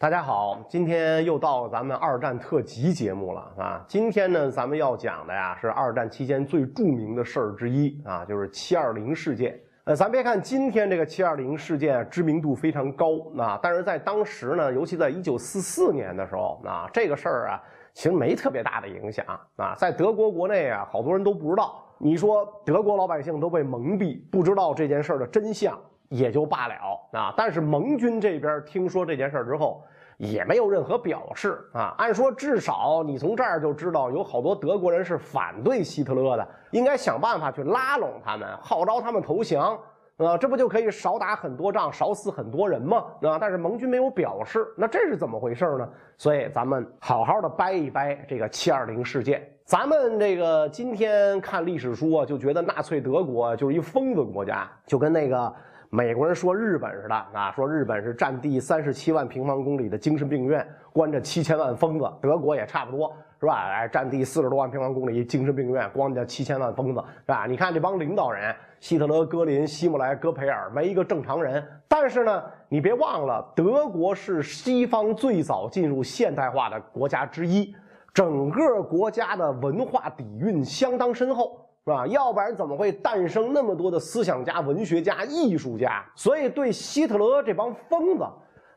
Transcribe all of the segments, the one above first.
大家好，今天又到咱们二战特辑节目了啊！今天呢，咱们要讲的呀是二战期间最著名的事儿之一啊，就是七二零事件。呃，咱别看今天这个七二零事件知名度非常高啊，但是在当时呢，尤其在一九四四年的时候啊，这个事儿啊，其实没特别大的影响啊，在德国国内啊，好多人都不知道。你说德国老百姓都被蒙蔽，不知道这件事儿的真相。也就罢了啊，但是盟军这边听说这件事之后，也没有任何表示啊。按说至少你从这儿就知道，有好多德国人是反对希特勒的，应该想办法去拉拢他们，号召他们投降啊，这不就可以少打很多仗，少死很多人吗？啊，但是盟军没有表示，那这是怎么回事呢？所以咱们好好的掰一掰这个七二零事件。咱们这个今天看历史书啊，就觉得纳粹德国就是一疯子国家，就跟那个。美国人说日本似的啊，说日本是占地三十七万平方公里的精神病院，关着七千万疯子。德国也差不多是吧？哎，占地四十多万平方公里精神病院，关着七千万疯子是吧？你看这帮领导人，希特勒、戈林、希姆莱、戈培尔，没一个正常人。但是呢，你别忘了，德国是西方最早进入现代化的国家之一，整个国家的文化底蕴相当深厚。是吧？要不然怎么会诞生那么多的思想家、文学家、艺术家？所以对希特勒这帮疯子，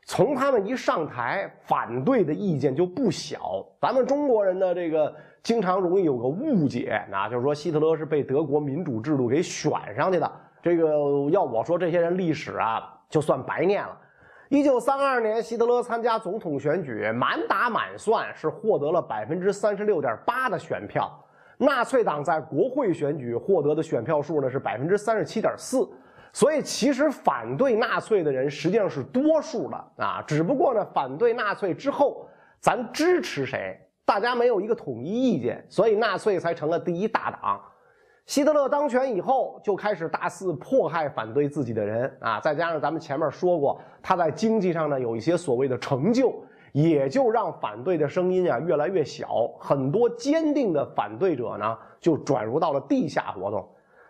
从他们一上台，反对的意见就不小。咱们中国人呢，这个经常容易有个误解，那就是说希特勒是被德国民主制度给选上去的。这个要我说，这些人历史啊，就算白念了。一九三二年，希特勒参加总统选举，满打满算是获得了百分之三十六点八的选票。纳粹党在国会选举获得的选票数呢是百分之三十七点四，所以其实反对纳粹的人实际上是多数的啊，只不过呢反对纳粹之后，咱支持谁，大家没有一个统一意见，所以纳粹才成了第一大党。希特勒当权以后就开始大肆迫害反对自己的人啊，再加上咱们前面说过，他在经济上呢有一些所谓的成就。也就让反对的声音啊越来越小，很多坚定的反对者呢就转入到了地下活动。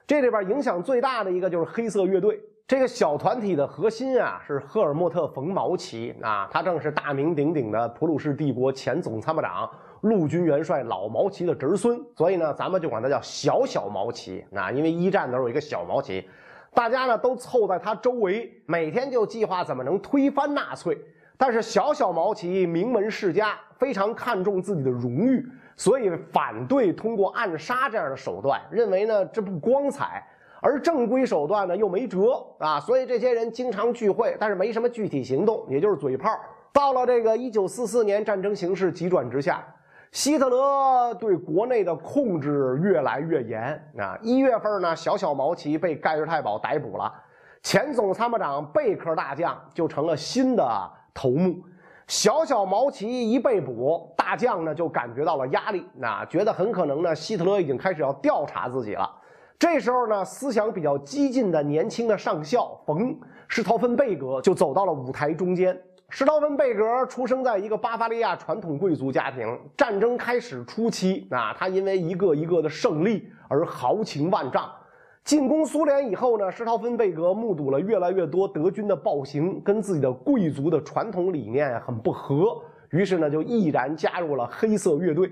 这里边影响最大的一个就是黑色乐队。这个小团体的核心啊是赫尔墨特·冯·毛奇啊，他正是大名鼎鼎的普鲁士帝国前总参谋长、陆军元帅老毛奇的侄孙，所以呢咱们就管他叫小小毛奇啊，因为一战的时候有一个小毛奇，大家呢都凑在他周围，每天就计划怎么能推翻纳粹。但是小小毛奇名门世家，非常看重自己的荣誉，所以反对通过暗杀这样的手段，认为呢这不光彩。而正规手段呢又没辙啊，所以这些人经常聚会，但是没什么具体行动，也就是嘴炮。到了这个一九四四年，战争形势急转直下，希特勒对国内的控制越来越严啊。一月份呢，小小毛奇被盖世太保逮捕了，前总参谋长贝克大将就成了新的。头目小小毛奇一被捕，大将呢就感觉到了压力，那觉得很可能呢，希特勒已经开始要调查自己了。这时候呢，思想比较激进的年轻的上校冯施陶芬贝格就走到了舞台中间。施陶芬贝格出生在一个巴伐利亚传统贵族家庭，战争开始初期，啊，他因为一个一个的胜利而豪情万丈。进攻苏联以后呢，施陶芬贝格目睹了越来越多德军的暴行，跟自己的贵族的传统理念很不合，于是呢就毅然加入了黑色乐队。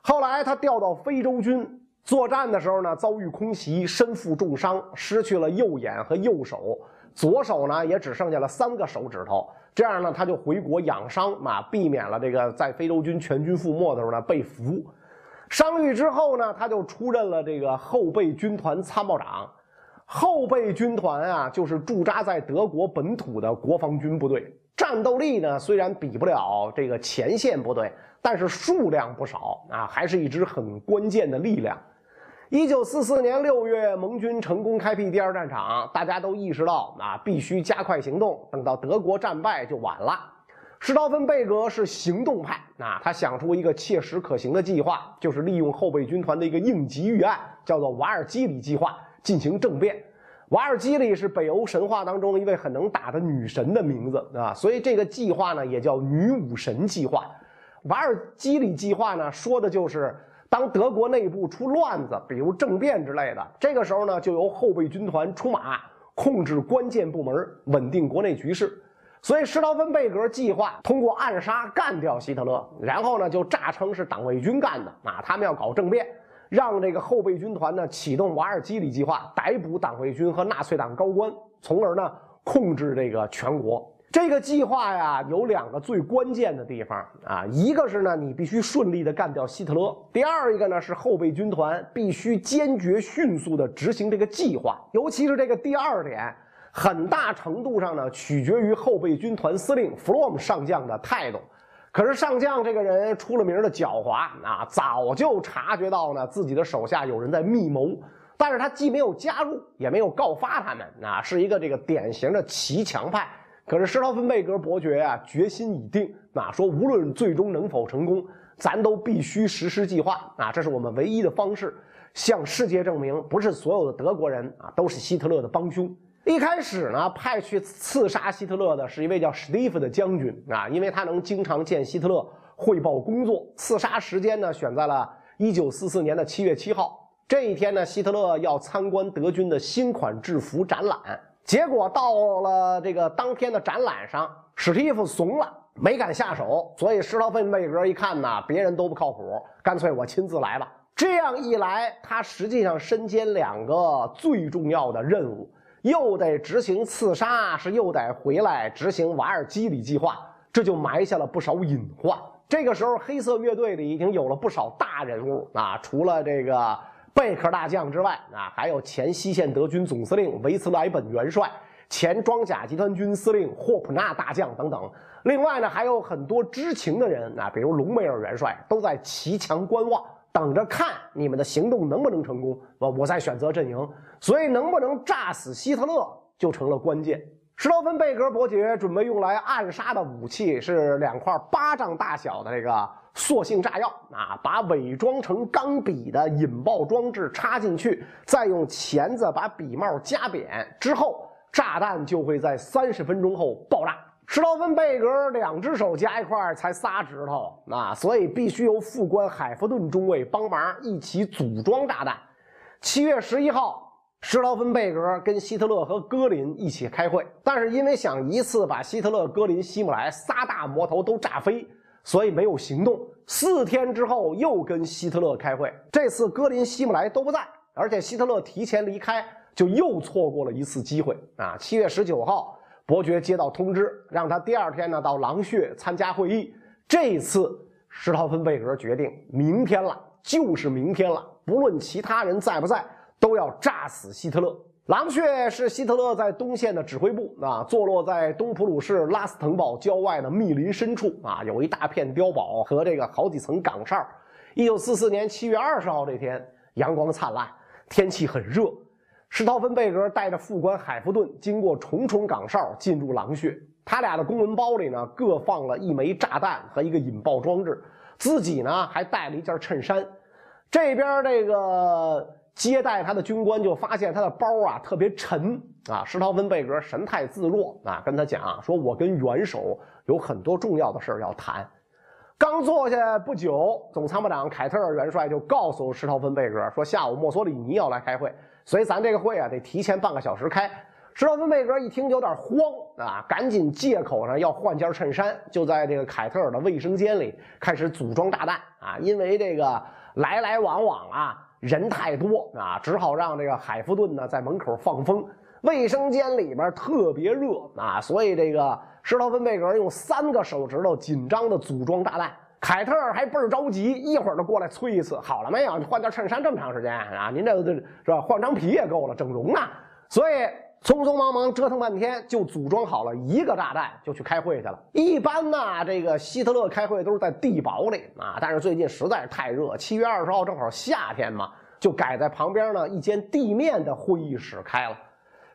后来他调到非洲军作战的时候呢，遭遇空袭，身负重伤，失去了右眼和右手，左手呢也只剩下了三个手指头。这样呢，他就回国养伤嘛，避免了这个在非洲军全军覆没的时候呢被俘。伤愈之后呢，他就出任了这个后备军团参谋长。后备军团啊，就是驻扎在德国本土的国防军部队，战斗力呢虽然比不了这个前线部队，但是数量不少啊，还是一支很关键的力量。一九四四年六月，盟军成功开辟第二战场，大家都意识到啊，必须加快行动，等到德国战败就晚了。施陶芬贝格是行动派啊，他想出一个切实可行的计划，就是利用后备军团的一个应急预案，叫做瓦尔基里计划进行政变。瓦尔基里是北欧神话当中一位很能打的女神的名字啊，所以这个计划呢也叫女武神计划。瓦尔基里计划呢说的就是当德国内部出乱子，比如政变之类的，这个时候呢就由后备军团出马，控制关键部门，稳定国内局势。所以施陶芬贝格计划通过暗杀干掉希特勒，然后呢就诈称是党卫军干的啊，他们要搞政变，让这个后备军团呢启动瓦尔基里计划，逮捕党卫军和纳粹党高官，从而呢控制这个全国。这个计划呀有两个最关键的地方啊，一个是呢你必须顺利的干掉希特勒，第二一个呢是后备军团必须坚决迅速的执行这个计划，尤其是这个第二点。很大程度上呢，取决于后备军团司令弗洛姆上将的态度。可是上将这个人出了名的狡猾啊，早就察觉到呢自己的手下有人在密谋，但是他既没有加入，也没有告发他们啊，是一个这个典型的骑墙派。可是施陶芬贝格伯爵啊，决心已定啊，说无论最终能否成功，咱都必须实施计划啊，这是我们唯一的方式，向世界证明，不是所有的德国人啊都是希特勒的帮凶。一开始呢，派去刺杀希特勒的是一位叫史蒂夫的将军啊，因为他能经常见希特勒汇报工作。刺杀时间呢，选在了1944年的7月7号。这一天呢，希特勒要参观德军的新款制服展览。结果到了这个当天的展览上，史蒂夫怂了，没敢下手。所以施陶芬贝格一看呢，别人都不靠谱，干脆我亲自来吧。这样一来，他实际上身兼两个最重要的任务。又得执行刺杀，是又得回来执行瓦尔基里计划，这就埋下了不少隐患。这个时候，黑色乐队里已经有了不少大人物啊，除了这个贝克大将之外啊，还有前西线德军总司令维茨莱本元帅、前装甲集团军司令霍普纳大将等等。另外呢，还有很多知情的人啊，比如隆美尔元帅，都在骑墙观望。等着看你们的行动能不能成功我！我再选择阵营，所以能不能炸死希特勒就成了关键。施陶芬贝格伯爵准备用来暗杀的武器是两块巴掌大小的这个塑性炸药啊，把伪装成钢笔的引爆装置插进去，再用钳子把笔帽夹扁之后，炸弹就会在三十分钟后爆炸。施陶芬贝格两只手加一块才仨指头啊，所以必须由副官海弗顿中尉帮忙一起组装炸弹。七月十一号，施陶芬贝格跟希特勒和戈林一起开会，但是因为想一次把希特勒、戈林、希姆莱仨大魔头都炸飞，所以没有行动。四天之后又跟希特勒开会，这次戈林、希姆莱都不在，而且希特勒提前离开，就又错过了一次机会啊。七月十九号。伯爵接到通知，让他第二天呢到狼穴参加会议。这一次施陶芬贝格决定，明天了，就是明天了，不论其他人在不在，都要炸死希特勒。狼穴是希特勒在东线的指挥部啊，坐落在东普鲁士拉斯滕堡郊外的密林深处啊，有一大片碉堡和这个好几层岗哨。一九四四年七月二十号这天，阳光灿烂，天气很热。施陶芬贝格带着副官海弗顿经过重重岗哨进入狼穴，他俩的公文包里呢各放了一枚炸弹和一个引爆装置，自己呢还带了一件衬衫。这边这个接待他的军官就发现他的包啊特别沉啊，施陶芬贝格神态自若啊，跟他讲说：“我跟元首有很多重要的事要谈。”刚坐下不久，总参谋长凯特尔元帅就告诉施陶芬贝格说：“下午墨索里尼要来开会。”所以咱这个会啊，得提前半个小时开。施陶芬贝格一听有点慌啊，赶紧借口呢要换件衬衫，就在这个凯特尔的卫生间里开始组装炸弹啊。因为这个来来往往啊，人太多啊，只好让这个海弗顿呢在门口放风。卫生间里边特别热啊，所以这个施陶芬贝格用三个手指头紧张的组装炸弹。凯特还倍儿着急，一会儿就过来催一次。好了没有？你换件衬衫这么长时间啊？您这这是吧？换张皮也够了，整容呢。所以匆匆忙忙折腾半天，就组装好了一个炸弹，就去开会去了。一般呢，这个希特勒开会都是在地堡里啊，但是最近实在是太热，七月二十号正好夏天嘛，就改在旁边呢一间地面的会议室开了。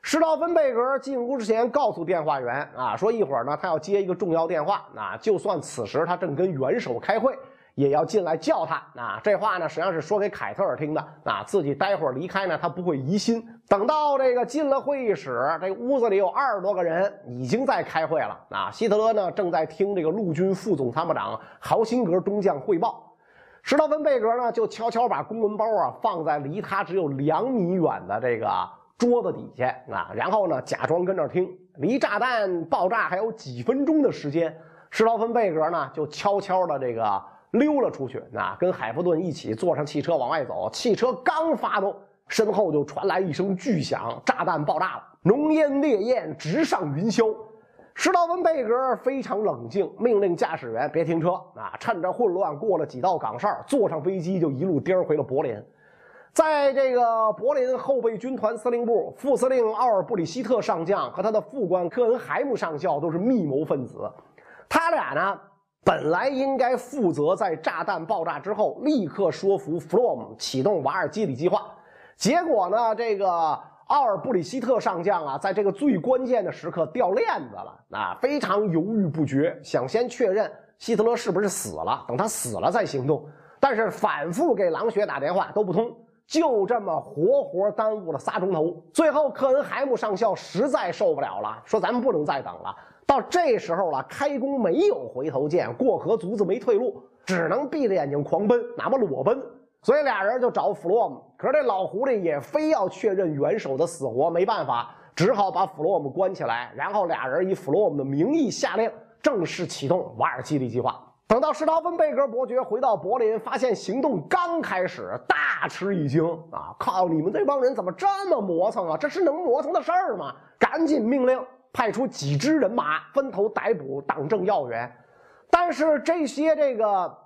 施道芬贝格进屋之前告诉电话员啊，说一会儿呢他要接一个重要电话啊，就算此时他正跟元首开会，也要进来叫他啊。这话呢实际上是说给凯特尔听的啊，自己待会儿离开呢他不会疑心。等到这个进了会议室，这屋子里有二十多个人已经在开会了啊。希特勒呢正在听这个陆军副总参谋长豪辛格中将汇报，施道芬贝格呢就悄悄把公文包啊放在离他只有两米远的这个。桌子底下啊，然后呢，假装跟那听，离炸弹爆炸还有几分钟的时间，施劳芬贝格呢就悄悄的这个溜了出去，啊跟海弗顿一起坐上汽车往外走。汽车刚发动，身后就传来一声巨响，炸弹爆炸了，浓烟烈焰直上云霄。施劳芬贝格非常冷静，命令驾驶员别停车啊，趁着混乱过了几道岗哨，坐上飞机就一路颠回了柏林。在这个柏林后备军团司令部，副司令奥尔布里希特上将和他的副官科恩海姆上校都是密谋分子。他俩呢，本来应该负责在炸弹爆炸之后立刻说服弗洛姆启动瓦尔基里计划。结果呢，这个奥尔布里希特上将啊，在这个最关键的时刻掉链子了啊，非常犹豫不决，想先确认希特勒是不是死了，等他死了再行动。但是反复给狼穴打电话都不通。就这么活活耽误了仨钟头，最后克恩海姆上校实在受不了了，说：“咱们不能再等了，到这时候了，开弓没有回头箭，过河卒子没退路，只能闭着眼睛狂奔，哪怕裸奔。”所以俩人就找弗洛姆，可是这老狐狸也非要确认元首的死活，没办法，只好把弗洛姆关起来，然后俩人以弗洛姆的名义下令正式启动瓦尔基里计划。等到施陶芬贝格伯爵回到柏林，发现行动刚开始，大吃一惊啊！靠，你们这帮人怎么这么磨蹭啊？这是能磨蹭的事儿吗？赶紧命令派出几支人马，分头逮捕党政要员。但是这些这个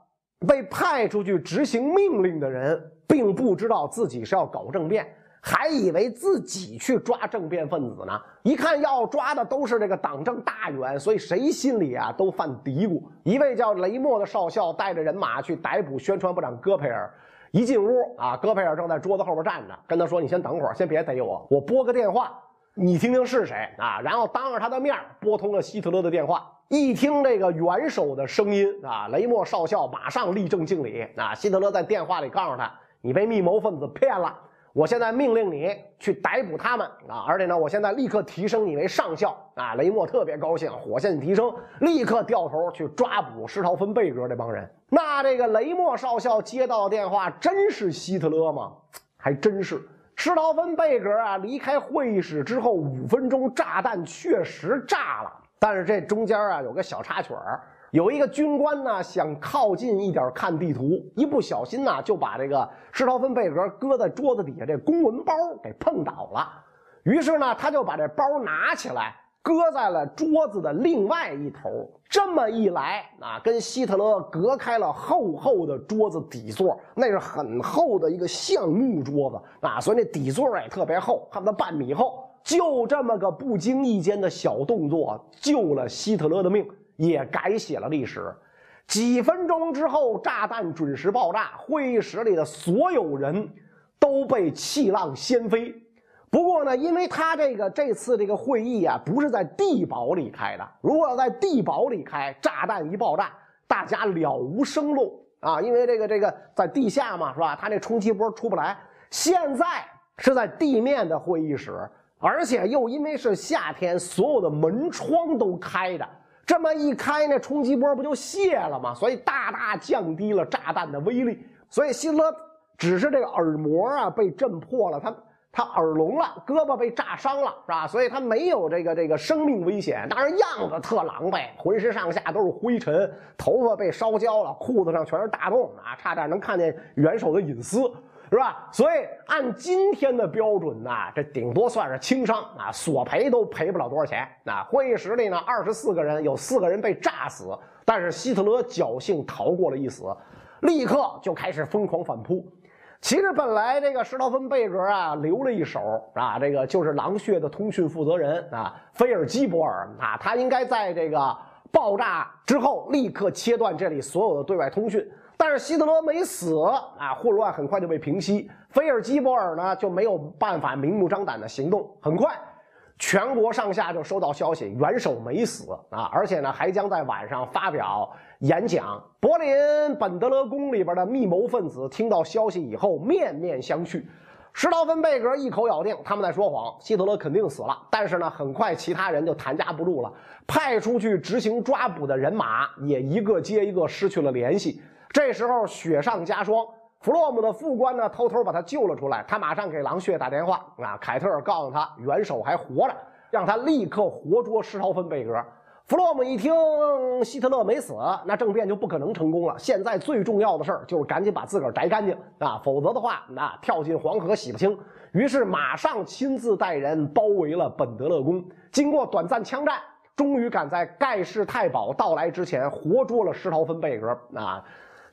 被派出去执行命令的人，并不知道自己是要搞政变。还以为自己去抓政变分子呢，一看要抓的都是这个党政大员，所以谁心里啊都犯嘀咕。一位叫雷默的少校带着人马去逮捕宣传部长戈培尔，一进屋啊，戈培尔正在桌子后边站着，跟他说：“你先等会儿，先别逮我，我拨个电话，你听听是谁啊？”然后当着他的面拨通了希特勒的电话，一听这个元首的声音啊，雷默少校马上立正敬礼啊。希特勒在电话里告诉他：“你被密谋分子骗了。”我现在命令你去逮捕他们啊！而且呢，我现在立刻提升你为上校啊！雷默特别高兴，火线提升，立刻掉头去抓捕施陶芬贝格这帮人。那这个雷默少校接到电话，真是希特勒吗？还真是。施陶芬贝格啊，离开会议室之后五分钟，炸弹确实炸了，但是这中间啊有个小插曲儿。有一个军官呢，想靠近一点看地图，一不小心呢，就把这个施陶芬贝格搁在桌子底下这公文包给碰倒了。于是呢，他就把这包拿起来，搁在了桌子的另外一头。这么一来啊，跟希特勒隔开了厚厚的桌子底座，那是很厚的一个橡木桌子啊，所以那底座也特别厚，差不多半米厚。就这么个不经意间的小动作，救了希特勒的命。也改写了历史。几分钟之后，炸弹准时爆炸，会议室里的所有人都被气浪掀飞。不过呢，因为他这个这次这个会议啊，不是在地堡里开的。如果要在地堡里开，炸弹一爆炸，大家了无生路啊！因为这个这个在地下嘛，是吧？他这冲击波出不来。现在是在地面的会议室，而且又因为是夏天，所有的门窗都开着。这么一开，那冲击波不就泄了吗？所以大大降低了炸弹的威力。所以希特勒只是这个耳膜啊被震破了，他他耳聋了，胳膊被炸伤了，是吧？所以他没有这个这个生命危险，当然样子特狼狈，浑身上下都是灰尘，头发被烧焦了，裤子上全是大洞啊，差点能看见元首的隐私。是吧？所以按今天的标准呢，这顶多算是轻伤啊，索赔都赔不了多少钱。那会议室里呢，二十四个人，有四个人被炸死，但是希特勒侥幸逃过了一死，立刻就开始疯狂反扑。其实本来这个施陶芬贝格啊留了一手啊，这个就是狼穴的通讯负责人啊，菲尔基博尔啊，他应该在这个爆炸之后立刻切断这里所有的对外通讯。但是希特勒没死啊，混乱很快就被平息。菲尔基博尔呢就没有办法明目张胆的行动。很快，全国上下就收到消息，元首没死啊，而且呢还将在晚上发表演讲。柏林本德勒宫里边的密谋分子听到消息以后，面面相觑。施陶芬贝格一口咬定他们在说谎，希特勒肯定死了。但是呢，很快其他人就谈夹不住了，派出去执行抓捕的人马也一个接一个失去了联系。这时候雪上加霜，弗洛姆的副官呢偷偷把他救了出来。他马上给狼穴打电话啊，凯特尔告诉他元首还活着，让他立刻活捉施陶芬贝格。弗洛姆一听希特勒没死，那政变就不可能成功了。现在最重要的事儿就是赶紧把自个儿摘干净啊，否则的话，那跳进黄河洗不清。于是马上亲自带人包围了本德勒宫。经过短暂枪战，终于赶在盖世太保到来之前活捉了施陶芬贝格啊。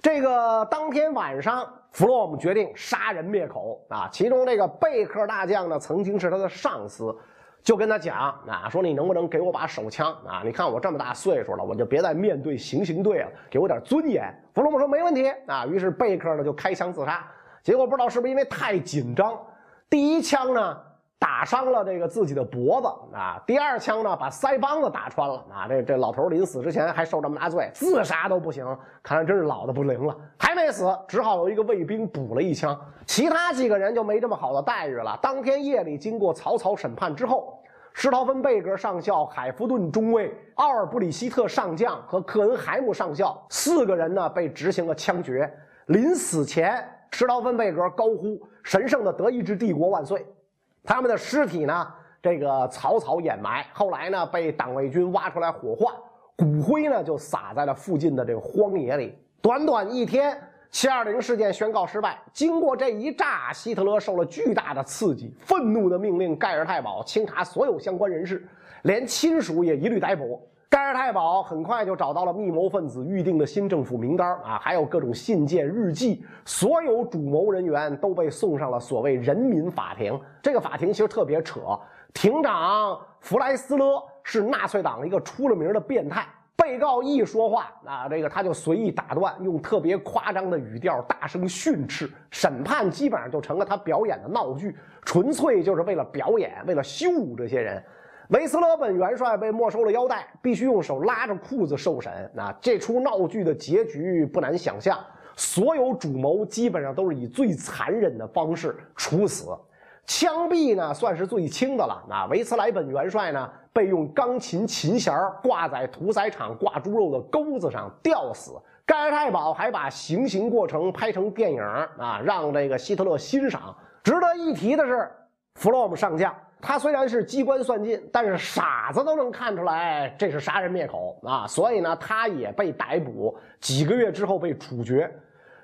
这个当天晚上，弗洛姆决定杀人灭口啊。其中这个贝克大将呢，曾经是他的上司。就跟他讲啊，说你能不能给我把手枪啊？你看我这么大岁数了，我就别再面对行刑队了，给我点尊严。弗洛姆说没问题啊。于是贝克呢就开枪自杀，结果不知道是不是因为太紧张，第一枪呢打伤了这个自己的脖子啊，第二枪呢把腮帮子打穿了啊。这这老头临死之前还受这么大罪，自杀都不行，看来真是老的不灵了。还没死，只好有一个卫兵补了一枪。其他几个人就没这么好的待遇了。当天夜里，经过草草审判之后，施陶芬贝格上校、海弗顿中尉、奥尔布里希特上将和克恩海姆上校四个人呢被执行了枪决。临死前，施陶芬贝格高呼“神圣的德意志帝国万岁”。他们的尸体呢，这个草草掩埋，后来呢被党卫军挖出来火化，骨灰呢就撒在了附近的这个荒野里。短短一天。，720事件宣告失败。经过这一炸，希特勒受了巨大的刺激，愤怒的命令盖尔太保清查所有相关人士，连亲属也一律逮捕。盖尔太保很快就找到了密谋分子预定的新政府名单啊，还有各种信件、日记，所有主谋人员都被送上了所谓人民法庭。这个法庭其实特别扯，庭长弗莱斯勒是纳粹党一个出了名的变态。被告一说话啊，这个他就随意打断，用特别夸张的语调大声训斥。审判基本上就成了他表演的闹剧，纯粹就是为了表演，为了羞辱这些人。维斯勒本元帅被没收了腰带，必须用手拉着裤子受审。那这出闹剧的结局不难想象，所有主谋基本上都是以最残忍的方式处死。枪毙呢，算是最轻的了。那维斯莱本元帅呢，被用钢琴琴弦挂在屠宰场挂猪肉的钩子上吊死。盖尔太保还把行刑过程拍成电影啊，让这个希特勒欣赏。值得一提的是，弗洛姆上将，他虽然是机关算尽，但是傻子都能看出来这是杀人灭口啊，所以呢，他也被逮捕，几个月之后被处决。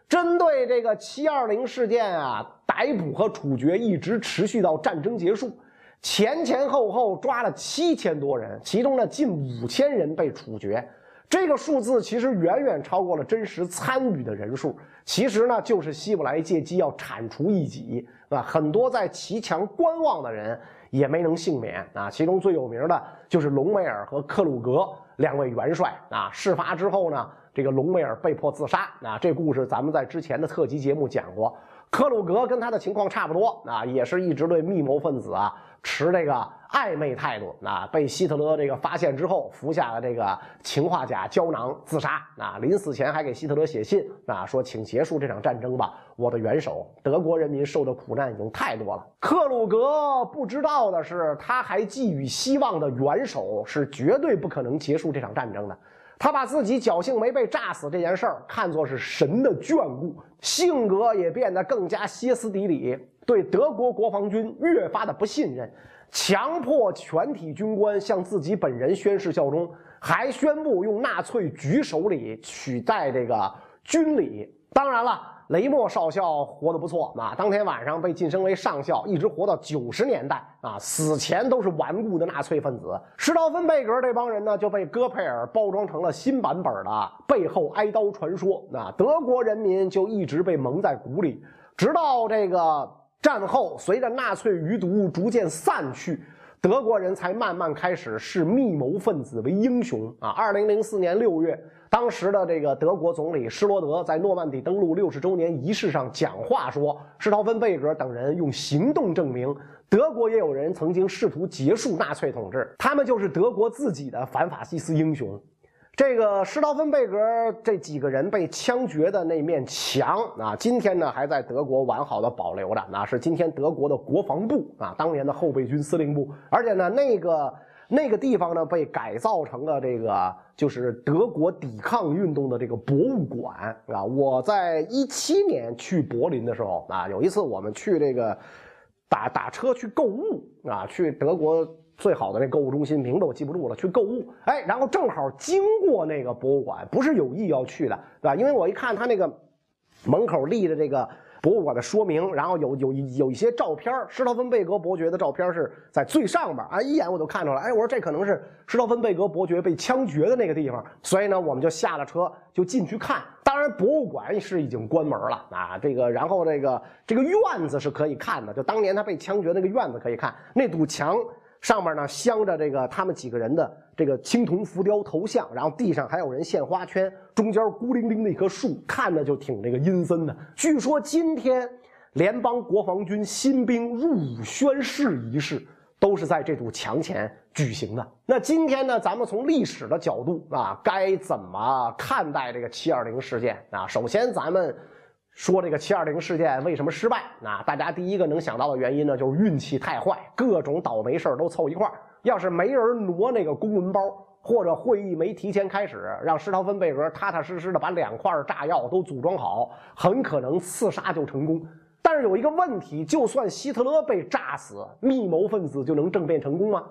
针对这个七二零事件啊，逮捕和处决一直持续到战争结束，前前后后抓了七千多人，其中呢近五千人被处决。这个数字其实远远超过了真实参与的人数。其实呢，就是希伯来借机要铲除异己，啊，很多在骑墙观望的人也没能幸免啊。其中最有名的就是隆美尔和克鲁格两位元帅啊。事发之后呢。这个隆美尔被迫自杀啊！这故事咱们在之前的特辑节目讲过。克鲁格跟他的情况差不多啊，也是一直对密谋分子啊持这个暧昧态度啊。被希特勒这个发现之后，服下了这个氰化钾胶囊自杀啊。临死前还给希特勒写信啊，说请结束这场战争吧，我的元首，德国人民受的苦难已经太多了。克鲁格不知道的是，他还寄予希望的元首是绝对不可能结束这场战争的。他把自己侥幸没被炸死这件事儿看作是神的眷顾，性格也变得更加歇斯底里，对德国国防军越发的不信任，强迫全体军官向自己本人宣誓效忠，还宣布用纳粹举手礼取代这个军礼。当然了。雷默少校活得不错啊，当天晚上被晋升为上校，一直活到九十年代啊，死前都是顽固的纳粹分子。施道芬贝格这帮人呢，就被戈佩尔包装成了新版本的背后挨刀传说。那德国人民就一直被蒙在鼓里，直到这个战后，随着纳粹余毒逐渐散去，德国人才慢慢开始视密谋分子为英雄啊。二零零四年六月。当时的这个德国总理施罗德在诺曼底登陆六十周年仪式上讲话说：“施陶芬贝格等人用行动证明，德国也有人曾经试图结束纳粹统治，他们就是德国自己的反法西斯英雄。”这个施道芬贝格这几个人被枪决的那面墙啊，今天呢还在德国完好的保留着，那是今天德国的国防部啊，当年的后备军司令部，而且呢那个。那个地方呢，被改造成了这个，就是德国抵抗运动的这个博物馆，啊。我在一七年去柏林的时候啊，有一次我们去这个打打车去购物啊，去德国最好的那购物中心，名字我记不住了，去购物。哎，然后正好经过那个博物馆，不是有意要去的，对吧？因为我一看他那个门口立着这个。博物馆的说明，然后有有有一些照片，施陶芬贝格伯爵的照片是在最上边啊，一眼我就看出来，哎，我说这可能是施陶芬贝格伯爵被枪决的那个地方，所以呢，我们就下了车就进去看。当然，博物馆是已经关门了啊，这个然后这个这个院子是可以看的，就当年他被枪决那个院子可以看，那堵墙。上面呢镶着这个他们几个人的这个青铜浮雕头像，然后地上还有人献花圈，中间孤零零的一棵树，看着就挺这个阴森的。据说今天联邦国防军新兵入伍宣誓仪式都是在这堵墙前举行的。那今天呢，咱们从历史的角度啊，该怎么看待这个七二零事件啊？首先咱们。说这个七二零事件为什么失败？那大家第一个能想到的原因呢，就是运气太坏，各种倒霉事都凑一块。要是没人挪那个公文包，或者会议没提前开始，让施陶芬贝格踏踏实实的把两块炸药都组装好，很可能刺杀就成功。但是有一个问题，就算希特勒被炸死，密谋分子就能政变成功吗？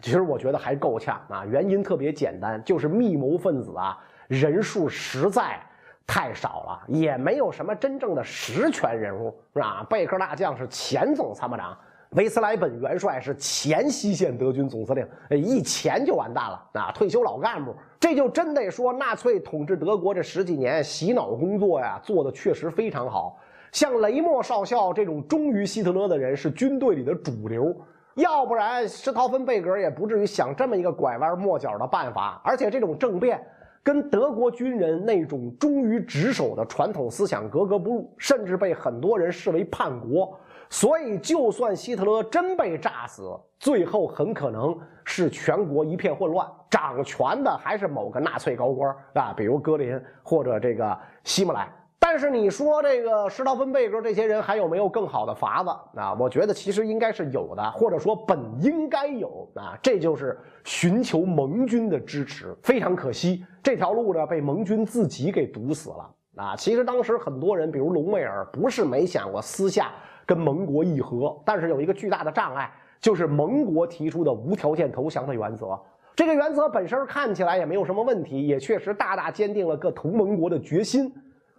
其实我觉得还够呛啊。原因特别简单，就是密谋分子啊人数实在。太少了，也没有什么真正的实权人物，是吧？贝克大将是前总参谋长，维斯莱本元帅是前西线德军总司令，一前就完蛋了啊！退休老干部，这就真得说，纳粹统治德国这十几年洗脑工作呀，做的确实非常好。像雷默少校这种忠于希特勒的人是军队里的主流，要不然施陶芬贝格也不至于想这么一个拐弯抹角的办法，而且这种政变。跟德国军人那种忠于职守的传统思想格格不入，甚至被很多人视为叛国。所以，就算希特勒真被炸死，最后很可能是全国一片混乱，掌权的还是某个纳粹高官啊，比如格林或者这个希姆莱。但是你说这个施道芬贝格这些人还有没有更好的法子啊？我觉得其实应该是有的，或者说本应该有啊。这就是寻求盟军的支持。非常可惜，这条路呢被盟军自己给堵死了啊。其实当时很多人，比如隆美尔，不是没想过私下跟盟国议和，但是有一个巨大的障碍，就是盟国提出的无条件投降的原则。这个原则本身看起来也没有什么问题，也确实大大坚定了各同盟国的决心。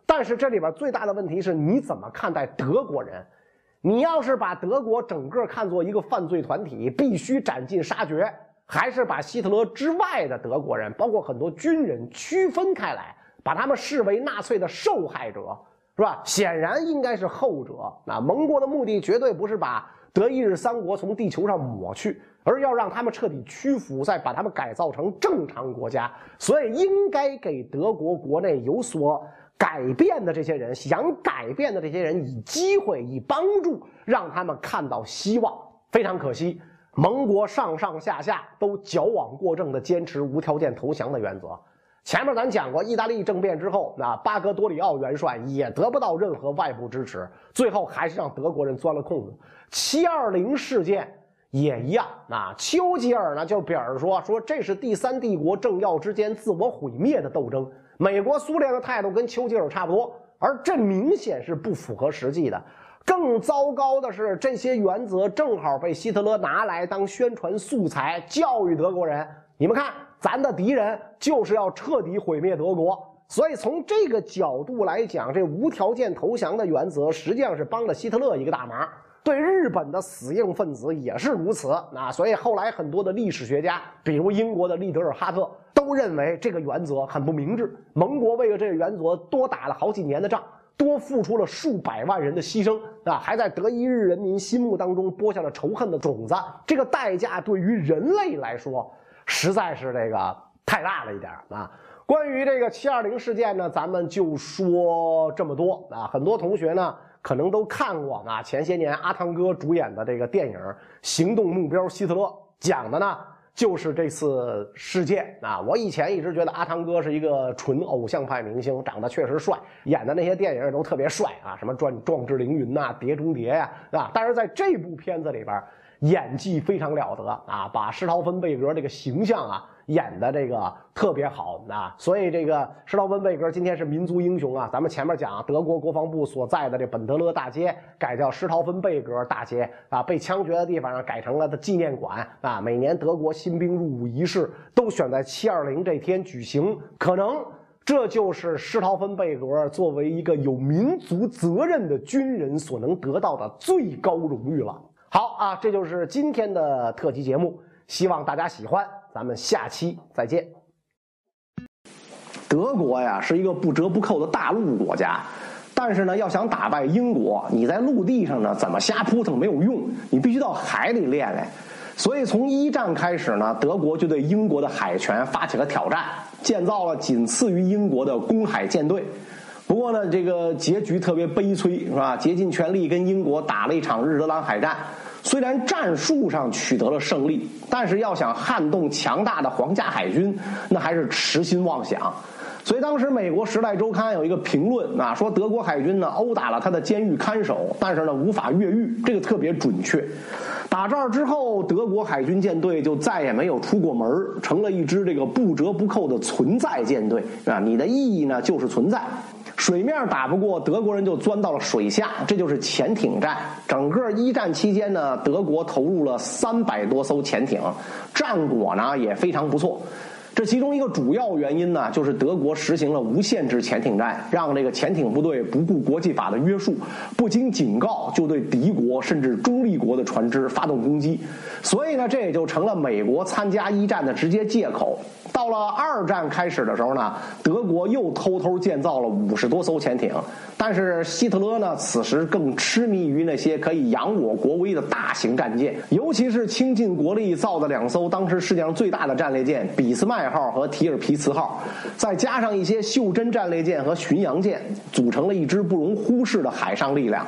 但是这里边最大的问题是，你怎么看待德国人？你要是把德国整个看作一个犯罪团体，必须斩尽杀绝，还是把希特勒之外的德国人，包括很多军人区分开来，把他们视为纳粹的受害者，是吧？显然应该是后者。那盟国的目的绝对不是把德意日三国从地球上抹去，而要让他们彻底屈服，再把他们改造成正常国家。所以应该给德国国内有所。改变的这些人，想改变的这些人，以机会、以帮助，让他们看到希望。非常可惜，盟国上上下下都矫枉过正地坚持无条件投降的原则。前面咱讲过，意大利政变之后，那巴格多里奥元帅也得不到任何外部支持，最后还是让德国人钻了空子。七二零事件也一样，那丘吉尔呢就表示说，说这是第三帝国政要之间自我毁灭的斗争。美国、苏联的态度跟丘吉尔差不多，而这明显是不符合实际的。更糟糕的是，这些原则正好被希特勒拿来当宣传素材，教育德国人。你们看，咱的敌人就是要彻底毁灭德国。所以从这个角度来讲，这无条件投降的原则实际上是帮了希特勒一个大忙。对日本的死硬分子也是如此。那所以后来很多的历史学家，比如英国的利德尔哈特，都认为这个原则很不明智。盟国为了这个原则多打了好几年的仗，多付出了数百万人的牺牲啊，还在德意日人民心目当中播下了仇恨的种子。这个代价对于人类来说，实在是这个太大了一点啊。关于这个七二零事件呢，咱们就说这么多啊。很多同学呢。可能都看过啊，前些年阿汤哥主演的这个电影《行动目标希特勒》，讲的呢就是这次事件啊。我以前一直觉得阿汤哥是一个纯偶像派明星，长得确实帅，演的那些电影都特别帅啊，什么《壮壮志凌云》呐，《碟中谍》呀，啊。但是在这部片子里边，演技非常了得啊，把施陶芬贝格这个形象啊演的这个特别好啊，所以这个施陶芬贝格今天是民族英雄啊。咱们前面讲德国国防部所在的这本德勒大街改叫施陶芬贝格大街啊，被枪决的地方上改成了的纪念馆啊。每年德国新兵入伍仪式都选在七二零这天举行，可能。这就是施陶芬贝格作为一个有民族责任的军人所能得到的最高荣誉了。好啊，这就是今天的特辑节目，希望大家喜欢。咱们下期再见。德国呀是一个不折不扣的大陆国家，但是呢，要想打败英国，你在陆地上呢怎么瞎扑腾没有用，你必须到海里练练。所以从一战开始呢，德国就对英国的海权发起了挑战。建造了仅次于英国的公海舰队，不过呢，这个结局特别悲催，是吧？竭尽全力跟英国打了一场日德兰海战，虽然战术上取得了胜利，但是要想撼动强大的皇家海军，那还是痴心妄想。所以当时美国《时代周刊》有一个评论啊，说德国海军呢殴打了他的监狱看守，但是呢无法越狱，这个特别准确。打这儿之后，德国海军舰队就再也没有出过门成了一支这个不折不扣的存在舰队啊！你的意义呢，就是存在。水面打不过德国人，就钻到了水下，这就是潜艇战。整个一战期间呢，德国投入了三百多艘潜艇，战果呢也非常不错。这其中一个主要原因呢，就是德国实行了无限制潜艇战，让这个潜艇部队不顾国际法的约束，不经警告就对敌国甚至中立国的船只发动攻击，所以呢，这也就成了美国参加一战的直接借口。到了二战开始的时候呢，德国又偷偷建造了五十多艘潜艇，但是希特勒呢，此时更痴迷于那些可以扬我国威的大型战舰，尤其是倾尽国力造的两艘当时世界上最大的战列舰“俾斯麦号”和“提尔皮茨号”，再加上一些袖珍战列舰和巡洋舰，组成了一支不容忽视的海上力量。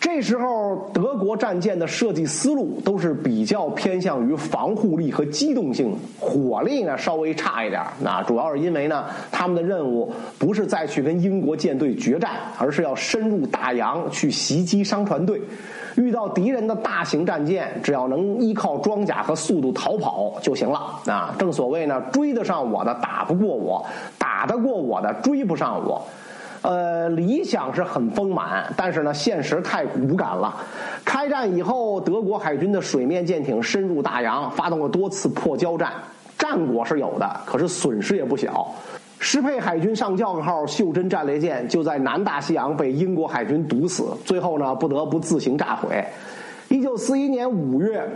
这时候，德国战舰的设计思路都是比较偏向于防护力和机动性，火力呢稍微差一点。那主要是因为呢，他们的任务不是再去跟英国舰队决战，而是要深入大洋去袭击商船队。遇到敌人的大型战舰，只要能依靠装甲和速度逃跑就行了。啊，正所谓呢，追得上我的打不过我，打得过我的追不上我。呃，理想是很丰满，但是呢，现实太骨感了。开战以后，德国海军的水面舰艇深入大洋，发动了多次破交战，战果是有的，可是损失也不小。施佩海军上将号袖珍战列舰就在南大西洋被英国海军堵死，最后呢，不得不自行炸毁。一九四一年五月，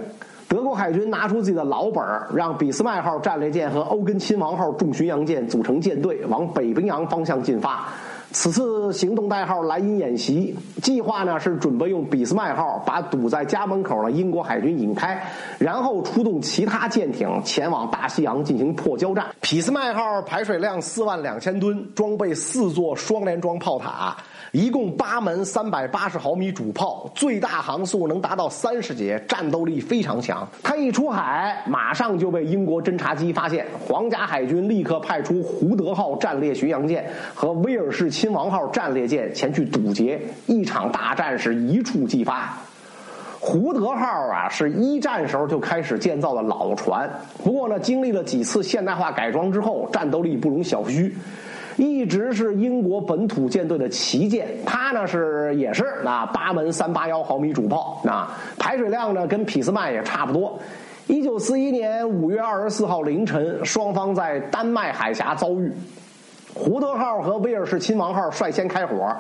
德国海军拿出自己的老本儿，让俾斯麦号战列舰和欧根亲王号重巡洋舰组成舰队，往北冰洋方向进发。此次行动代号“莱茵演习”，计划呢是准备用俾斯麦号把堵在家门口的英国海军引开，然后出动其他舰艇前往大西洋进行破交战。俾斯麦号排水量四万两千吨，装备四座双联装炮塔。一共八门三百八十毫米主炮，最大航速能达到三十节，战斗力非常强。他一出海，马上就被英国侦察机发现。皇家海军立刻派出胡德号战列巡洋舰和威尔士亲王号战列舰前去堵截，一场大战是一触即发。胡德号啊，是一战时候就开始建造的老船，不过呢，经历了几次现代化改装之后，战斗力不容小觑。一直是英国本土舰队的旗舰，它呢是也是啊八门三八幺毫米主炮啊，排水量呢跟匹斯麦也差不多。一九四一年五月二十四号凌晨，双方在丹麦海峡遭遇，胡德号和威尔士亲王号率先开火。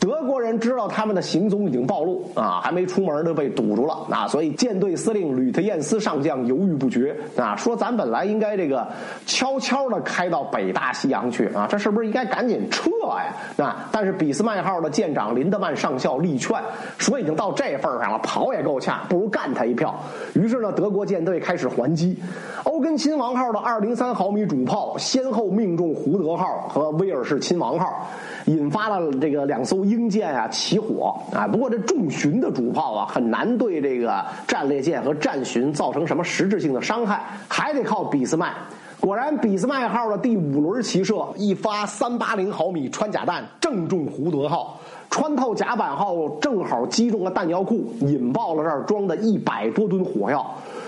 德国人知道他们的行踪已经暴露啊，还没出门就被堵住了啊，所以舰队司令吕特晏斯上将犹豫不决啊，说咱本来应该这个悄悄的开到北大西洋去啊，这是不是应该赶紧撤呀？啊，但是俾斯麦号的舰长林德曼上校力劝，说已经到这份上了，跑也够呛，不如干他一票。于是呢，德国舰队开始还击，欧根亲王号的二零三毫米主炮先后命中胡德号和威尔士亲王号。引发了这个两艘英舰啊起火啊，不过这重巡的主炮啊很难对这个战列舰和战巡造成什么实质性的伤害，还得靠俾斯麦。果然，俾斯麦号的第五轮齐射，一发三八零毫米穿甲弹正中胡德号，穿透甲板后正好击中了弹药库，引爆了这儿装的一百多吨火药。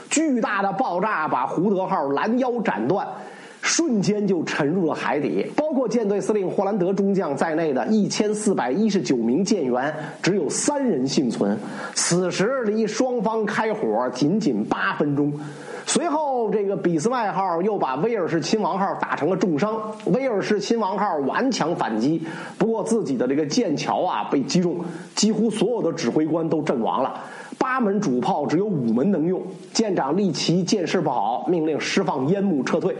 巨大的爆炸把胡德号拦腰斩断。瞬间就沉入了海底，包括舰队司令霍兰德中将在内的一千四百一十九名舰员，只有三人幸存。此时离双方开火仅仅八分钟。随后，这个俾斯麦号又把威尔士亲王号打成了重伤。威尔士亲王号顽强反击，不过自己的这个舰桥啊被击中，几乎所有的指挥官都阵亡了。八门主炮只有五门能用，舰长利奇见势不好，命令释放烟幕撤退。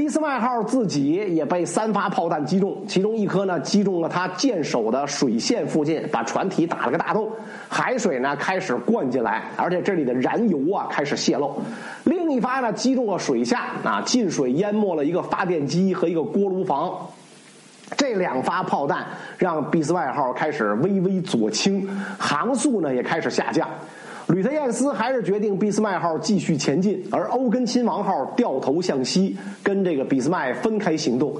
俾斯麦号自己也被三发炮弹击中，其中一颗呢击中了他舰首的水线附近，把船体打了个大洞，海水呢开始灌进来，而且这里的燃油啊开始泄漏。另一发呢击中了水下，啊进水淹没了一个发电机和一个锅炉房。这两发炮弹让俾斯麦号开始微微左倾，航速呢也开始下降。吕特晏斯还是决定俾斯麦号继续前进，而欧根亲王号掉头向西，跟这个俾斯麦分开行动。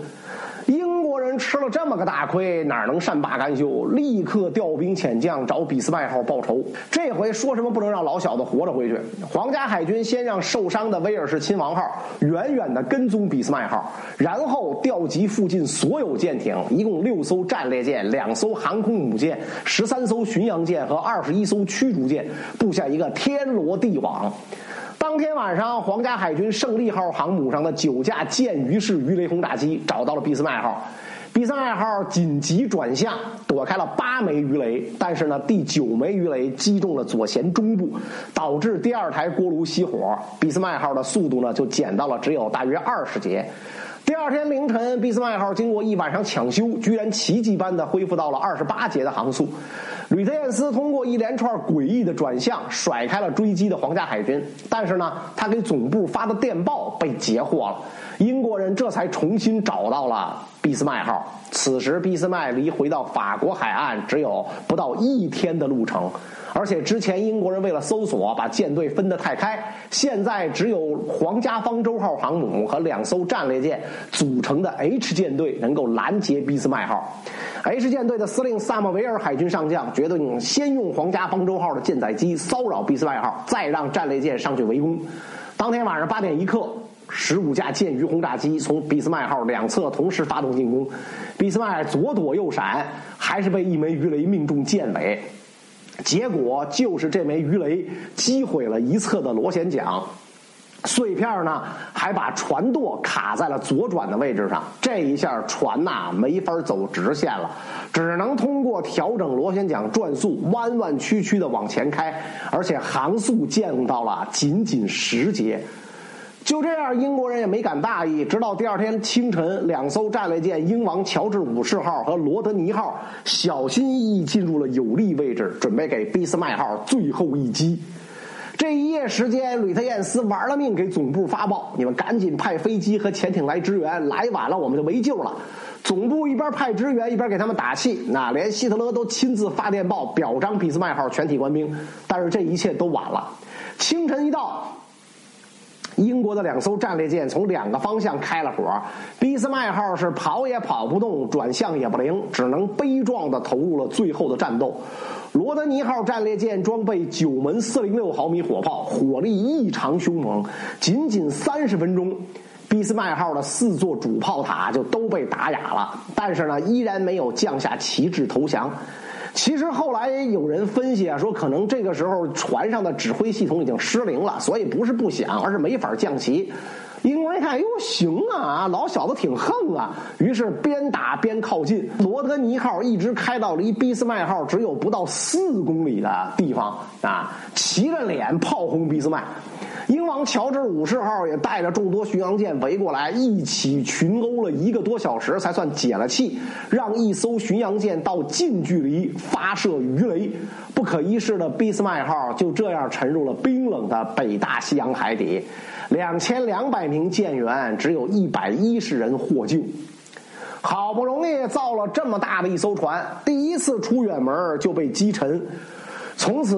人吃了这么个大亏，哪能善罢甘休？立刻调兵遣将找俾斯麦号报仇。这回说什么不能让老小子活着回去？皇家海军先让受伤的威尔士亲王号远远地跟踪俾斯麦号，然后调集附近所有舰艇，一共六艘战列舰、两艘航空母舰、十三艘巡洋舰和二十一艘驱逐舰，布下一个天罗地网。当天晚上，皇家海军胜利号航母上的九架舰鱼式鱼雷轰炸机找到了俾斯麦号，俾斯麦号紧急转向，躲开了八枚鱼雷，但是呢，第九枚鱼雷击中了左舷中部，导致第二台锅炉熄火，俾斯麦号的速度呢就减到了只有大约二十节。第二天凌晨，俾斯麦号经过一晚上抢修，居然奇迹般的恢复到了二十八节的航速。吕特晏斯通过一连串诡异的转向，甩开了追击的皇家海军。但是呢，他给总部发的电报被截获了，英国人这才重新找到了俾斯麦号。此时，俾斯麦离回到法国海岸只有不到一天的路程。而且之前英国人为了搜索，把舰队分得太开，现在只有皇家方舟号航母和两艘战列舰组成的 H 舰队能够拦截俾斯麦号。H 舰队的司令萨默维尔海军上将决定先用皇家方舟号的舰载机骚扰俾斯麦号，再让战列舰上去围攻。当天晚上八点一刻，十五架舰鱼轰炸机从俾斯麦号两侧同时发动进攻，俾斯麦左躲右闪，还是被一枚鱼雷命中舰尾。结果就是这枚鱼雷击毁了一侧的螺旋桨。碎片呢，还把船舵卡在了左转的位置上。这一下船呐没法走直线了，只能通过调整螺旋桨转速，弯弯曲曲的往前开，而且航速降到了仅仅十节。就这样，英国人也没敢大意。直到第二天清晨，两艘战列舰“英王乔治五世号”和“罗德尼号”小心翼翼进入了有利位置，准备给俾斯麦号最后一击。这一夜时间，吕特晏斯玩了命给总部发报：“你们赶紧派飞机和潜艇来支援，来晚了我们就没救了。”总部一边派支援，一边给他们打气。那连希特勒都亲自发电报表彰俾斯麦号全体官兵。但是这一切都晚了。清晨一到，英国的两艘战列舰从两个方向开了火，俾斯麦号是跑也跑不动，转向也不灵，只能悲壮地投入了最后的战斗。罗德尼号战列舰装备九门四零六毫米火炮，火力异常凶猛。仅仅三十分钟，俾斯麦号的四座主炮塔就都被打哑了。但是呢，依然没有降下旗帜投降。其实后来有人分析啊，说可能这个时候船上的指挥系统已经失灵了，所以不是不响，而是没法降旗。英国一看，哟，行啊，老小子挺横啊，于是边打边靠近。罗德尼号一直开到离俾斯麦号只有不到四公里的地方啊，骑着脸炮轰俾斯麦。英王乔治五世号也带着众多巡洋舰围过来，一起群殴了一个多小时，才算解了气，让一艘巡洋舰到近距离发射鱼雷。不可一世的俾斯麦号就这样沉入了冰冷的北大西洋海底。两千两百名舰员，只有一百一十人获救。好不容易造了这么大的一艘船，第一次出远门就被击沉。从此，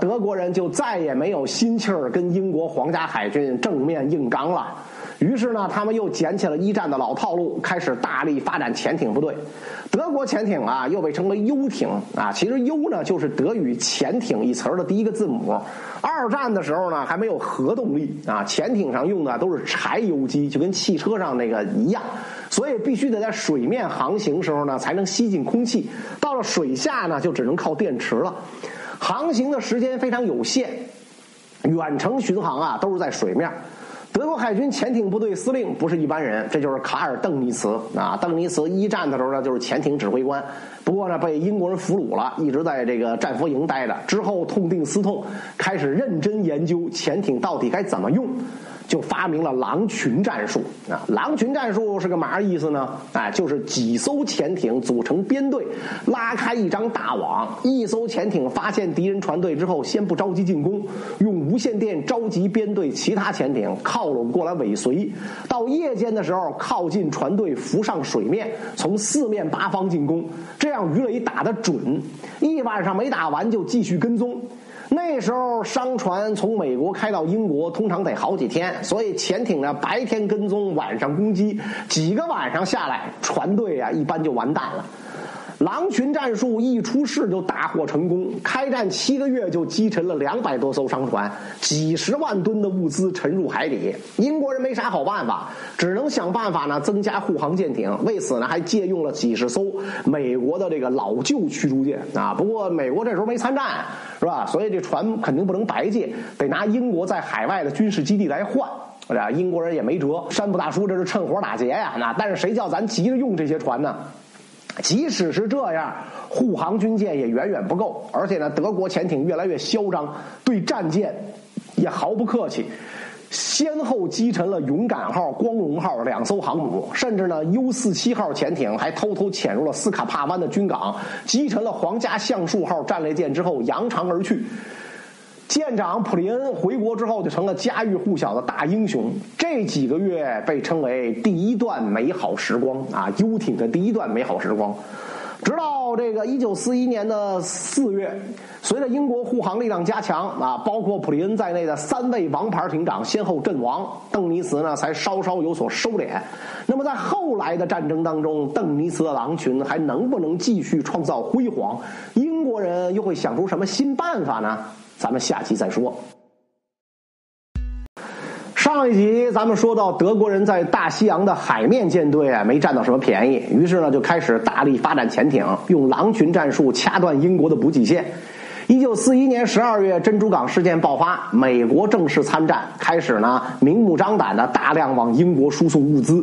德国人就再也没有心气儿跟英国皇家海军正面硬刚了。于是呢，他们又捡起了一战的老套路，开始大力发展潜艇部队。德国潜艇啊，又被称为 U 艇啊，其实 U 呢就是德语潜艇一词儿的第一个字母。二战的时候呢，还没有核动力啊，潜艇上用的都是柴油机，就跟汽车上那个一样，所以必须得在水面航行时候呢，才能吸进空气。到了水下呢，就只能靠电池了。航行的时间非常有限，远程巡航啊都是在水面。德国海军潜艇部队司令不是一般人，这就是卡尔·邓尼茨啊。邓尼茨一战的时候呢，就是潜艇指挥官，不过呢被英国人俘虏了，一直在这个战俘营待着。之后痛定思痛，开始认真研究潜艇到底该怎么用。就发明了狼群战术啊！狼群战术是个嘛意思呢？哎，就是几艘潜艇组成编队，拉开一张大网。一艘潜艇发现敌人船队之后，先不着急进攻，用无线电召集编队其他潜艇靠拢过来尾随。到夜间的时候，靠近船队浮上水面，从四面八方进攻，这样鱼雷打得准。一晚上没打完就继续跟踪。那时候商船从美国开到英国，通常得好几天，所以潜艇呢白天跟踪，晚上攻击，几个晚上下来，船队啊一般就完蛋了。狼群战术一出世就大获成功，开战七个月就击沉了两百多艘商船，几十万吨的物资沉入海底。英国人没啥好办法，只能想办法呢增加护航舰艇。为此呢，还借用了几十艘美国的这个老旧驱逐舰啊。不过美国这时候没参战，是吧？所以这船肯定不能白借，得拿英国在海外的军事基地来换。英国人也没辙。山姆大叔这是趁火打劫呀！那但是谁叫咱急着用这些船呢？即使是这样，护航军舰也远远不够，而且呢，德国潜艇越来越嚣张，对战舰也毫不客气，先后击沉了“勇敢号”“光荣号”两艘航母，甚至呢，U 四七号潜艇还偷偷潜入了斯卡帕湾的军港，击沉了“皇家橡树号”战列舰之后扬长而去。舰长普利恩回国之后就成了家喻户晓的大英雄。这几个月被称为第一段美好时光啊，游艇的第一段美好时光。直到这个一九四一年的四月，随着英国护航力量加强啊，包括普利恩在内的三位王牌艇长先后阵亡，邓尼茨呢才稍稍有所收敛。那么在后来的战争当中，邓尼茨的狼群还能不能继续创造辉煌？英国人又会想出什么新办法呢？咱们下期再说。上一集咱们说到，德国人在大西洋的海面舰队啊没占到什么便宜，于是呢就开始大力发展潜艇，用狼群战术掐断英国的补给线。一九四一年十二月，珍珠港事件爆发，美国正式参战，开始呢明目张胆的大量往英国输送物资。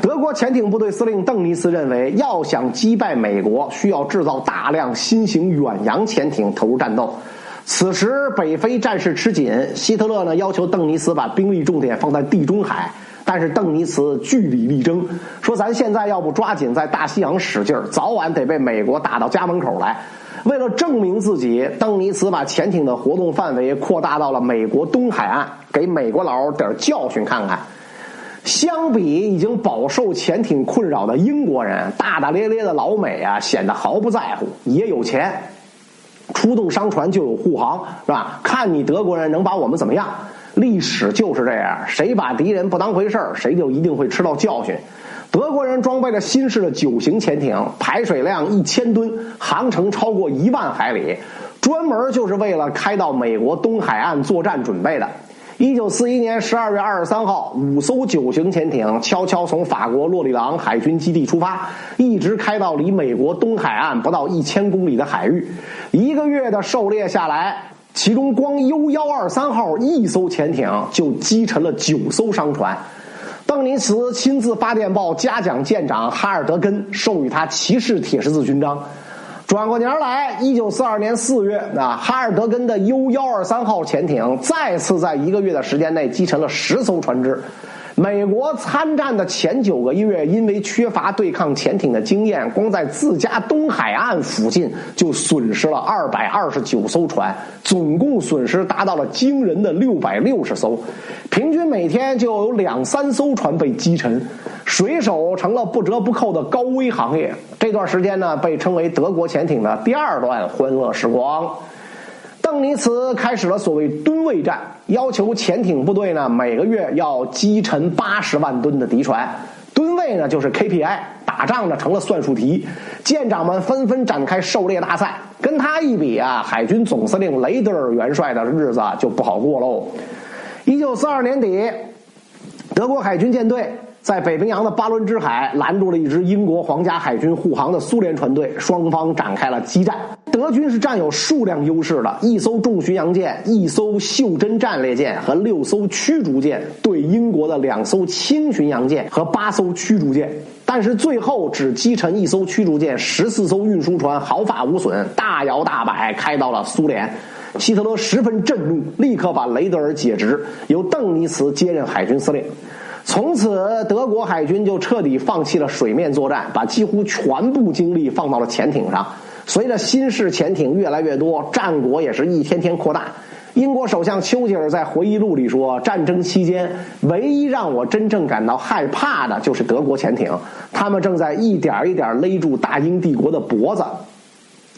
德国潜艇部队司令邓尼斯认为，要想击败美国，需要制造大量新型远洋潜艇投入战斗。此时北非战事吃紧，希特勒呢要求邓尼茨把兵力重点放在地中海，但是邓尼茨据理力争，说咱现在要不抓紧在大西洋使劲儿，早晚得被美国打到家门口来。为了证明自己，邓尼茨把潜艇的活动范围扩大到了美国东海岸，给美国佬点教训看看。相比已经饱受潜艇困扰的英国人，大大咧咧的老美啊显得毫不在乎，也有钱。出动商船就有护航，是吧？看你德国人能把我们怎么样？历史就是这样，谁把敌人不当回事儿，谁就一定会吃到教训。德国人装备了新式的九型潜艇，排水量一千吨，航程超过一万海里，专门就是为了开到美国东海岸作战准备的。一九四一年十二月二十三号，五艘九型潜艇悄悄从法国洛里昂海军基地出发，一直开到离美国东海岸不到一千公里的海域。一个月的狩猎下来，其中光 U 幺二三号一艘潜艇就击沉了九艘商船。邓尼茨亲自发电报嘉奖舰长哈尔德根，授予他骑士铁十字勋章。转过年来，一九四二年四月，啊，哈尔德根的 U 幺二三号潜艇再次在一个月的时间内击沉了十艘船只。美国参战的前九个月，因为缺乏对抗潜艇的经验，光在自家东海岸附近就损失了二百二十九艘船，总共损失达到了惊人的六百六十艘，平均每天就有两三艘船被击沉，水手成了不折不扣的高危行业。这段时间呢，被称为德国潜艇的第二段欢乐时光。邓尼茨开始了所谓吨位战，要求潜艇部队呢每个月要击沉八十万吨的敌船。吨位呢就是 KPI，打仗呢成了算术题，舰长们纷纷展开狩猎大赛。跟他一比啊，海军总司令雷德尔元帅的日子就不好过喽。一九四二年底，德国海军舰队在北冰洋的巴伦支海拦住了一支英国皇家海军护航的苏联船队，双方展开了激战。德军是占有数量优势的，一艘重巡洋舰、一艘袖珍战列舰和六艘驱逐舰对英国的两艘轻巡洋舰和八艘驱逐舰，但是最后只击沉一艘驱逐舰，十四艘运输船毫发无损，大摇大摆开到了苏联。希特勒十分震怒，立刻把雷德尔解职，由邓尼茨接任海军司令。从此，德国海军就彻底放弃了水面作战，把几乎全部精力放到了潜艇上。随着新式潜艇越来越多，战果也是一天天扩大。英国首相丘吉尔在回忆录里说：“战争期间，唯一让我真正感到害怕的就是德国潜艇，他们正在一点一点勒住大英帝国的脖子。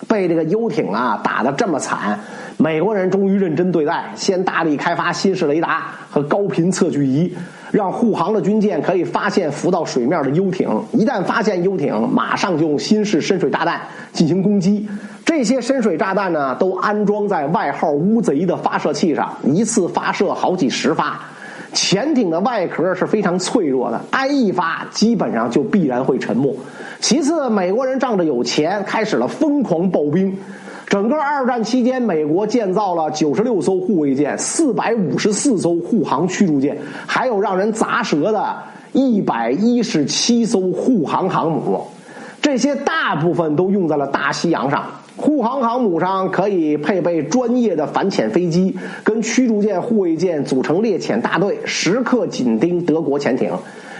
被这个游艇啊打得这么惨，美国人终于认真对待，先大力开发新式雷达和高频测距仪。”让护航的军舰可以发现浮到水面的游艇，一旦发现游艇，马上就用新式深水炸弹进行攻击。这些深水炸弹呢，都安装在外号“乌贼”的发射器上，一次发射好几十发。潜艇的外壳是非常脆弱的，挨一发基本上就必然会沉没。其次，美国人仗着有钱，开始了疯狂爆兵。整个二战期间，美国建造了九十六艘护卫舰、四百五十四艘护航驱逐舰，还有让人砸舌的一百一十七艘护航航母。这些大部分都用在了大西洋上。护航航母上可以配备专业的反潜飞机，跟驱逐舰、护卫舰组成猎潜大队，时刻紧盯德国潜艇。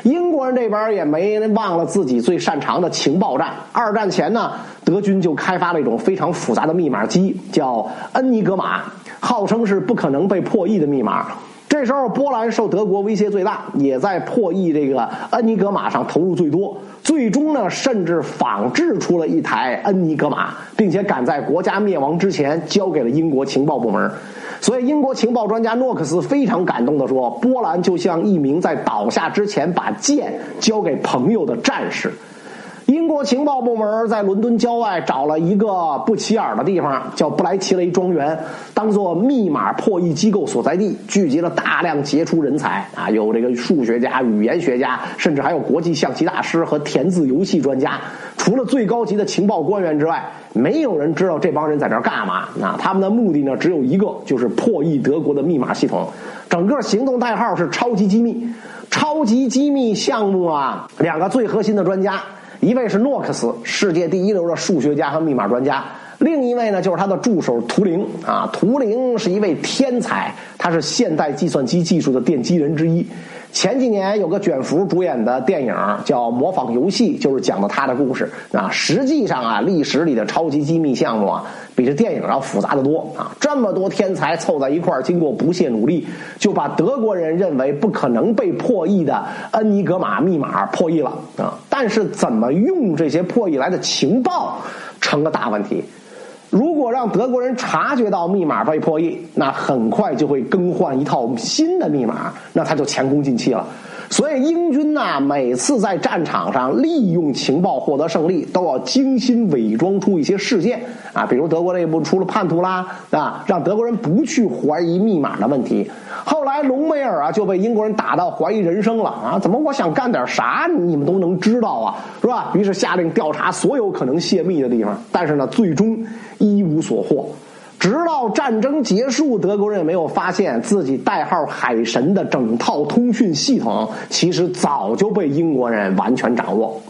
英国人这边也没忘了自己最擅长的情报战。二战前呢，德军就开发了一种非常复杂的密码机，叫恩尼格玛，号称是不可能被破译的密码。这时候，波兰受德国威胁最大，也在破译这个恩尼格玛上投入最多。最终呢，甚至仿制出了一台恩尼格玛，并且赶在国家灭亡之前交给了英国情报部门。所以，英国情报专家诺克斯非常感动地说：“波兰就像一名在倒下之前把剑交给朋友的战士。”英国情报部门在伦敦郊外找了一个不起眼的地方，叫布莱奇雷庄园，当做密码破译机构所在地，聚集了大量杰出人才啊，有这个数学家、语言学家，甚至还有国际象棋大师和填字游戏专家。除了最高级的情报官员之外，没有人知道这帮人在这儿干嘛。啊，他们的目的呢只有一个，就是破译德国的密码系统。整个行动代号是“超级机密”。超级机密项目啊，两个最核心的专家。一位是诺克斯，世界第一流的数学家和密码专家；另一位呢，就是他的助手图灵啊。图灵是一位天才，他是现代计算机技术的奠基人之一。前几年有个卷福主演的电影叫《模仿游戏》，就是讲的他的故事啊。实际上啊，历史里的超级机密项目啊，比这电影要复杂的多啊。这么多天才凑在一块儿，经过不懈努力，就把德国人认为不可能被破译的恩尼格玛密码破译了啊。但是怎么用这些破译来的情报，成了大问题。如果让德国人察觉到密码被破译，那很快就会更换一套新的密码，那他就前功尽弃了。所以英军呐，每次在战场上利用情报获得胜利，都要精心伪装出一些事件啊，比如德国内部出了叛徒啦啊，让德国人不去怀疑密码的问题。后来隆美尔啊就被英国人打到怀疑人生了啊，怎么我想干点啥你们都能知道啊，是吧？于是下令调查所有可能泄密的地方，但是呢，最终一无所获。直到战争结束，德国人也没有发现自己代号“海神”的整套通讯系统，其实早就被英国人完全掌握。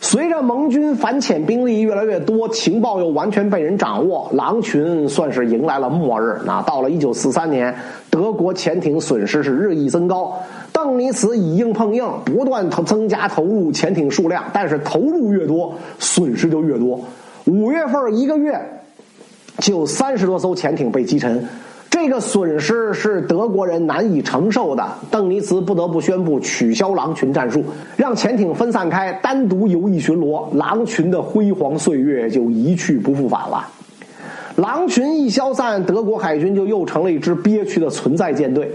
随着盟军反潜兵力越来越多，情报又完全被人掌握，狼群算是迎来了末日。那到了一九四三年，德国潜艇损失是日益增高，邓尼茨以硬碰硬，不断投增加投入潜艇数量，但是投入越多，损失就越多。五月份一个月。就三十多艘潜艇被击沉，这个损失是德国人难以承受的。邓尼茨不得不宣布取消狼群战术，让潜艇分散开，单独游弋巡逻。狼群的辉煌岁月就一去不复返了。狼群一消散，德国海军就又成了一支憋屈的存在舰队。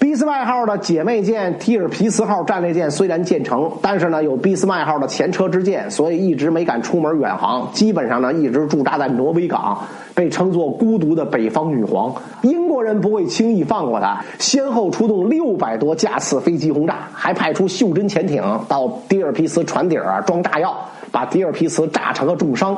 俾斯麦号的姐妹舰提尔皮茨号战列舰虽然建成，但是呢有俾斯麦号的前车之鉴，所以一直没敢出门远航，基本上呢一直驻扎在挪威港，被称作孤独的北方女皇。英国人不会轻易放过她，先后出动六百多架次飞机轰炸，还派出袖珍潜艇到迪尔皮茨船底儿装炸药，把迪尔皮茨炸成了重伤。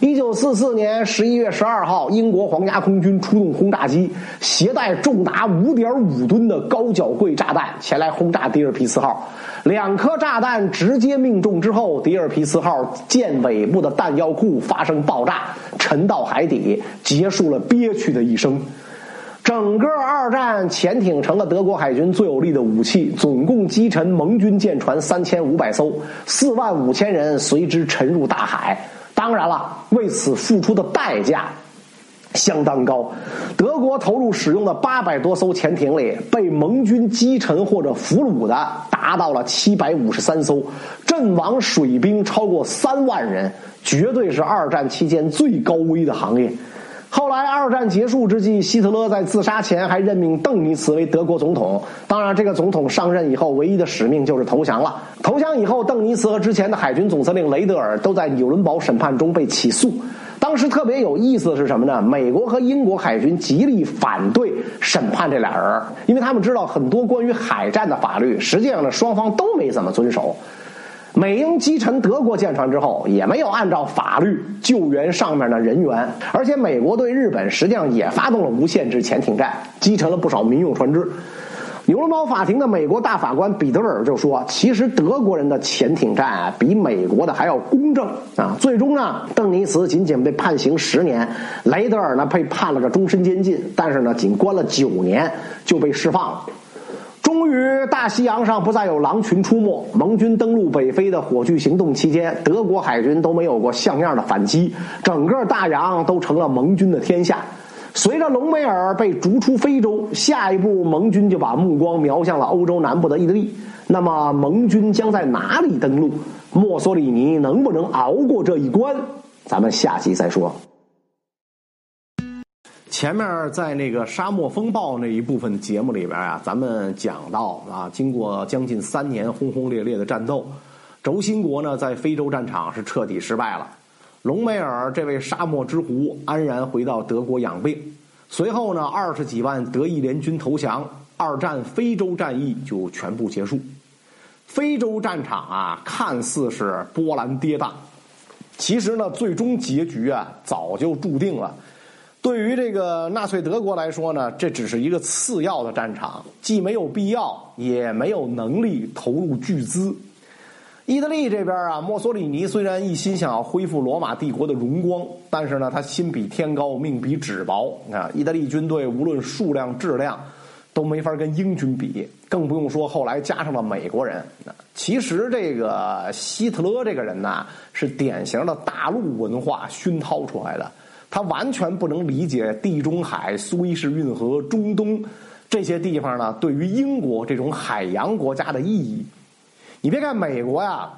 一九四四年十一月十二号，英国皇家空军出动轰炸机，携带重达五点五吨的高脚柜炸弹前来轰炸迪尔皮斯号。两颗炸弹直接命中之后，迪尔皮斯号舰尾部的弹药库发生爆炸，沉到海底，结束了憋屈的一生。整个二战，潜艇成了德国海军最有力的武器，总共击沉盟军舰船三千五百艘，四万五千人随之沉入大海。当然了，为此付出的代价相当高。德国投入使用的八百多艘潜艇里，被盟军击沉或者俘虏的达到了七百五十三艘，阵亡水兵超过三万人，绝对是二战期间最高危的行业。后来，二战结束之际，希特勒在自杀前还任命邓尼茨为德国总统。当然，这个总统上任以后，唯一的使命就是投降了。投降以后，邓尼茨和之前的海军总司令雷德尔都在纽伦堡审判中被起诉。当时特别有意思的是什么呢？美国和英国海军极力反对审判这俩人，因为他们知道很多关于海战的法律，实际上呢双方都没怎么遵守。美英击沉德国舰船之后，也没有按照法律救援上面的人员，而且美国对日本实际上也发动了无限制潜艇战，击沉了不少民用船只。纽伦堡法庭的美国大法官彼得尔就说：“其实德国人的潜艇战啊，比美国的还要公正啊。”最终呢，邓尼茨仅仅被判刑十年，雷德尔呢被判了个终身监禁，但是呢，仅关了九年就被释放了。终于，大西洋上不再有狼群出没。盟军登陆北非的火炬行动期间，德国海军都没有过像样的反击，整个大洋都成了盟军的天下。随着隆美尔被逐出非洲，下一步盟军就把目光瞄向了欧洲南部的意大利。那么，盟军将在哪里登陆？墨索里尼能不能熬过这一关？咱们下集再说。前面在那个沙漠风暴那一部分节目里边啊，咱们讲到啊，经过将近三年轰轰烈烈的战斗，轴心国呢在非洲战场是彻底失败了。隆美尔这位沙漠之狐安然回到德国养病。随后呢，二十几万德意联军投降，二战非洲战役就全部结束。非洲战场啊，看似是波澜跌宕，其实呢，最终结局啊早就注定了。对于这个纳粹德国来说呢，这只是一个次要的战场，既没有必要，也没有能力投入巨资。意大利这边啊，墨索里尼虽然一心想要恢复罗马帝国的荣光，但是呢，他心比天高，命比纸薄啊！意大利军队无论数量、质量，都没法跟英军比，更不用说后来加上了美国人。其实这个希特勒这个人呢，是典型的大陆文化熏陶出来的。他完全不能理解地中海、苏伊士运河、中东这些地方呢对于英国这种海洋国家的意义。你别看美国呀，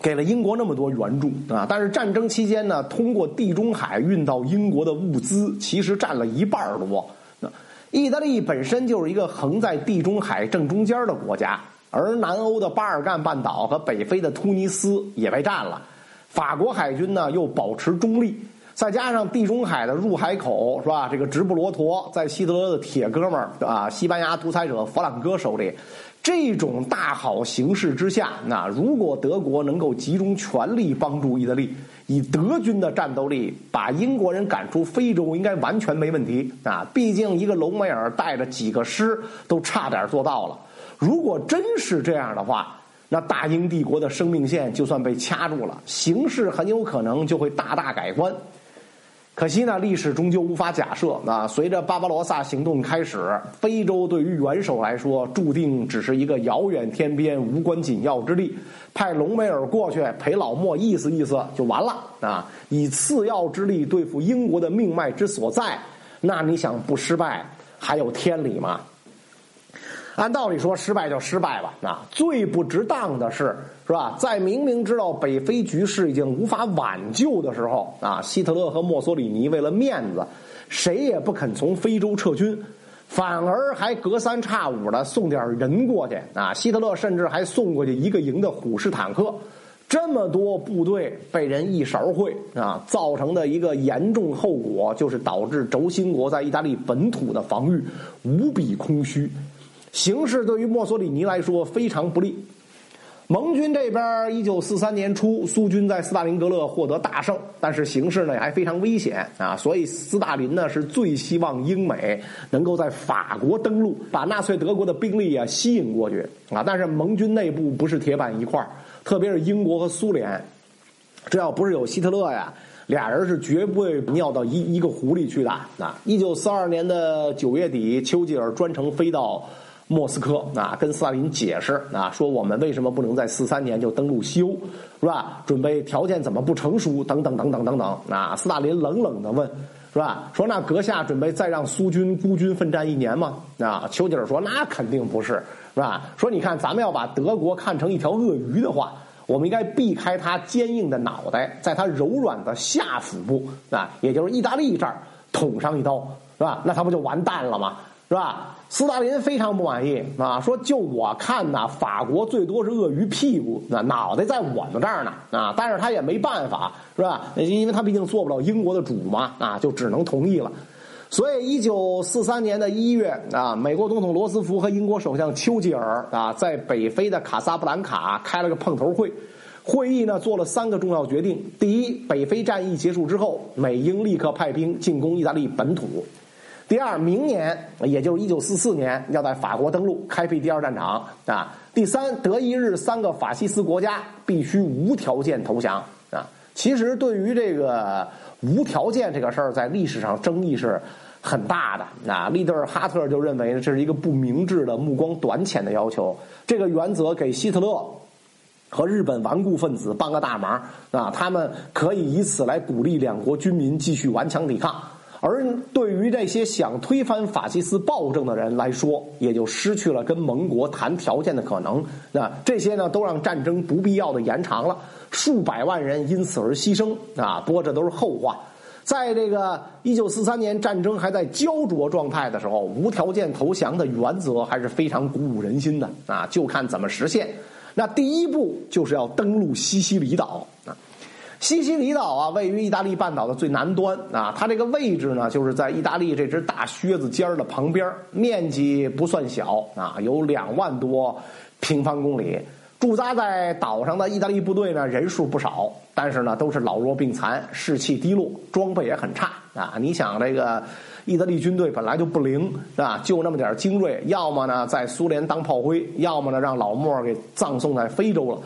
给了英国那么多援助啊，但是战争期间呢，通过地中海运到英国的物资其实占了一半多。那意大利本身就是一个横在地中海正中间的国家，而南欧的巴尔干半岛和北非的突尼斯也被占了。法国海军呢又保持中立。再加上地中海的入海口是吧？这个直布罗陀在希特勒的铁哥们儿啊，西班牙独裁者弗朗哥手里，这种大好形势之下，那如果德国能够集中全力帮助意大利，以德军的战斗力把英国人赶出非洲，应该完全没问题啊！毕竟一个隆美尔带着几个师都差点做到了。如果真是这样的话，那大英帝国的生命线就算被掐住了，形势很有可能就会大大改观。可惜呢，历史终究无法假设。啊随着巴巴罗萨行动开始，非洲对于元首来说，注定只是一个遥远天边、无关紧要之地。派隆美尔过去陪老莫意思意思就完了啊！以次要之力对付英国的命脉之所在，那你想不失败还有天理吗？按道理说，失败就失败吧。啊，最不值当的是，是吧？在明明知道北非局势已经无法挽救的时候，啊，希特勒和墨索里尼为了面子，谁也不肯从非洲撤军，反而还隔三差五的送点人过去。啊，希特勒甚至还送过去一个营的虎式坦克。这么多部队被人一勺烩啊，造成的一个严重后果就是导致轴心国在意大利本土的防御无比空虚，形势对于墨索里尼来说非常不利。盟军这边，一九四三年初，苏军在斯大林格勒获得大胜，但是形势呢还非常危险啊，所以斯大林呢是最希望英美能够在法国登陆，把纳粹德国的兵力啊吸引过去啊，但是盟军内部不是铁板一块特别是英国和苏联，这要不是有希特勒呀，俩人是绝不会尿到一一个湖里去的。啊，一九四二年的九月底，丘吉尔专程飞到莫斯科啊，跟斯大林解释啊，说我们为什么不能在四三年就登陆西欧，是吧？准备条件怎么不成熟？等等等等等等。啊，斯大林冷冷的问，是吧？说那阁下准备再让苏军孤军奋战一年吗？啊，丘吉尔说那肯定不是。是吧？说你看，咱们要把德国看成一条鳄鱼的话，我们应该避开它坚硬的脑袋，在它柔软的下腹部啊，也就是意大利这儿捅上一刀，是吧？那他不就完蛋了吗？是吧？斯大林非常不满意啊，说就我看呢，法国最多是鳄鱼屁股，那脑袋在我们这儿呢啊，但是他也没办法，是吧？因为他毕竟做不了英国的主嘛啊，就只能同意了。所以，一九四三年的一月啊，美国总统罗斯福和英国首相丘吉尔啊，在北非的卡萨布兰卡开了个碰头会。会议呢，做了三个重要决定：第一，北非战役结束之后，美英立刻派兵进攻意大利本土；第二，明年，也就是一九四四年，要在法国登陆，开辟第二战场啊；第三，德意日三个法西斯国家必须无条件投降啊。其实，对于这个。无条件这个事儿在历史上争议是很大的。啊，利德尔哈特就认为这是一个不明智的、目光短浅的要求。这个原则给希特勒和日本顽固分子帮个大忙啊，他们可以以此来鼓励两国军民继续顽强抵抗。而对于这些想推翻法西斯暴政的人来说，也就失去了跟盟国谈条件的可能。那这些呢，都让战争不必要的延长了。数百万人因此而牺牲啊！不过这都是后话。在这个一九四三年战争还在焦灼状态的时候，无条件投降的原则还是非常鼓舞人心的啊！就看怎么实现。那第一步就是要登陆西西里岛啊！西西里岛啊，位于意大利半岛的最南端啊，它这个位置呢，就是在意大利这只大靴子尖儿的旁边，面积不算小啊，有两万多平方公里。驻扎在岛上的意大利部队呢，人数不少，但是呢，都是老弱病残，士气低落，装备也很差啊！你想，这个意大利军队本来就不灵啊，就那么点精锐，要么呢在苏联当炮灰，要么呢让老莫给葬送在非洲了。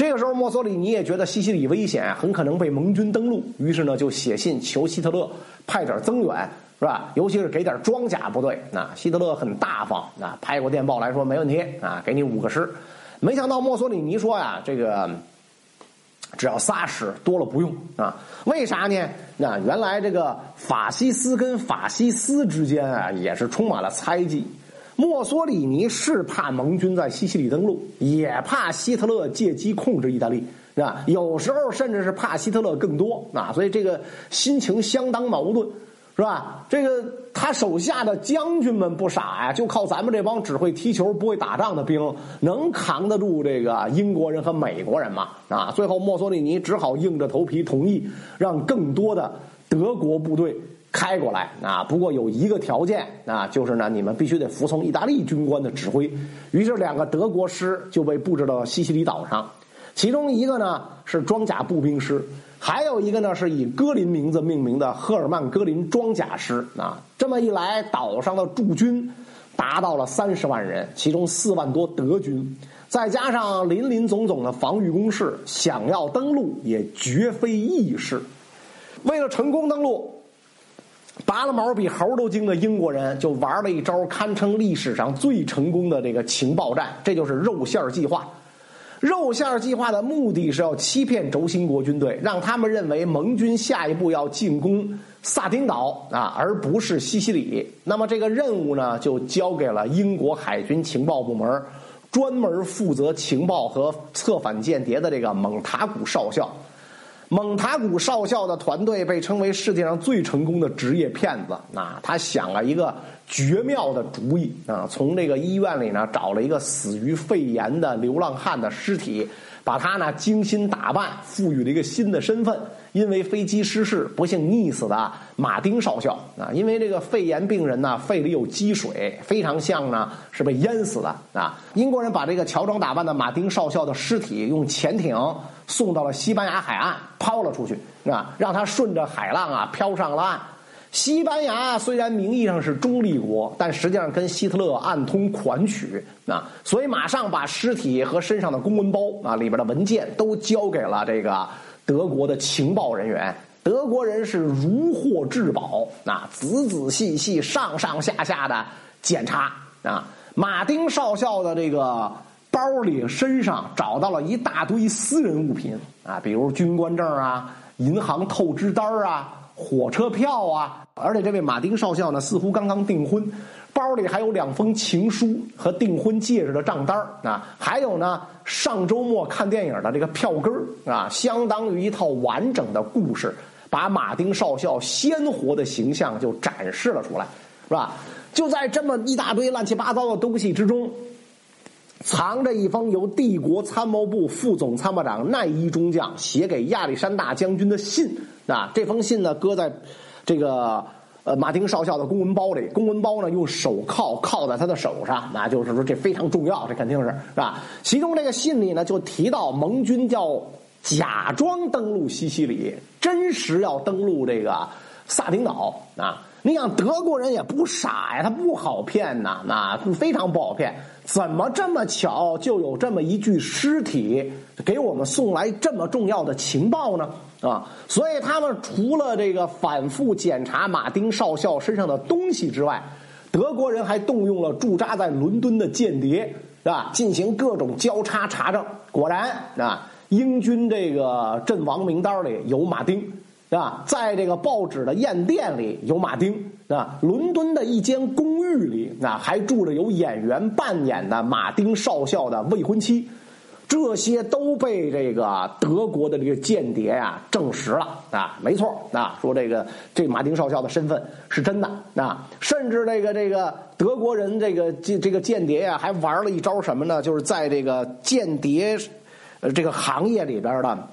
这个时候，墨索里尼也觉得西西里危险，很可能被盟军登陆，于是呢就写信求希特勒派点增援，是吧？尤其是给点装甲部队。那希特勒很大方，啊，拍过电报来说没问题啊，给你五个师。没想到墨索里尼说呀，这个只要仨师，多了不用啊？为啥呢？那原来这个法西斯跟法西斯之间啊，也是充满了猜忌。墨索里尼是怕盟军在西西里登陆，也怕希特勒借机控制意大利，是吧？有时候甚至是怕希特勒更多啊，所以这个心情相当矛盾。是吧？这个他手下的将军们不傻呀，就靠咱们这帮只会踢球不会打仗的兵，能扛得住这个英国人和美国人吗？啊！最后墨索里尼只好硬着头皮同意，让更多的德国部队开过来啊。不过有一个条件啊，就是呢，你们必须得服从意大利军官的指挥。于是两个德国师就被布置到西西里岛上，其中一个呢是装甲步兵师。还有一个呢，是以戈林名字命名的赫尔曼·戈林装甲师啊。这么一来，岛上的驻军达到了三十万人，其中四万多德军，再加上林林总总的防御工事，想要登陆也绝非易事。为了成功登陆，拔了毛比猴都精的英国人就玩了一招堪称历史上最成功的这个情报战，这就是肉馅计划。肉馅计划的目的是要欺骗轴心国军队，让他们认为盟军下一步要进攻萨丁岛啊，而不是西西里。那么这个任务呢，就交给了英国海军情报部门，专门负责情报和策反间谍的这个蒙塔古少校。蒙塔古少校的团队被称为世界上最成功的职业骗子。啊，他想了一个绝妙的主意啊，从这个医院里呢找了一个死于肺炎的流浪汉的尸体，把他呢精心打扮，赋予了一个新的身份。因为飞机失事不幸溺死的马丁少校啊，因为这个肺炎病人呢肺里有积水，非常像呢是被淹死的啊。英国人把这个乔装打扮的马丁少校的尸体用潜艇送到了西班牙海岸，抛了出去啊，让他顺着海浪啊飘上了岸。西班牙虽然名义上是中立国，但实际上跟希特勒暗通款曲啊，所以马上把尸体和身上的公文包啊里边的文件都交给了这个。德国的情报人员，德国人是如获至宝啊，仔仔细细、上上下下的检查啊。马丁少校的这个包里、身上找到了一大堆私人物品啊，比如军官证啊、银行透支单啊、火车票啊。而且这位马丁少校呢，似乎刚刚订婚。包里还有两封情书和订婚戒指的账单啊，还有呢，上周末看电影的这个票根啊，相当于一套完整的故事，把马丁少校鲜活的形象就展示了出来，是吧？就在这么一大堆乱七八糟的东西之中，藏着一封由帝国参谋部副总参谋长奈伊中将写给亚历山大将军的信啊，这封信呢，搁在这个。呃，马丁少校的公文包里，公文包呢用手铐铐在他的手上，那就是说这非常重要，这肯定是是吧？其中这个信里呢就提到盟军叫假装登陆西西里，真实要登陆这个萨丁岛啊。你想德国人也不傻呀，他不好骗呐，那非常不好骗。怎么这么巧就有这么一具尸体给我们送来这么重要的情报呢？啊，所以他们除了这个反复检查马丁少校身上的东西之外，德国人还动用了驻扎在伦敦的间谍，是吧？进行各种交叉查证。果然啊，英军这个阵亡名单里有马丁。是吧？在这个报纸的验店里有马丁，是吧？伦敦的一间公寓里，啊，还住着有演员扮演的马丁少校的未婚妻，这些都被这个德国的这个间谍呀证实了啊，没错啊，说这个这马丁少校的身份是真的啊，甚至这个这个德国人这个这这个间谍呀还玩了一招什么呢？就是在这个间谍呃这个行业里边的。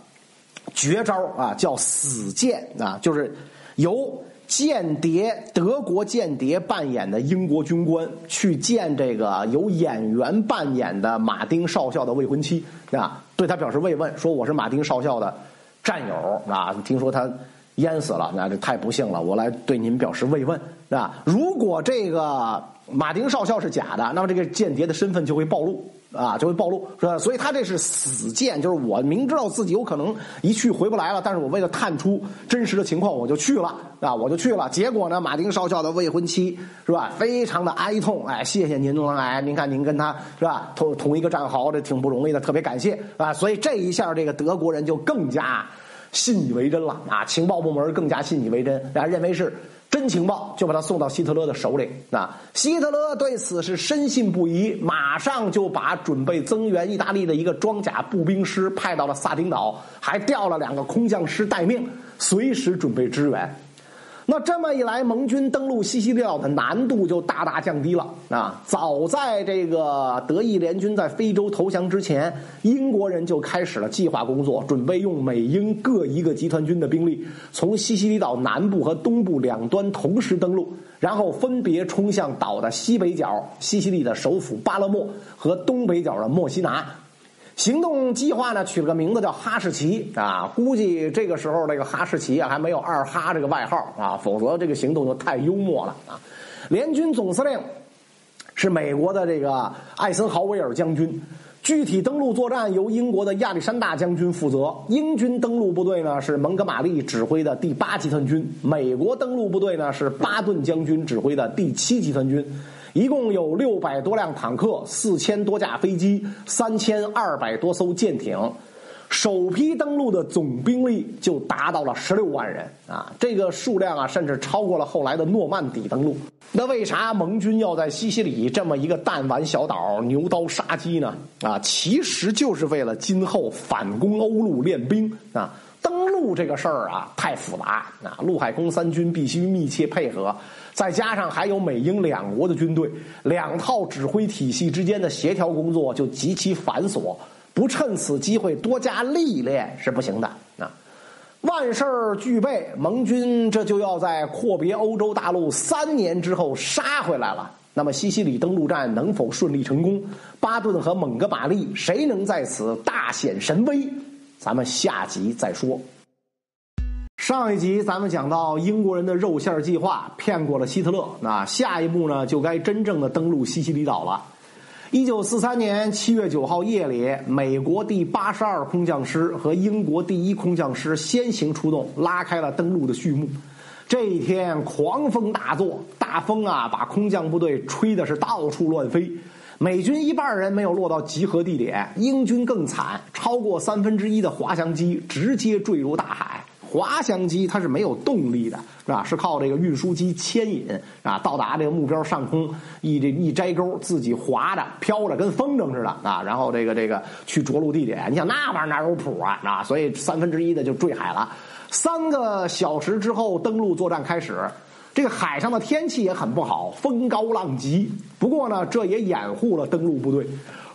绝招啊，叫死间啊，就是由间谍德国间谍扮演的英国军官去见这个由演员扮演的马丁少校的未婚妻啊，对他表示慰问，说我是马丁少校的战友啊，听说他淹死了，那这太不幸了，我来对您表示慰问啊。如果这个马丁少校是假的，那么这个间谍的身份就会暴露。啊，就会暴露，是吧？所以他这是死谏，就是我明知道自己有可能一去回不来了，但是我为了探出真实的情况，我就去了，啊，我就去了。结果呢，马丁少校的未婚妻是吧，非常的哀痛，哎，谢谢您，哎，您看您跟他是吧，同同一个战壕，这挺不容易的，特别感谢啊。所以这一下，这个德国人就更加信以为真了啊，情报部门更加信以为真，然后认为是。真情报就把他送到希特勒的手里啊！希特勒对此是深信不疑，马上就把准备增援意大利的一个装甲步兵师派到了萨丁岛，还调了两个空降师待命，随时准备支援。那这么一来，盟军登陆西西里岛的难度就大大降低了啊！早在这个德意联军在非洲投降之前，英国人就开始了计划工作，准备用美英各一个集团军的兵力，从西西里岛南部和东部两端同时登陆，然后分别冲向岛的西北角西西里的首府巴勒莫和东北角的墨西拿。行动计划呢，取了个名字叫哈士奇啊，估计这个时候这个哈士奇啊还没有二哈这个外号啊，否则这个行动就太幽默了啊。联军总司令是美国的这个艾森豪威尔将军，具体登陆作战由英国的亚历山大将军负责。英军登陆部队呢是蒙哥马利指挥的第八集团军，美国登陆部队呢是巴顿将军指挥的第七集团军。一共有六百多辆坦克、四千多架飞机、三千二百多艘舰艇。首批登陆的总兵力就达到了十六万人啊！这个数量啊，甚至超过了后来的诺曼底登陆。那为啥盟军要在西西里这么一个弹丸小岛牛刀杀鸡呢？啊，其实就是为了今后反攻欧陆练兵啊！登陆这个事儿啊，太复杂啊！陆海空三军必须密切配合，再加上还有美英两国的军队，两套指挥体系之间的协调工作就极其繁琐。不趁此机会多加历练是不行的啊！万事俱备，盟军这就要在阔别欧洲大陆三年之后杀回来了。那么西西里登陆战能否顺利成功？巴顿和蒙哥马利谁能在此大显神威？咱们下集再说。上一集咱们讲到英国人的肉馅计划骗过了希特勒，那下一步呢就该真正的登陆西西里岛了。一九四三年七月九号夜里，美国第八十二空降师和英国第一空降师先行出动，拉开了登陆的序幕。这一天，狂风大作，大风啊，把空降部队吹的是到处乱飞。美军一半人没有落到集合地点，英军更惨，超过三分之一的滑翔机直接坠入大海。滑翔机它是没有动力的，是吧？是靠这个运输机牵引啊，到达这个目标上空，一这一摘钩，自己滑着飘着，跟风筝似的啊。然后这个这个去着陆地点，你想那玩意儿哪有谱啊？啊，所以三分之一的就坠海了。三个小时之后，登陆作战开始。这个海上的天气也很不好，风高浪急。不过呢，这也掩护了登陆部队。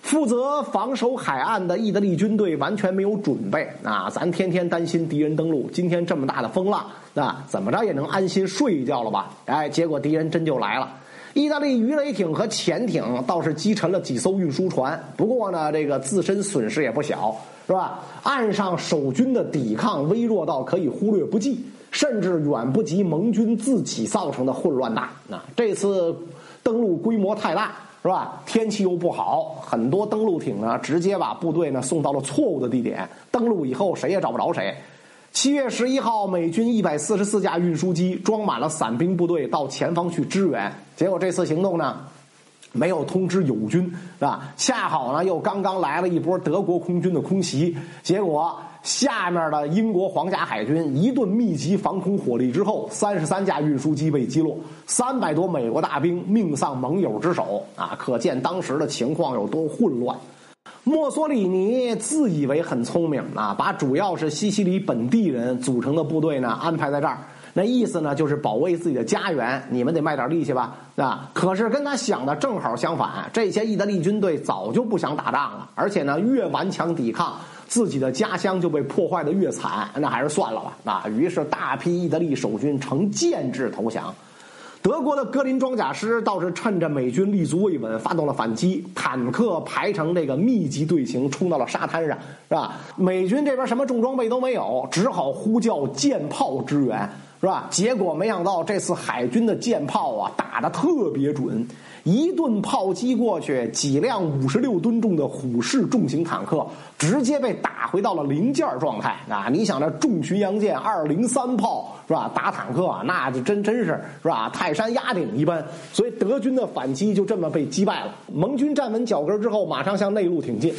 负责防守海岸的意大利军队完全没有准备啊！咱天天担心敌人登陆，今天这么大的风浪啊，怎么着也能安心睡一觉了吧？哎，结果敌人真就来了。意大利鱼雷艇和潜艇倒是击沉了几艘运输船，不过呢，这个自身损失也不小，是吧？岸上守军的抵抗微弱到可以忽略不计，甚至远不及盟军自己造成的混乱大。啊，这次登陆规模太大。是吧？天气又不好，很多登陆艇呢，直接把部队呢送到了错误的地点。登陆以后，谁也找不着谁。七月十一号，美军一百四十四架运输机装满了伞兵部队到前方去支援。结果这次行动呢，没有通知友军，是吧？恰好呢，又刚刚来了一波德国空军的空袭，结果。下面的英国皇家海军一顿密集防空火力之后，三十三架运输机被击落，三百多美国大兵命丧盟友之手啊！可见当时的情况有多混乱。墨索里尼自以为很聪明啊，把主要是西西里本地人组成的部队呢安排在这儿，那意思呢就是保卫自己的家园，你们得卖点力气吧，啊！可是跟他想的正好相反，这些意大利军队早就不想打仗了，而且呢越顽强抵抗。自己的家乡就被破坏的越惨，那还是算了吧。啊，于是大批意大利守军呈建制投降。德国的格林装甲师倒是趁着美军立足未稳，发动了反击，坦克排成这个密集队形冲到了沙滩上，是吧？美军这边什么重装备都没有，只好呼叫舰炮支援，是吧？结果没想到这次海军的舰炮啊，打的特别准。一顿炮击过去，几辆五十六吨重的虎式重型坦克直接被打回到了零件状态啊！你想，这重巡洋舰二零三炮是吧？打坦克啊，那就真真是是吧？泰山压顶一般。所以德军的反击就这么被击败了。盟军站稳脚跟之后，马上向内陆挺进。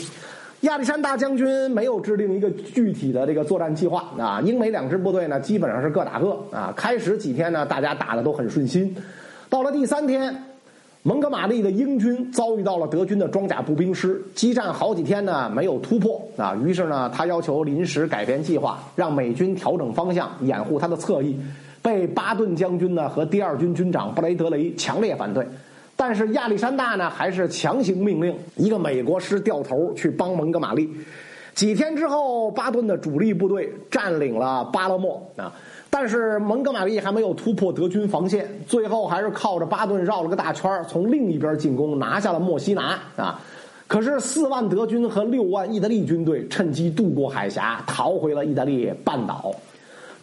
亚历山大将军没有制定一个具体的这个作战计划啊！英美两支部队呢，基本上是各打各啊。开始几天呢，大家打的都很顺心。到了第三天。蒙哥马利的英军遭遇到了德军的装甲步兵师，激战好几天呢，没有突破啊。于是呢，他要求临时改变计划，让美军调整方向，掩护他的侧翼。被巴顿将军呢和第二军军长布雷德雷强烈反对，但是亚历山大呢还是强行命令一个美国师掉头去帮蒙哥马利。几天之后，巴顿的主力部队占领了巴勒莫啊。但是蒙哥马利还没有突破德军防线，最后还是靠着巴顿绕了个大圈从另一边进攻，拿下了墨西拿啊！可是四万德军和六万意大利军队趁机渡过海峡，逃回了意大利半岛。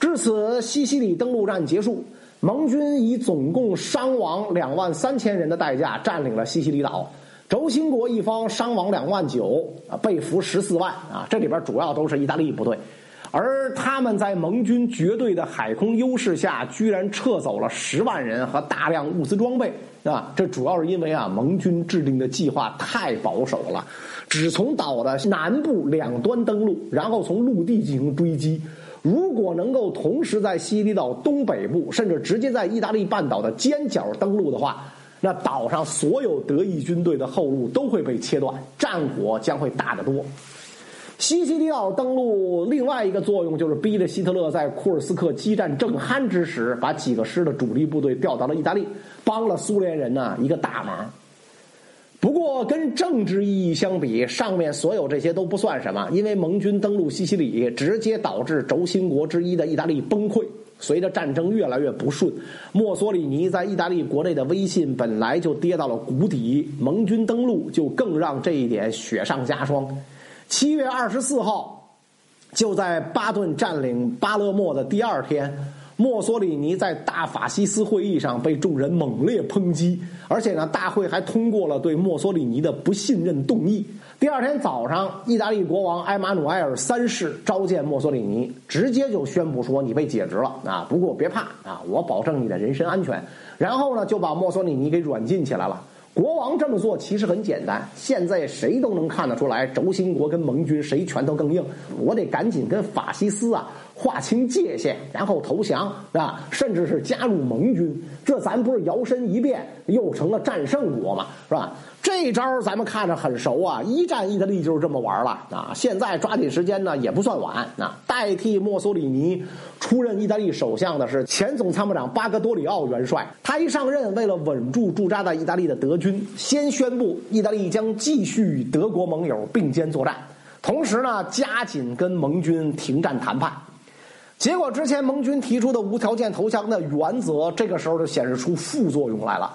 至此，西西里登陆战结束，盟军以总共伤亡两万三千人的代价占领了西西里岛。轴心国一方伤亡两万九，啊，被俘十四万啊！这里边主要都是意大利部队。而他们在盟军绝对的海空优势下，居然撤走了十万人和大量物资装备，啊，这主要是因为啊，盟军制定的计划太保守了，只从岛的南部两端登陆，然后从陆地进行追击。如果能够同时在西西里岛东北部，甚至直接在意大利半岛的尖角登陆的话，那岛上所有德意军队的后路都会被切断，战果将会大得多。西西里岛登陆另外一个作用就是逼着希特勒在库尔斯克激战正酣之时，把几个师的主力部队调到了意大利，帮了苏联人呢一个大忙。不过，跟政治意义相比，上面所有这些都不算什么，因为盟军登陆西西里，直接导致轴心国之一的意大利崩溃。随着战争越来越不顺，墨索里尼在意大利国内的威信本来就跌到了谷底，盟军登陆就更让这一点雪上加霜。七月二十四号，就在巴顿占领巴勒莫的第二天，墨索里尼在大法西斯会议上被众人猛烈抨击，而且呢，大会还通过了对墨索里尼的不信任动议。第二天早上，意大利国王埃马努埃尔三世召见墨索里尼，直接就宣布说：“你被解职了啊！不过别怕啊，我保证你的人身安全。”然后呢，就把墨索里尼给软禁起来了。国王这么做其实很简单，现在谁都能看得出来，轴心国跟盟军谁拳头更硬。我得赶紧跟法西斯啊划清界限，然后投降，是吧？甚至是加入盟军，这咱不是摇身一变又成了战胜国嘛，是吧？这招咱们看着很熟啊！一战意大利就是这么玩了啊！现在抓紧时间呢，也不算晚啊！代替墨索里尼出任意大利首相的是前总参谋长巴格多里奥元帅。他一上任，为了稳住驻扎在意大利的德军，先宣布意大利将继续与德国盟友并肩作战，同时呢，加紧跟盟军停战谈判。结果之前盟军提出的无条件投降的原则，这个时候就显示出副作用来了。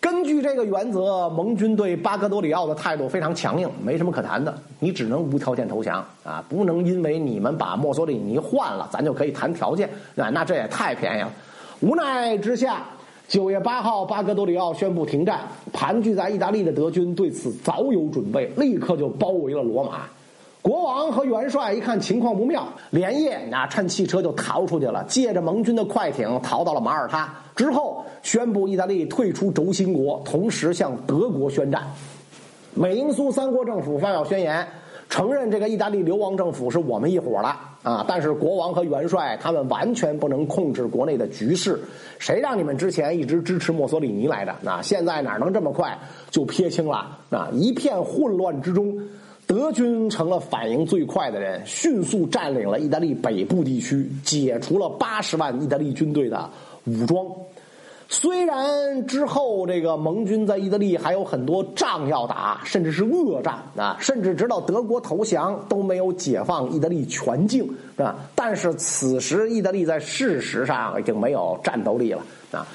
根据这个原则，盟军对巴格多里奥的态度非常强硬，没什么可谈的。你只能无条件投降啊，不能因为你们把墨索里尼换了，咱就可以谈条件啊，那这也太便宜了。无奈之下，九月八号，巴格多里奥宣布停战。盘踞在意大利的德军对此早有准备，立刻就包围了罗马。国王和元帅一看情况不妙，连夜啊趁汽车就逃出去了，借着盟军的快艇逃到了马耳他。之后宣布意大利退出轴心国，同时向德国宣战。美英苏三国政府发表宣言，承认这个意大利流亡政府是我们一伙的啊！但是国王和元帅他们完全不能控制国内的局势，谁让你们之前一直支持墨索里尼来的？那现在哪能这么快就撇清了？啊！一片混乱之中。德军成了反应最快的人，迅速占领了意大利北部地区，解除了八十万意大利军队的武装。虽然之后这个盟军在意大利还有很多仗要打，甚至是恶战啊，甚至直到德国投降都没有解放意大利全境，是吧？但是此时意大利在事实上已经没有战斗力了啊。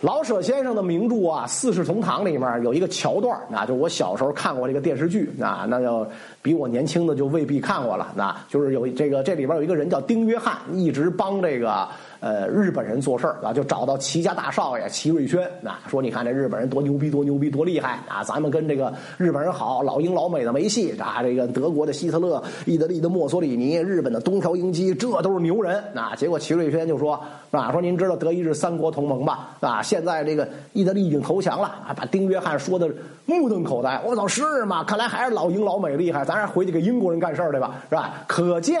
老舍先生的名著啊，《四世同堂》里面有一个桥段那，就我小时候看过这个电视剧啊，那就比我年轻的就未必看过了。那就是有这个这里边有一个人叫丁约翰，一直帮这个。呃，日本人做事儿啊，就找到齐家大少爷齐瑞轩啊，说你看这日本人多牛逼，多牛逼，多厉害啊！咱们跟这个日本人好，老英老美的没戏啊！这个德国的希特勒、意大利的墨索里尼、日本的东条英机，这都是牛人啊！结果齐瑞轩就说啊，说您知道德意日三国同盟吧？啊，现在这个意大利已经投降了啊！把丁约翰说的目瞪口呆，我操，是吗？看来还是老英老美厉害，咱还是回去给英国人干事儿去吧，是吧？可见。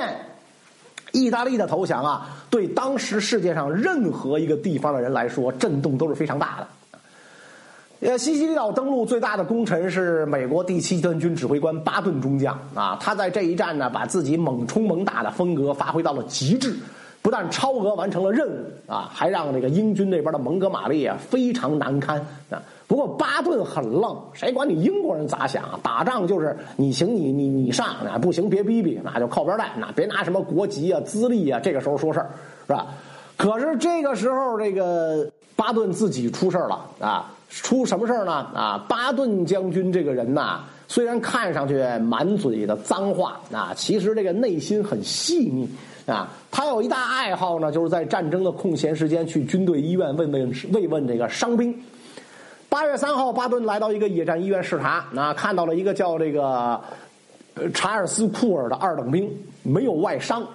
意大利的投降啊，对当时世界上任何一个地方的人来说，震动都是非常大的。呃，西西里岛登陆最大的功臣是美国第七集团军指挥官巴顿中将啊，他在这一战呢，把自己猛冲猛打的风格发挥到了极致。不但超额完成了任务啊，还让这个英军那边的蒙哥马利啊非常难堪啊。不过巴顿很愣，谁管你英国人咋想啊？打仗就是你行你你你上啊，不行别逼逼，那就靠边站，那别拿什么国籍啊、资历啊，这个时候说事儿是吧？可是这个时候，这个巴顿自己出事了啊！出什么事呢？啊，巴顿将军这个人呐，虽然看上去满嘴的脏话啊，其实这个内心很细腻。啊，他有一大爱好呢，就是在战争的空闲时间去军队医院慰问慰问这个伤兵。八月三号，巴顿来到一个野战医院视察，那看到了一个叫这个查尔斯库尔的二等兵，没有外伤，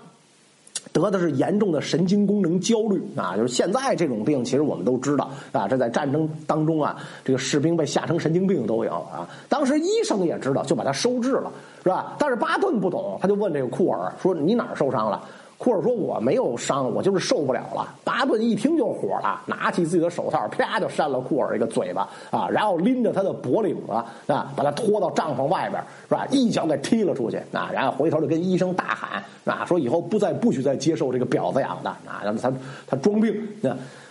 得的是严重的神经功能焦虑啊，就是现在这种病，其实我们都知道啊，这在战争当中啊，这个士兵被吓成神经病都有啊。当时医生也知道，就把他收治了，是吧？但是巴顿不懂，他就问这个库尔说：“你哪儿受伤了？”库尔说：“我没有伤，我就是受不了了。”巴顿一听就火了，拿起自己的手套，啪就扇了库尔一个嘴巴啊，然后拎着他的脖领子啊，把他拖到帐篷外边，是吧？一脚给踢了出去啊，然后回头就跟医生大喊啊，说以后不再不许再接受这个婊子养的啊，让他他装病。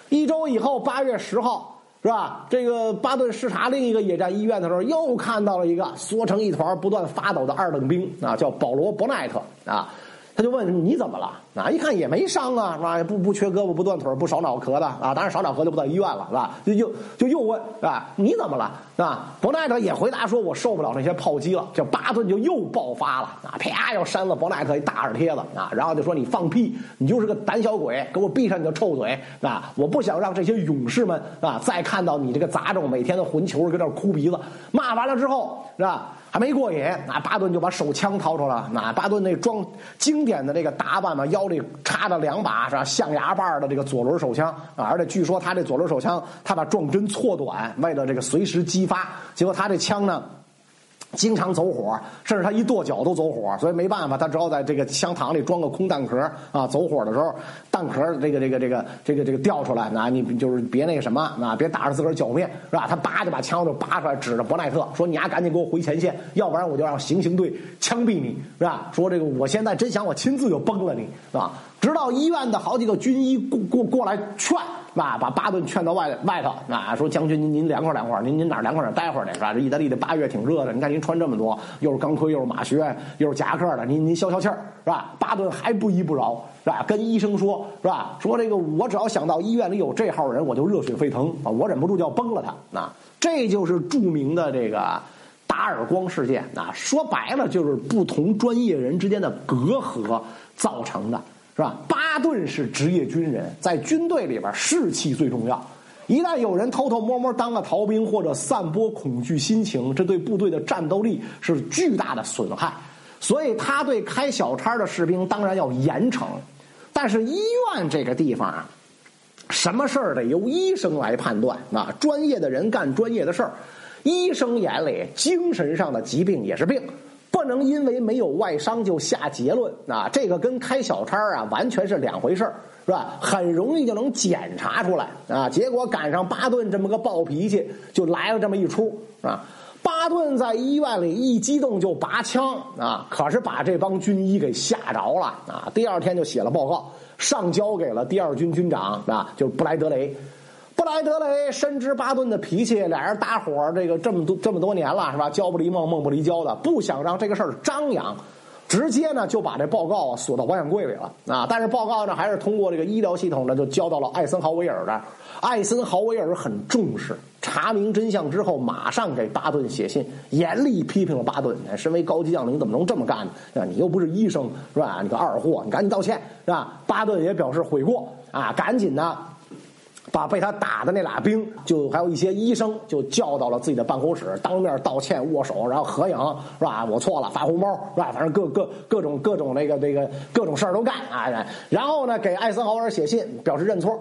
一周以后，八月十号，是吧？这个巴顿视察另一个野战医院的时候，又看到了一个缩成一团、不断发抖的二等兵啊，叫保罗·伯奈特啊。他就问你怎么了？啊，一看也没伤啊，是吧？不不缺胳膊不断腿不少脑壳的啊，当然少脑壳就不到医院了，是吧？就又就又问啊，你怎么了？是吧？伯奈特也回答说，我受不了那些炮击了。这巴顿就又爆发了啊，啪要扇了伯奈特一大耳贴子啊，然后就说你放屁，你就是个胆小鬼，给我闭上你的臭嘴啊！我不想让这些勇士们啊再看到你这个杂种每天的混球搁这哭鼻子。骂完了之后，是吧？还没过瘾，那巴顿就把手枪掏出来。那巴顿那装经典的这个打扮嘛，腰里插着两把是吧象牙把的这个左轮手枪啊，而且据说他这左轮手枪，他把撞针错短，为了这个随时激发。结果他这枪呢。经常走火，甚至他一跺脚都走火，所以没办法，他只好在这个枪膛里装个空弹壳啊。走火的时候，弹壳这个这个这个这个这个掉出来，那你就是别那个什么啊，别打着自个儿脚面是吧？他叭就把枪就拔出来，指着伯奈特说：“你丫赶紧给我回前线，要不然我就让行刑队枪毙你，是吧？”说这个我现在真想我亲自就崩了你，是吧？直到医院的好几个军医过过过来劝。啊，把巴顿劝到外外头，啊，说将军您您凉快凉快，您您哪凉快哪待会儿去是吧？这意大利的八月挺热的，你看您穿这么多，又是钢盔又是马靴又是夹克的，您您消消气儿是吧？巴顿还不依不饶是吧？跟医生说是吧？说这个我只要想到医院里有这号人，我就热血沸腾啊！我忍不住就要崩了他啊！这就是著名的这个打耳光事件啊！说白了就是不同专业人之间的隔阂造成的。是吧？巴顿是职业军人，在军队里边士气最重要。一旦有人偷偷摸摸当了逃兵，或者散播恐惧心情，这对部队的战斗力是巨大的损害。所以他对开小差的士兵当然要严惩。但是医院这个地方啊，什么事儿得由医生来判断啊，专业的人干专业的事儿。医生眼里，精神上的疾病也是病。不能因为没有外伤就下结论啊！这个跟开小差啊完全是两回事是吧？很容易就能检查出来啊！结果赶上巴顿这么个暴脾气，就来了这么一出啊！巴顿在医院里一激动就拔枪啊，可是把这帮军医给吓着了啊！第二天就写了报告，上交给了第二军军长啊，就布莱德雷。布莱德雷深知巴顿的脾气，俩人搭伙这个这么多这么多年了，是吧？交不离梦，梦不离交的，不想让这个事儿张扬，直接呢就把这报告啊锁到保险柜里了啊。但是报告呢还是通过这个医疗系统呢就交到了艾森豪威尔的。艾森豪威尔很重视，查明真相之后，马上给巴顿写信，严厉批评了巴顿。身为高级将领，怎么能这么干呢？你又不是医生，是吧？你个二货，你赶紧道歉，是吧？巴顿也表示悔过啊，赶紧的。把被他打的那俩兵，就还有一些医生，就叫到了自己的办公室，当面道歉、握手，然后合影，是吧？我错了，发红包，是吧？反正各各各种各种那个那个各种事儿都干啊！然后呢，给艾森豪威尔写信表示认错。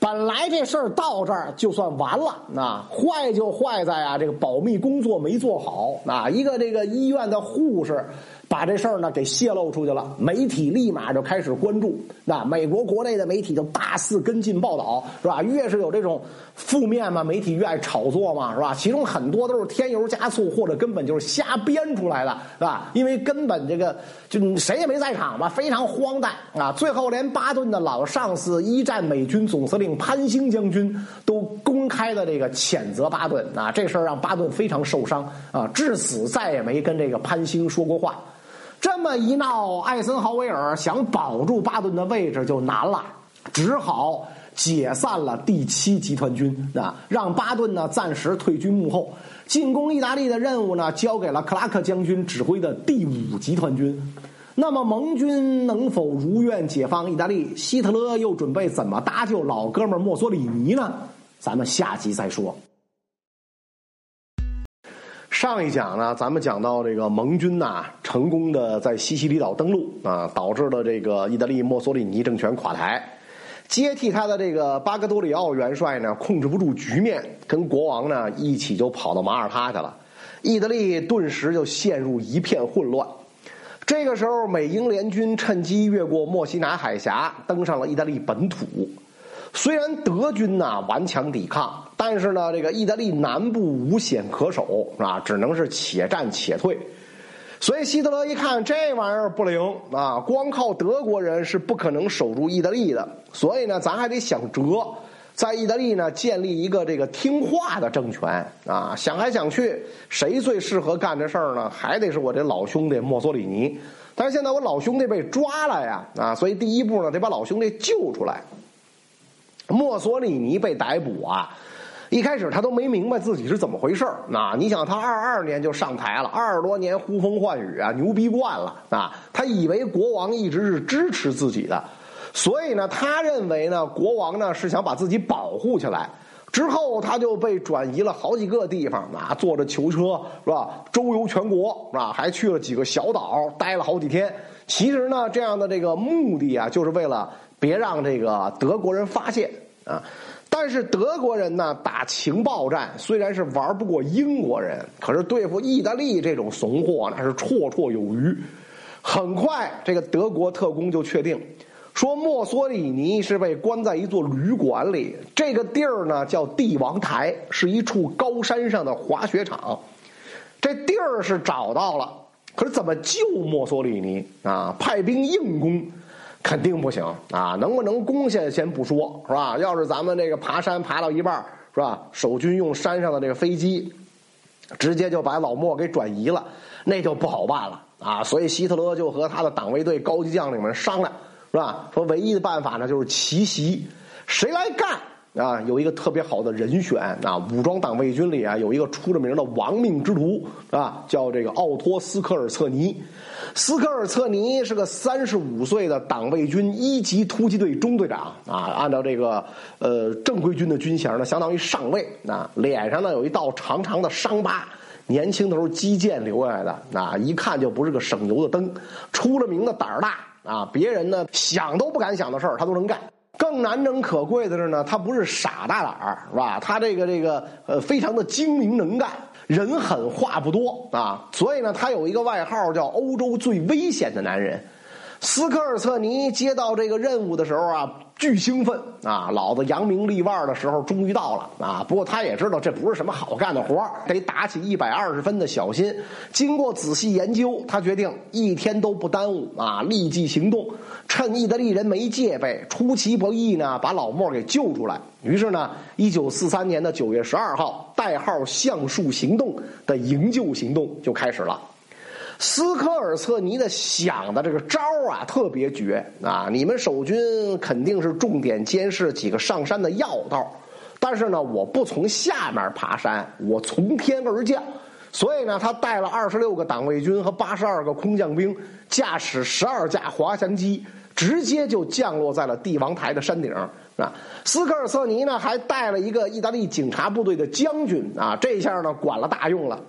本来这事儿到这儿就算完了，那坏就坏在啊，这个保密工作没做好啊，一个这个医院的护士。把这事儿呢给泄露出去了，媒体立马就开始关注。那美国国内的媒体就大肆跟进报道，是吧？越是有这种负面嘛，媒体越爱炒作嘛，是吧？其中很多都是添油加醋，或者根本就是瞎编出来的，是吧？因为根本这个就谁也没在场嘛，非常荒诞啊！最后连巴顿的老上司一战美军总司令潘兴将军都公开的这个谴责巴顿啊，这事儿让巴顿非常受伤啊，至死再也没跟这个潘兴说过话。这么一闹，艾森豪威尔想保住巴顿的位置就难了，只好解散了第七集团军啊，让巴顿呢暂时退居幕后，进攻意大利的任务呢交给了克拉克将军指挥的第五集团军。那么盟军能否如愿解放意大利？希特勒又准备怎么搭救老哥们墨索里尼呢？咱们下集再说。上一讲呢，咱们讲到这个盟军呐，成功的在西西里岛登陆啊，导致了这个意大利墨索里尼政权垮台，接替他的这个巴格多里奥元帅呢，控制不住局面，跟国王呢一起就跑到马耳他去了，意大利顿时就陷入一片混乱。这个时候，美英联军趁机越过墨西拿海峡，登上了意大利本土。虽然德军呐顽强抵抗，但是呢，这个意大利南部无险可守啊，只能是且战且退。所以希特勒一看这玩意儿不灵啊，光靠德国人是不可能守住意大利的。所以呢，咱还得想辙，在意大利呢建立一个这个听话的政权啊。想来想去，谁最适合干这事儿呢？还得是我这老兄弟墨索里尼。但是现在我老兄弟被抓了呀啊，所以第一步呢，得把老兄弟救出来。墨索里尼被逮捕啊！一开始他都没明白自己是怎么回事儿。那你想，他二二年就上台了，二十多年呼风唤雨啊，牛逼惯了啊！他以为国王一直是支持自己的，所以呢，他认为呢，国王呢是想把自己保护起来。之后他就被转移了好几个地方啊，坐着囚车是吧？周游全国是吧？还去了几个小岛，待了好几天。其实呢，这样的这个目的啊，就是为了别让这个德国人发现。啊，但是德国人呢打情报战，虽然是玩不过英国人，可是对付意大利这种怂货那是绰绰有余。很快，这个德国特工就确定，说墨索里尼是被关在一座旅馆里，这个地儿呢叫帝王台，是一处高山上的滑雪场。这地儿是找到了，可是怎么救墨索里尼啊？派兵硬攻。肯定不行啊！能不能攻下先不说，是吧？要是咱们这个爬山爬到一半，是吧？守军用山上的这个飞机，直接就把老莫给转移了，那就不好办了啊！所以希特勒就和他的党卫队高级将领们商量，是吧？说唯一的办法呢就是奇袭，谁来干？啊，有一个特别好的人选啊！武装党卫军里啊，有一个出了名的亡命之徒啊，叫这个奥托斯科尔策尼。斯科尔策尼是个三十五岁的党卫军一级突击队中队长啊，按照这个呃正规军的军衔呢，相当于上尉啊。脸上呢有一道长长的伤疤，年轻的时候击剑留下来的啊，一看就不是个省油的灯。出了名的胆儿大啊，别人呢想都不敢想的事儿，他都能干。更难能可贵的是呢，他不是傻大胆儿，是吧？他这个这个呃，非常的精明能干，人狠话不多啊。所以呢，他有一个外号叫“欧洲最危险的男人”。斯科尔策尼接到这个任务的时候啊。巨兴奋啊！老子扬名立万的时候终于到了啊！不过他也知道这不是什么好干的活得打起一百二十分的小心。经过仔细研究，他决定一天都不耽误啊，立即行动，趁意大利人没戒备，出其不意呢，把老莫给救出来。于是呢，一九四三年的九月十二号，代号“橡树行动”的营救行动就开始了。斯科尔策尼的想的这个招啊，特别绝啊！你们守军肯定是重点监视几个上山的要道，但是呢，我不从下面爬山，我从天而降。所以呢，他带了二十六个党卫军和八十二个空降兵，驾驶十二架滑翔机，直接就降落在了帝王台的山顶啊！斯科尔策尼呢，还带了一个意大利警察部队的将军啊，这下呢，管了大用了。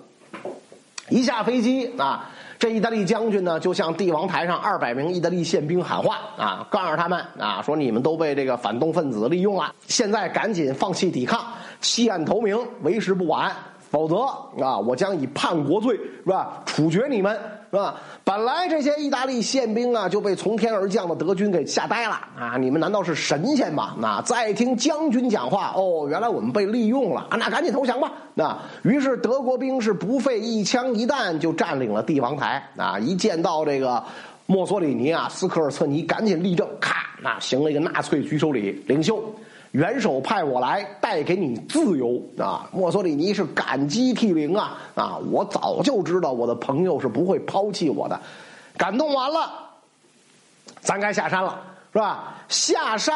一下飞机啊！这意大利将军呢，就向帝王台上二百名意大利宪兵喊话啊，告诉他们啊，说你们都被这个反动分子利用了，现在赶紧放弃抵抗，弃暗投明，为时不晚。否则啊，我将以叛国罪是吧处决你们是吧？本来这些意大利宪兵啊就被从天而降的德军给吓呆了啊！你们难道是神仙吗？那再听将军讲话哦，原来我们被利用了啊！那赶紧投降吧！那于是德国兵是不费一枪一弹就占领了帝王台啊！一见到这个墨索里尼啊，斯科尔策尼赶紧立正，咔，那行了一个纳粹举手礼，领袖。元首派我来带给你自由啊！墨索里尼是感激涕零啊！啊，我早就知道我的朋友是不会抛弃我的，感动完了，咱该下山了。是吧？下山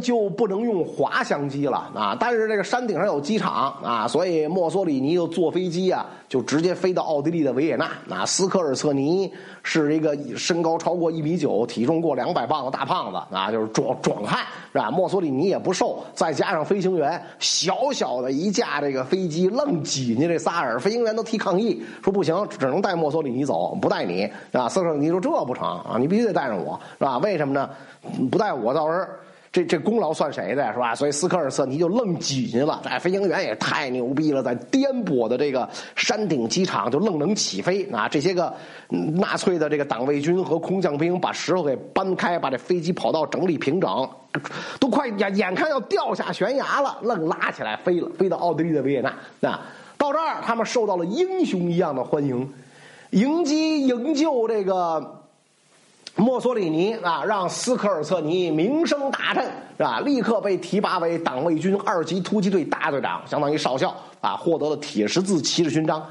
就不能用滑翔机了啊！但是这个山顶上有机场啊，所以墨索里尼就坐飞机啊，就直接飞到奥地利的维也纳。啊，斯科尔策尼是一个身高超过一米九、体重过两百磅的大胖子啊，就是壮壮汉是吧？墨索里尼也不瘦，再加上飞行员小小的一架这个飞机愣挤进这仨人，飞行员都提抗议说不行，只能带墨索里尼走，不带你啊。斯科尔策尼说这不成啊，你必须得带上我是吧？为什么呢？不带我，到时候这这功劳算谁的？是吧？所以斯科尔瑟尼就愣挤进了。哎飞行员也太牛逼了，在颠簸的这个山顶机场就愣能起飞啊！这些个纳粹的这个党卫军和空降兵把石头给搬开，把这飞机跑道整理平整，都快眼眼看要掉下悬崖了，愣拉起来飞了，飞到奥地利的维也纳啊！到这儿，他们受到了英雄一样的欢迎，迎击营救这个。墨索里尼啊，让斯科尔策尼名声大振，是吧？立刻被提拔为党卫军二级突击队大队长，相当于少校啊，获得了铁十字骑士勋章。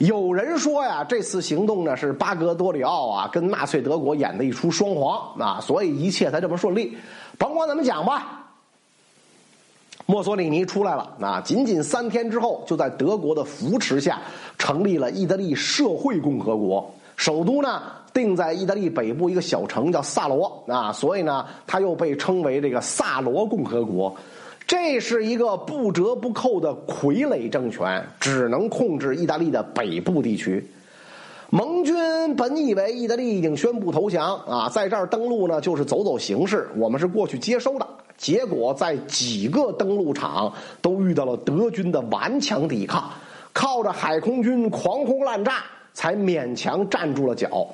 有人说呀，这次行动呢是巴格多里奥啊跟纳粹德国演的一出双簧啊，所以一切才这么顺利。甭管怎么讲吧，墨索里尼出来了啊，仅仅三天之后，就在德国的扶持下成立了意大利社会共和国，首都呢。定在意大利北部一个小城叫萨罗啊，所以呢，它又被称为这个萨罗共和国。这是一个不折不扣的傀儡政权，只能控制意大利的北部地区。盟军本以为意大利已经宣布投降啊，在这儿登陆呢，就是走走形式，我们是过去接收的。结果在几个登陆场都遇到了德军的顽强抵抗，靠着海空军狂轰滥炸，才勉强站住了脚。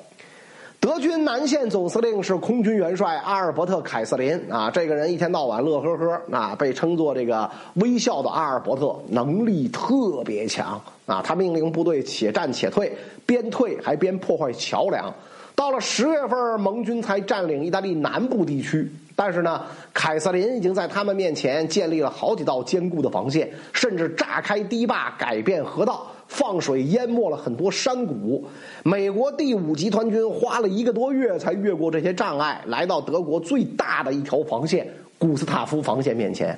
德军南线总司令是空军元帅阿尔伯特·凯瑟琳啊，这个人一天到晚乐呵呵啊，被称作这个微笑的阿尔伯特，能力特别强啊。他命令部队且战且退，边退还边破坏桥梁。到了十月份，盟军才占领意大利南部地区，但是呢，凯瑟琳已经在他们面前建立了好几道坚固的防线，甚至炸开堤坝，改变河道。放水淹没了很多山谷，美国第五集团军花了一个多月才越过这些障碍，来到德国最大的一条防线——古斯塔夫防线面前。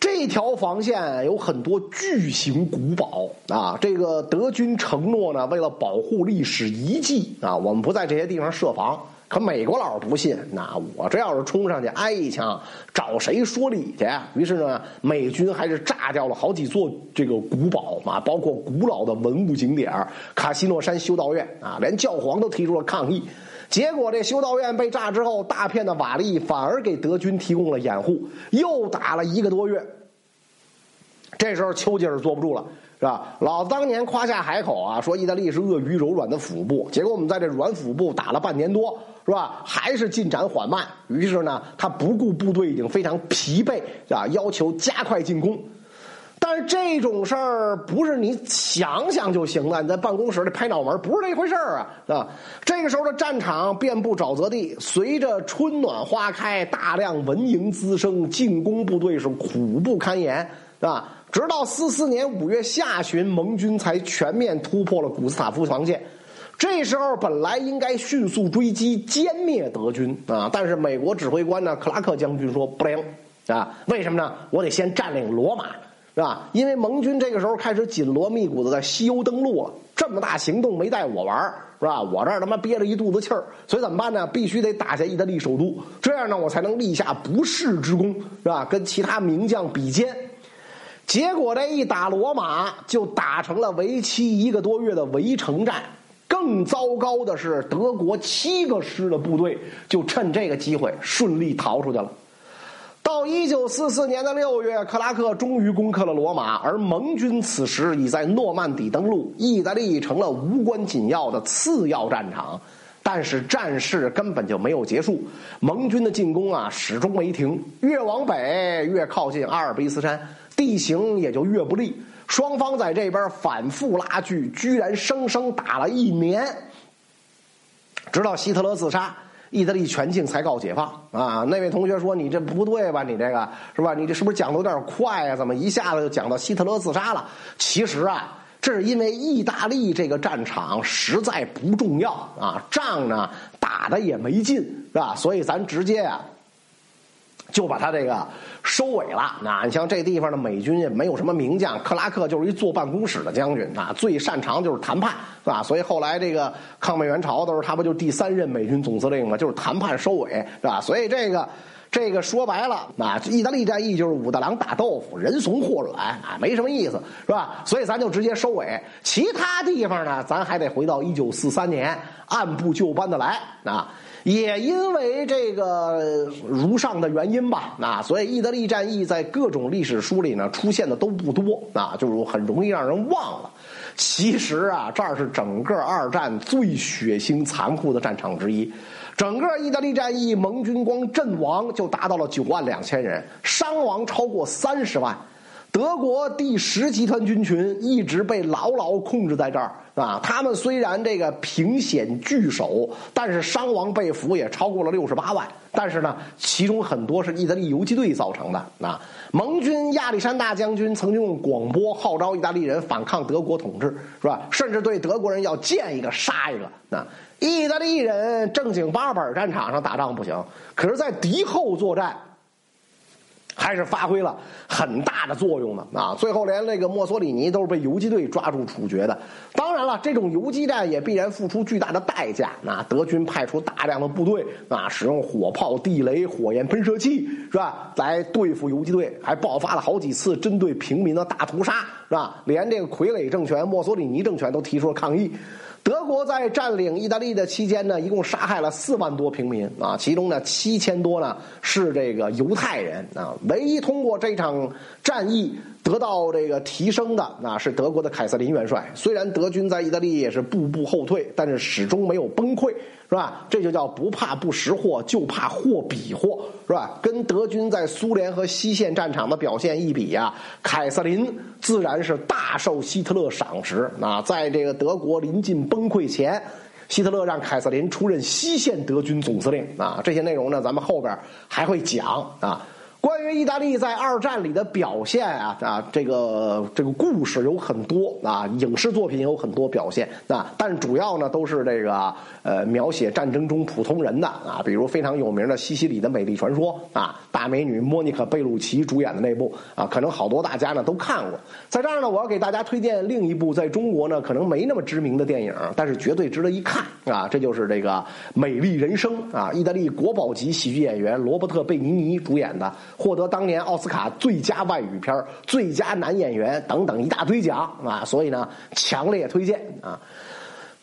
这条防线有很多巨型古堡啊！这个德军承诺呢，为了保护历史遗迹啊，我们不在这些地方设防。可美国佬不信，那我这要是冲上去挨一枪，找谁说理去？于是呢，美军还是炸掉了好几座这个古堡啊，包括古老的文物景点卡西诺山修道院啊，连教皇都提出了抗议。结果这修道院被炸之后，大片的瓦砾反而给德军提供了掩护，又打了一个多月。这时候丘吉尔坐不住了。是吧？老子当年夸下海口啊，说意大利是鳄鱼柔软的腹部，结果我们在这软腹部打了半年多，是吧？还是进展缓慢。于是呢，他不顾部队已经非常疲惫，啊，要求加快进攻。但是这种事儿不是你想想就行了，你在办公室里拍脑门，不是这回事儿啊，啊！这个时候的战场遍布沼泽地，随着春暖花开，大量蚊蝇滋生，进攻部队是苦不堪言，是吧？直到四四年五月下旬，盟军才全面突破了古斯塔夫防线。这时候本来应该迅速追击歼灭德军啊，但是美国指挥官呢，克拉克将军说不灵啊，为什么呢？我得先占领罗马，是吧？因为盟军这个时候开始紧锣密鼓的在西欧登陆了，这么大行动没带我玩是吧？我这儿他妈憋着一肚子气儿，所以怎么办呢？必须得打下意大利首都，这样呢，我才能立下不世之功，是吧？跟其他名将比肩。结果这一打罗马，就打成了为期一个多月的围城战。更糟糕的是，德国七个师的部队就趁这个机会顺利逃出去了。到一九四四年的六月，克拉克终于攻克了罗马，而盟军此时已在诺曼底登陆，意大利成了无关紧要的次要战场。但是战事根本就没有结束，盟军的进攻啊始终没停，越往北越靠近阿尔卑斯山。地形也就越不利，双方在这边反复拉锯，居然生生打了一年，直到希特勒自杀，意大利全境才告解放啊！那位同学说：“你这不对吧？你这个是吧？你这是不是讲的有点快啊？怎么一下子就讲到希特勒自杀了？”其实啊，这是因为意大利这个战场实在不重要啊，仗呢。打的也没劲，是吧？所以咱直接啊。就把他这个收尾了。那你像这地方的美军也没有什么名将，克拉克就是一坐办公室的将军啊，最擅长就是谈判，是吧？所以后来这个抗美援朝的时候，他不就第三任美军总司令吗？就是谈判收尾，是吧？所以这个这个说白了，啊，意大利战役就是武大郎打豆腐，人怂货软啊，没什么意思，是吧？所以咱就直接收尾。其他地方呢，咱还得回到一九四三年，按部就班的来啊。也因为这个如上的原因吧，啊，所以意大利战役在各种历史书里呢出现的都不多，啊，就是很容易让人忘了。其实啊，这儿是整个二战最血腥残酷的战场之一。整个意大利战役，盟军光阵亡就达到了九万两千人，伤亡超过三十万。德国第十集团军群一直被牢牢控制在这儿啊！他们虽然这个凭险据守，但是伤亡被俘也超过了六十八万。但是呢，其中很多是意大利游击队造成的啊！盟军亚历山大将军曾经用广播号召意大利人反抗德国统治，是吧？甚至对德国人要见一个杀一个啊！意大利人正经八本战场上打仗不行，可是在敌后作战。还是发挥了很大的作用的啊！最后连那个墨索里尼都是被游击队抓住处决的。当然了，这种游击战也必然付出巨大的代价。那德军派出大量的部队啊，使用火炮、地雷、火焰喷射器，是吧？来对付游击队，还爆发了好几次针对平民的大屠杀，是吧？连这个傀儡政权墨索里尼政权都提出了抗议。德国在占领意大利的期间呢，一共杀害了四万多平民啊，其中呢七千多呢是这个犹太人啊。唯一通过这场战役。得到这个提升的那是德国的凯瑟琳元帅。虽然德军在意大利也是步步后退，但是始终没有崩溃，是吧？这就叫不怕不识货，就怕货比货，是吧？跟德军在苏联和西线战场的表现一比呀，凯瑟琳自然是大受希特勒赏识。啊在这个德国临近崩溃前，希特勒让凯瑟琳出任西线德军总司令。啊，这些内容呢，咱们后边还会讲啊。关于意大利在二战里的表现啊啊，这个这个故事有很多啊，影视作品有很多表现啊，但主要呢都是这个呃描写战争中普通人的啊，比如非常有名的西西里的美丽传说啊，大美女莫妮卡贝鲁奇主演的那部啊，可能好多大家呢都看过。在这儿呢，我要给大家推荐另一部在中国呢可能没那么知名的电影，但是绝对值得一看啊，这就是这个《美丽人生》啊，意大利国宝级喜剧演员罗伯特贝尼尼主演的。获得当年奥斯卡最佳外语片、最佳男演员等等一大堆奖啊！所以呢，强烈推荐啊！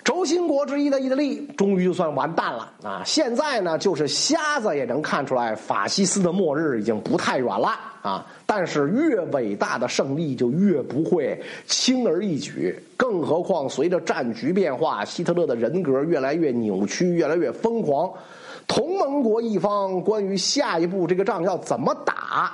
轴心国之一的意大利终于就算完蛋了啊！现在呢，就是瞎子也能看出来，法西斯的末日已经不太远了啊！但是越伟大的胜利就越不会轻而易举，更何况随着战局变化，希特勒的人格越来越扭曲，越来越疯狂。同盟国一方关于下一步这个仗要怎么打，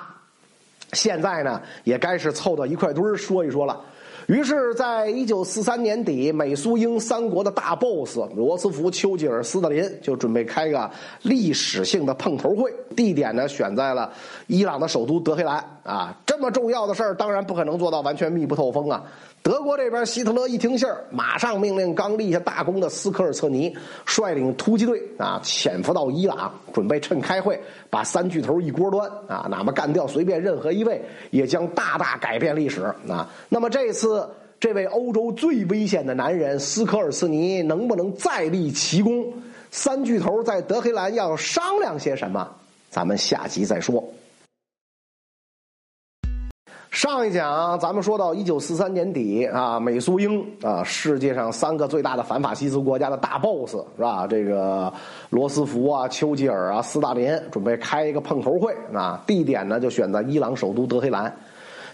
现在呢也该是凑到一块堆说一说了。于是，在一九四三年底，美苏英三国的大 boss 罗斯福、丘吉尔、斯大林就准备开个历史性的碰头会，地点呢选在了伊朗的首都德黑兰。啊，这么重要的事儿，当然不可能做到完全密不透风啊。德国这边，希特勒一听信儿，马上命令刚立下大功的斯科尔策尼率领突击队啊，潜伏到伊朗，准备趁开会把三巨头一锅端啊，哪怕干掉随便任何一位，也将大大改变历史啊。那么这次，这位欧洲最危险的男人斯科尔策尼能不能再立奇功？三巨头在德黑兰要商量些什么？咱们下集再说。上一讲咱们说到一九四三年底啊，美苏英啊，世界上三个最大的反法西斯国家的大 boss 是吧？这个罗斯福啊、丘吉尔啊、斯大林准备开一个碰头会啊，地点呢就选在伊朗首都德黑兰。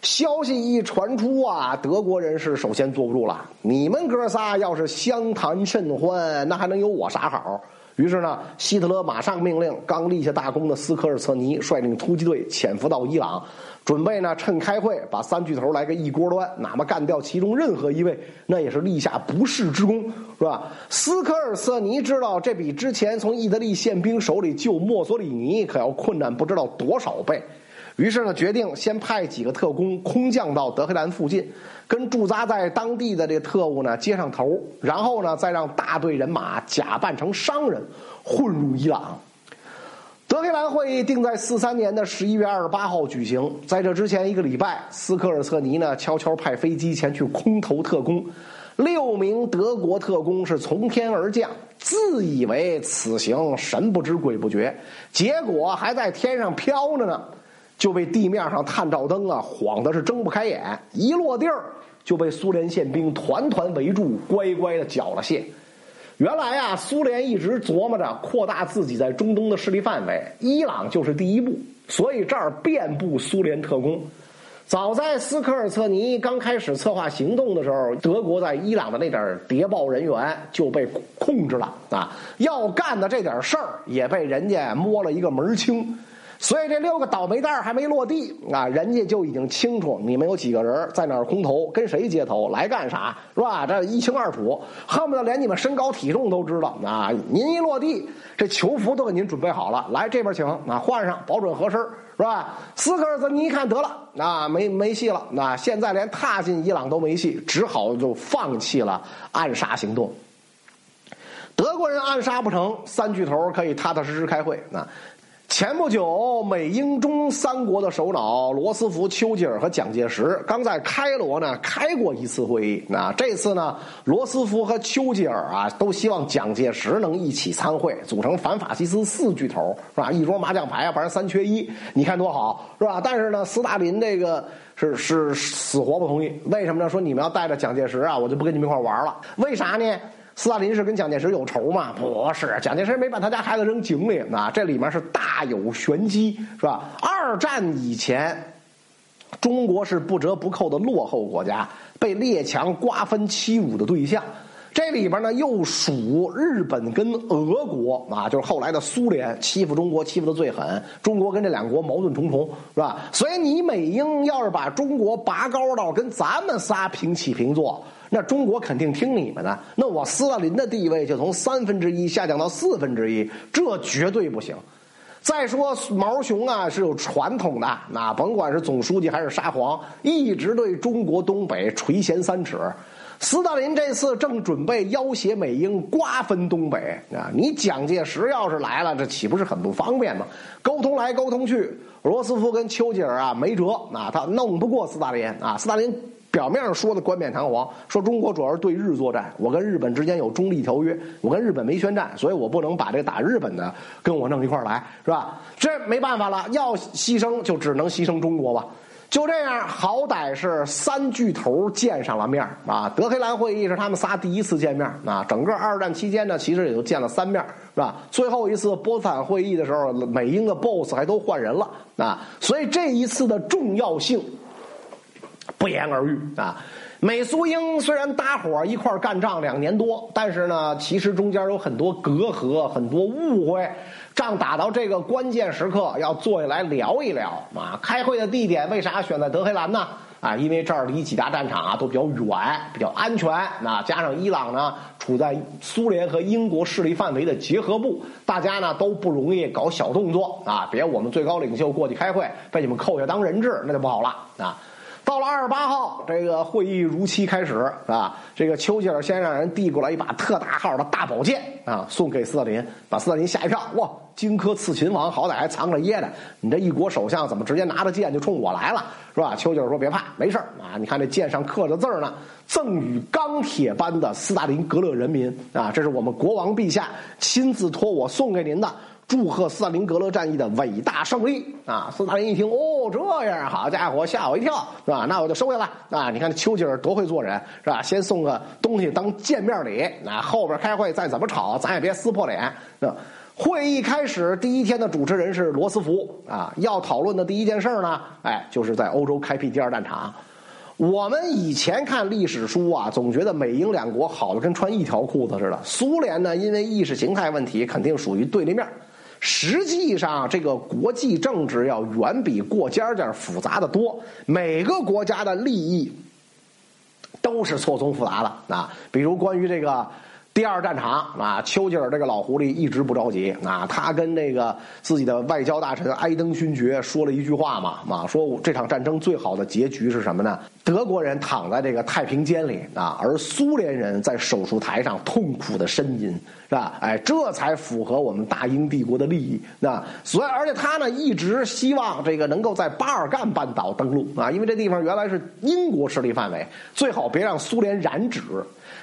消息一传出啊，德国人是首先坐不住了。你们哥仨要是相谈甚欢，那还能有我啥好？于是呢，希特勒马上命令刚立下大功的斯科尔策尼率领突击队潜伏到伊朗，准备呢趁开会把三巨头来个一锅端，哪怕干掉其中任何一位，那也是立下不世之功，是吧？斯科尔瑟尼知道这比之前从意大利宪兵手里救墨索里尼可要困难不知道多少倍。于是呢，决定先派几个特工空降到德黑兰附近，跟驻扎在当地的这特务呢接上头，然后呢，再让大队人马假扮成商人混入伊朗。德黑兰会议定在四三年的十一月二十八号举行，在这之前一个礼拜，斯科尔策尼呢悄悄派飞机前去空投特工，六名德国特工是从天而降，自以为此行神不知鬼不觉，结果还在天上飘着呢。就被地面上探照灯啊晃的是睁不开眼，一落地儿就被苏联宪兵团团围住，乖乖的缴了械。原来啊，苏联一直琢磨着扩大自己在中东的势力范围，伊朗就是第一步，所以这儿遍布苏联特工。早在斯科尔策尼刚开始策划行动的时候，德国在伊朗的那点谍报人员就被控制了啊，要干的这点事儿也被人家摸了一个门清。所以这六个倒霉蛋还没落地啊，人家就已经清楚你们有几个人在哪儿空投，跟谁接头，来干啥，是吧？这一清二楚，恨不得连你们身高体重都知道啊！您一落地，这囚服都给您准备好了，来这边请啊，换上，保准合身，是吧？斯科尔斯，你一看得了，啊，没没戏了，那现在连踏进伊朗都没戏，只好就放弃了暗杀行动。德国人暗杀不成，三巨头可以踏踏实实开会啊。前不久，美英中三国的首脑罗斯福、丘吉尔和蒋介石刚在开罗呢开过一次会议。那这次呢，罗斯福和丘吉尔啊都希望蒋介石能一起参会，组成反法西斯四巨头，是吧？一桌麻将牌啊，反正三缺一，你看多好，是吧？但是呢，斯大林这个是是死活不同意。为什么呢？说你们要带着蒋介石啊，我就不跟你们一块玩了。为啥呢？斯大林是跟蒋介石有仇吗？不是，蒋介石没把他家孩子扔井里呢，这里面是大有玄机，是吧？二战以前，中国是不折不扣的落后国家，被列强瓜分欺辱的对象。这里边呢，又属日本跟俄国啊，就是后来的苏联欺负中国欺负的最狠。中国跟这两国矛盾重重，是吧？所以你美英要是把中国拔高到跟咱们仨平起平坐。那中国肯定听你们的，那我斯大林的地位就从三分之一下降到四分之一，这绝对不行。再说毛熊啊是有传统的，那甭管是总书记还是沙皇，一直对中国东北垂涎三尺。斯大林这次正准备要挟美英瓜分东北啊，你蒋介石要是来了，这岂不是很不方便吗？沟通来沟通去，罗斯福跟丘吉尔啊没辙啊，他弄不过斯大林啊，斯大林。表面上说的冠冕堂皇，说中国主要是对日作战，我跟日本之间有中立条约，我跟日本没宣战，所以我不能把这打日本的跟我弄一块来，是吧？这没办法了，要牺牲就只能牺牲中国吧。就这样，好歹是三巨头见上了面啊。德黑兰会议是他们仨第一次见面啊。整个二战期间呢，其实也就见了三面，是吧？最后一次波茨坦会议的时候，美英的 BOSS 还都换人了啊。所以这一次的重要性。不言而喻啊！美苏英虽然搭伙一块干仗两年多，但是呢，其实中间有很多隔阂、很多误会。仗打到这个关键时刻，要坐下来聊一聊啊！开会的地点为啥选在德黑兰呢？啊，因为这儿离几大战场啊都比较远，比较安全。那加上伊朗呢，处在苏联和英国势力范围的结合部，大家呢都不容易搞小动作啊！别我们最高领袖过去开会，被你们扣下当人质，那就不好了啊！到了二十八号，这个会议如期开始，是吧？这个丘吉尔先让人递过来一把特大号的大宝剑啊，送给斯大林，把斯大林吓一跳。哇，荆轲刺秦王，好歹还藏着掖着，你这一国首相怎么直接拿着剑就冲我来了，是吧？丘吉尔说：“别怕，没事啊。你看这剑上刻着字呢，赠予钢铁般的斯大林格勒人民啊，这是我们国王陛下亲自托我送给您的。”祝贺斯大林格勒战役的伟大胜利啊！斯大林一听，哦，这样，好家伙，吓我一跳，是吧？那我就收下了啊！你看这丘吉尔多会做人，是吧？先送个东西当见面礼，那后边开会再怎么吵，咱也别撕破脸。会议开始第一天的主持人是罗斯福啊，要讨论的第一件事呢，哎，就是在欧洲开辟第二战场。我们以前看历史书啊，总觉得美英两国好的跟穿一条裤子似的。苏联呢，因为意识形态问题，肯定属于对立面。实际上，这个国际政治要远比过家家复杂的多。每个国家的利益都是错综复杂的啊。比如关于这个第二战场啊，丘吉尔这个老狐狸一直不着急啊，他跟那个自己的外交大臣埃登勋爵说了一句话嘛，啊，说这场战争最好的结局是什么呢？德国人躺在这个太平间里啊，而苏联人在手术台上痛苦的呻吟，是吧？哎，这才符合我们大英帝国的利益啊。所以，而且他呢一直希望这个能够在巴尔干半岛登陆啊，因为这地方原来是英国势力范围，最好别让苏联染指。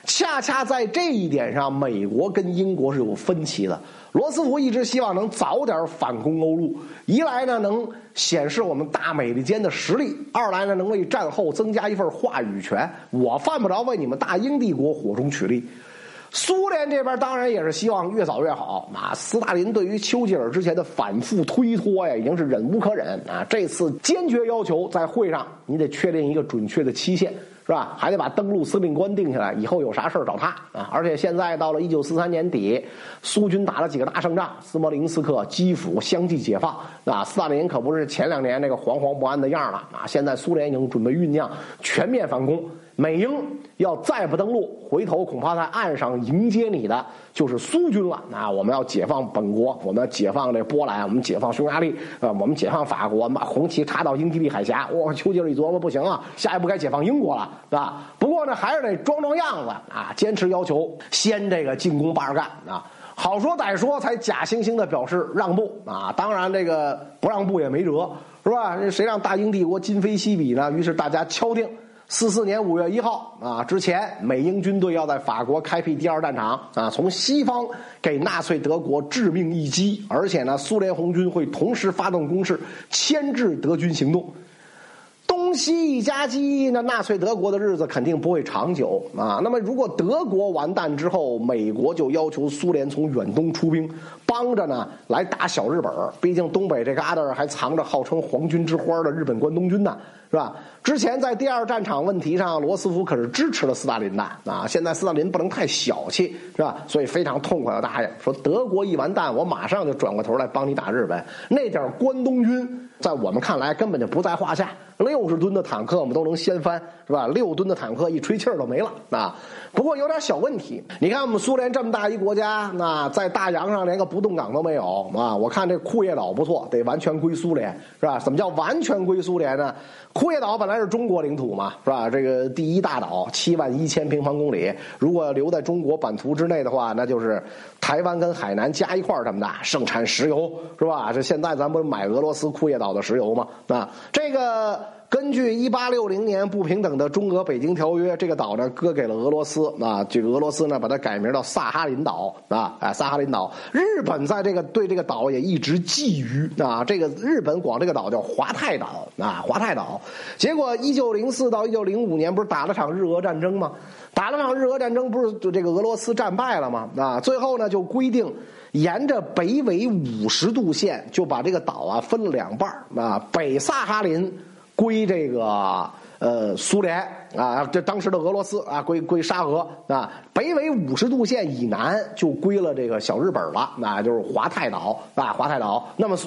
恰恰在这一点上，美国跟英国是有分歧的。罗斯福一直希望能早点反攻欧陆，一来呢能显示我们大美利坚的实力，二来呢能为战后增加一份话语权。我犯不着为你们大英帝国火中取栗。苏联这边当然也是希望越早越好。啊，斯大林对于丘吉尔之前的反复推脱呀，已经是忍无可忍啊。这次坚决要求在会上，你得确定一个准确的期限。是吧？还得把登陆司令官定下来，以后有啥事儿找他啊！而且现在到了一九四三年底，苏军打了几个大胜仗，斯摩林斯克、基辅相继解放。啊，斯大林可不是前两年那个惶惶不安的样了啊！现在苏联已经准备酝酿全面反攻。美英要再不登陆，回头恐怕在岸上迎接你的就是苏军了。啊，我们要解放本国，我们要解放这波兰，我们解放匈牙利，啊，我们解放法国，我们把红旗插到英吉利海峡。哇，丘吉尔一琢磨，不行啊，下一步该解放英国了，对吧？不过呢，还是得装装样子啊，坚持要求先这个进攻巴尔干啊。好说歹说，才假惺惺的表示让步啊。当然，这个不让步也没辙，是吧？谁让大英帝国今非昔比呢？于是大家敲定。四四年五月一号啊，之前美英军队要在法国开辟第二战场啊，从西方给纳粹德国致命一击，而且呢，苏联红军会同时发动攻势，牵制德军行动。东西一夹击，那纳粹德国的日子肯定不会长久啊。那么，如果德国完蛋之后，美国就要求苏联从远东出兵，帮着呢来打小日本毕竟东北这旮瘩还藏着号称“皇军之花”的日本关东军呢。是吧？之前在第二战场问题上，罗斯福可是支持了斯大林的啊。现在斯大林不能太小气，是吧？所以非常痛快的答应说：德国一完蛋，我马上就转过头来帮你打日本。那点关东军，在我们看来根本就不在话下。六十吨的坦克我们都能掀翻，是吧？六吨的坦克一吹气儿都没了啊。不过有点小问题，你看我们苏联这么大一国家，那在大洋上连个不动港都没有啊。我看这库页岛不错，得完全归苏联，是吧？怎么叫完全归苏联呢？库页岛本来是中国领土嘛，是吧？这个第一大岛，七万一千平方公里，如果留在中国版图之内的话，那就是台湾跟海南加一块儿这么大，盛产石油，是吧？这现在咱不是买俄罗斯库页岛的石油吗？啊，这个。根据一八六零年不平等的中俄北京条约，这个岛呢割给了俄罗斯啊，这个俄罗斯呢把它改名叫萨哈林岛啊，哎，萨哈林岛。日本在这个对这个岛也一直觊觎啊，这个日本管这个岛叫华泰岛啊，华泰岛。结果一九零四到一九零五年不是打了场日俄战争吗？打了场日俄战争不是就这个俄罗斯战败了吗？啊，最后呢就规定沿着北纬五十度线就把这个岛啊分了两半啊，北萨哈林。归这个呃苏联啊，这当时的俄罗斯啊，归归沙俄啊，北纬五十度线以南就归了这个小日本了，那就是华泰岛啊，华泰岛。那么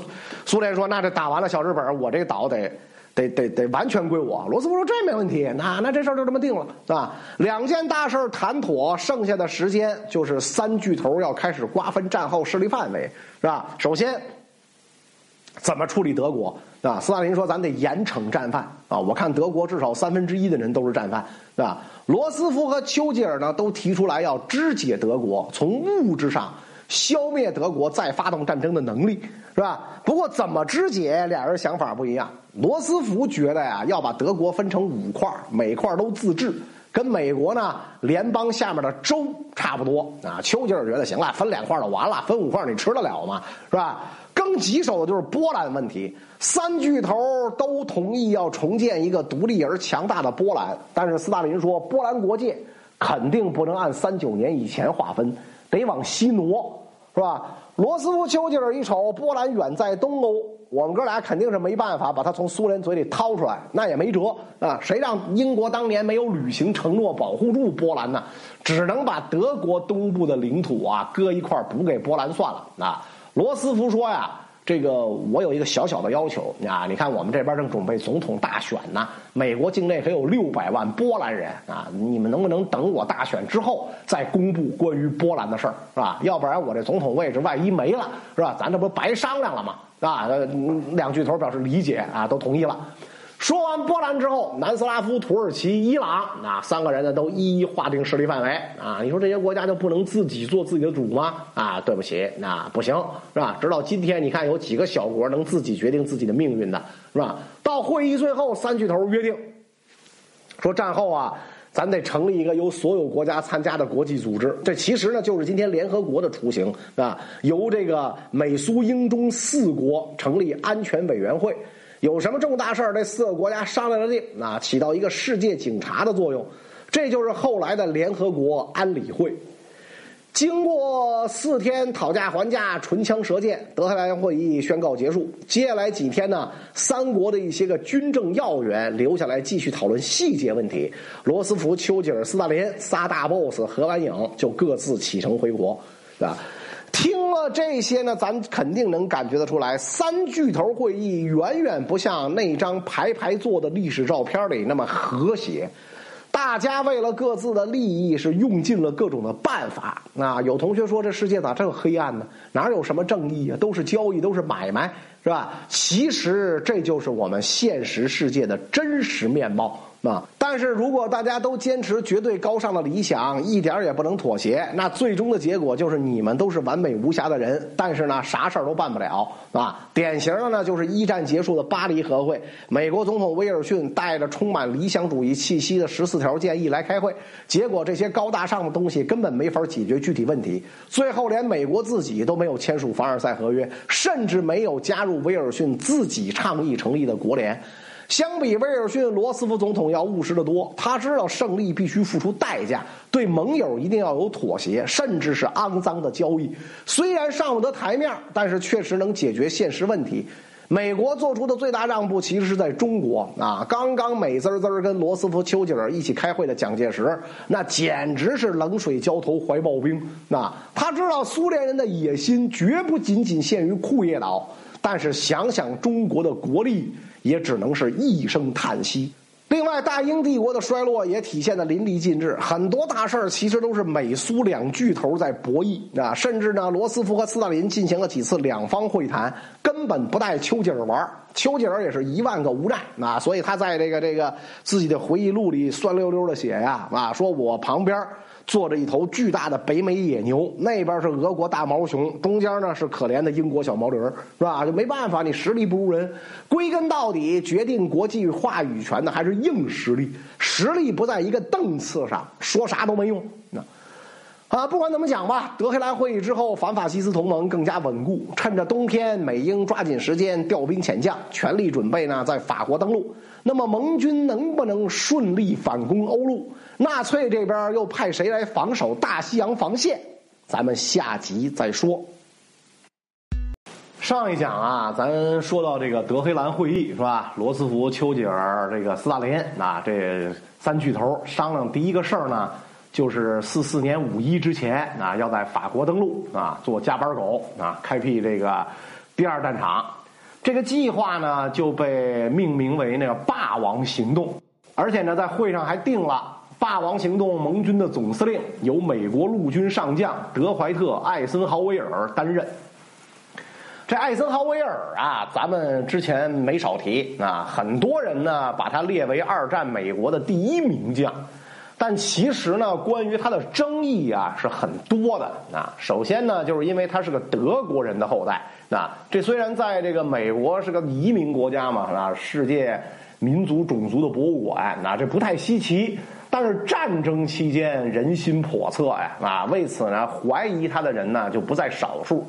苏联说，那这打完了小日本，我这个岛得得得得完全归我。罗斯福说这没问题，那那这事儿就这么定了啊。两件大事谈妥，剩下的时间就是三巨头要开始瓜分战后势力范围，是吧？首先怎么处理德国？啊，斯大林说：“咱得严惩战犯啊！我看德国至少三分之一的人都是战犯，是吧？”罗斯福和丘吉尔呢，都提出来要肢解德国，从物质上消灭德国再发动战争的能力，是吧？不过怎么肢解，俩人想法不一样。罗斯福觉得呀，要把德国分成五块，每块都自治，跟美国呢联邦下面的州差不多啊。丘吉尔觉得行了，分两块就完了，分五块你吃得了吗？是吧？棘手的就是波兰问题，三巨头都同意要重建一个独立而强大的波兰，但是斯大林说，波兰国界肯定不能按三九年以前划分，得往西挪，是吧？罗斯福、丘吉尔一瞅，波兰远在东欧，我们哥俩肯定是没办法把他从苏联嘴里掏出来，那也没辙啊！谁让英国当年没有履行承诺保护住波兰呢？只能把德国东部的领土啊割一块补给波兰算了啊！罗斯福说呀，这个我有一个小小的要求啊，你看我们这边正准备总统大选呢，美国境内可有六百万波兰人啊，你们能不能等我大选之后再公布关于波兰的事儿，是吧？要不然我这总统位置万一没了，是吧？咱这不白商量了吗？啊，两巨头表示理解啊，都同意了。说完波兰之后，南斯拉夫、土耳其、伊朗啊，三个人呢都一一划定势力范围啊。你说这些国家就不能自己做自己的主吗？啊，对不起，那不行，是吧？直到今天，你看有几个小国能自己决定自己的命运的，是吧？到会议最后，三巨头约定说，战后啊，咱得成立一个由所有国家参加的国际组织。这其实呢，就是今天联合国的雏形啊，由这个美苏英中四国成立安全委员会。有什么重大事儿，这四个国家商量着定，啊，起到一个世界警察的作用。这就是后来的联合国安理会。经过四天讨价还价、唇枪舌剑，德黑兰会议宣告结束。接下来几天呢，三国的一些个军政要员留下来继续讨论细节问题。罗斯福、丘吉尔、斯大林仨大 boss 合完影，就各自启程回国，啊。听了这些呢，咱肯定能感觉得出来，三巨头会议远远不像那张排排坐的历史照片里那么和谐。大家为了各自的利益是用尽了各种的办法。啊，有同学说这世界咋这么黑暗呢？哪有什么正义啊？都是交易，都是买卖，是吧？其实这就是我们现实世界的真实面貌。但是如果大家都坚持绝对高尚的理想，一点也不能妥协，那最终的结果就是你们都是完美无瑕的人，但是呢，啥事儿都办不了啊！典型的呢，就是一战结束的巴黎和会，美国总统威尔逊带着充满理想主义气息的十四条建议来开会，结果这些高大上的东西根本没法解决具体问题，最后连美国自己都没有签署凡尔赛合约，甚至没有加入威尔逊自己倡议成立的国联。相比威尔逊，罗斯福总统要务实的多。他知道胜利必须付出代价，对盟友一定要有妥协，甚至是肮脏的交易。虽然上不得台面，但是确实能解决现实问题。美国做出的最大让步，其实是在中国啊。刚刚美滋滋跟罗斯福、丘吉尔一起开会的蒋介石，那简直是冷水浇头、怀抱冰。那他知道苏联人的野心绝不仅仅限于库页岛，但是想想中国的国力。也只能是一声叹息。另外，大英帝国的衰落也体现的淋漓尽致。很多大事儿其实都是美苏两巨头在博弈啊，甚至呢，罗斯福和斯大林进行了几次两方会谈，根本不带丘吉尔玩丘吉尔也是一万个无奈啊，所以他在这个这个自己的回忆录里酸溜溜的写呀啊，说我旁边。坐着一头巨大的北美野牛，那边是俄国大毛熊，中间呢是可怜的英国小毛驴是吧？就没办法，你实力不如人。归根到底，决定国际话语权的还是硬实力，实力不在一个档次上，说啥都没用。那啊，不管怎么讲吧，德黑兰会议之后，反法西斯同盟更加稳固。趁着冬天，美英抓紧时间调兵遣将，全力准备呢在法国登陆。那么盟军能不能顺利反攻欧陆？纳粹这边又派谁来防守大西洋防线？咱们下集再说。上一讲啊，咱说到这个德黑兰会议是吧？罗斯福、丘吉尔、这个斯大林啊，这三巨头商量第一个事儿呢，就是四四年五一之前啊，要在法国登陆啊，做加班狗啊，开辟这个第二战场。这个计划呢就被命名为那个“霸王行动”，而且呢，在会上还定了“霸王行动”盟军的总司令由美国陆军上将德怀特·艾森豪威尔担任。这艾森豪威尔啊，咱们之前没少提啊，很多人呢把他列为二战美国的第一名将。但其实呢，关于他的争议啊是很多的啊。首先呢，就是因为他是个德国人的后代啊。这虽然在这个美国是个移民国家嘛，啊，世界民族种族的博物馆，那这不太稀奇。但是战争期间人心叵测呀，啊，为此呢，怀疑他的人呢就不在少数。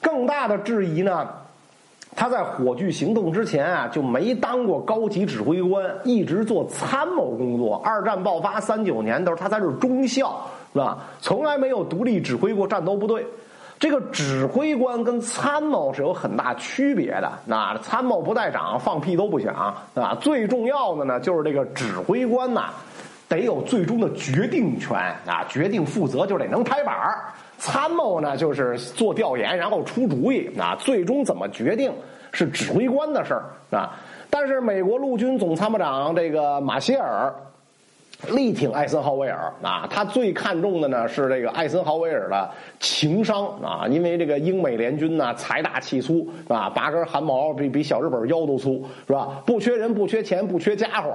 更大的质疑呢。他在火炬行动之前啊，就没当过高级指挥官，一直做参谋工作。二战爆发三九年的时候他在这中校，是吧？从来没有独立指挥过战斗部队。这个指挥官跟参谋是有很大区别的。那参谋不带长，放屁都不响，啊。最重要的呢，就是这个指挥官呐，得有最终的决定权啊，决定负责就得能拍板儿参谋呢就是做调研，然后出主意啊，最终怎么决定是指挥官的事儿啊。但是美国陆军总参谋长这个马歇尔。力挺艾森豪威尔啊，他最看重的呢是这个艾森豪威尔的情商啊，因为这个英美联军呢财大气粗啊，拔？根汗毛比比小日本腰都粗是吧？不缺人，不缺钱，不缺家伙，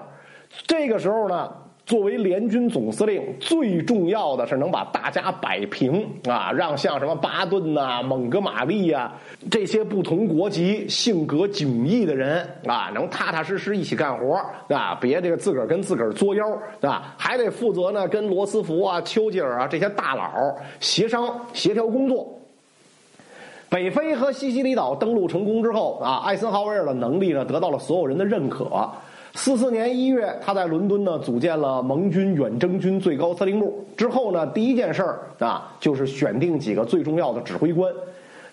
这个时候呢。作为联军总司令，最重要的是能把大家摆平啊，让像什么巴顿呐、蒙哥马利呀这些不同国籍、性格迥异的人啊，能踏踏实实一起干活啊，别这个自个儿跟自个儿作妖啊，还得负责呢跟罗斯福啊、丘吉尔啊这些大佬协商协调工作。北非和西西里岛登陆成功之后啊，艾森豪威尔的能力呢得到了所有人的认可。四四年一月，他在伦敦呢组建了盟军远征军最高司令部。之后呢，第一件事儿啊，就是选定几个最重要的指挥官。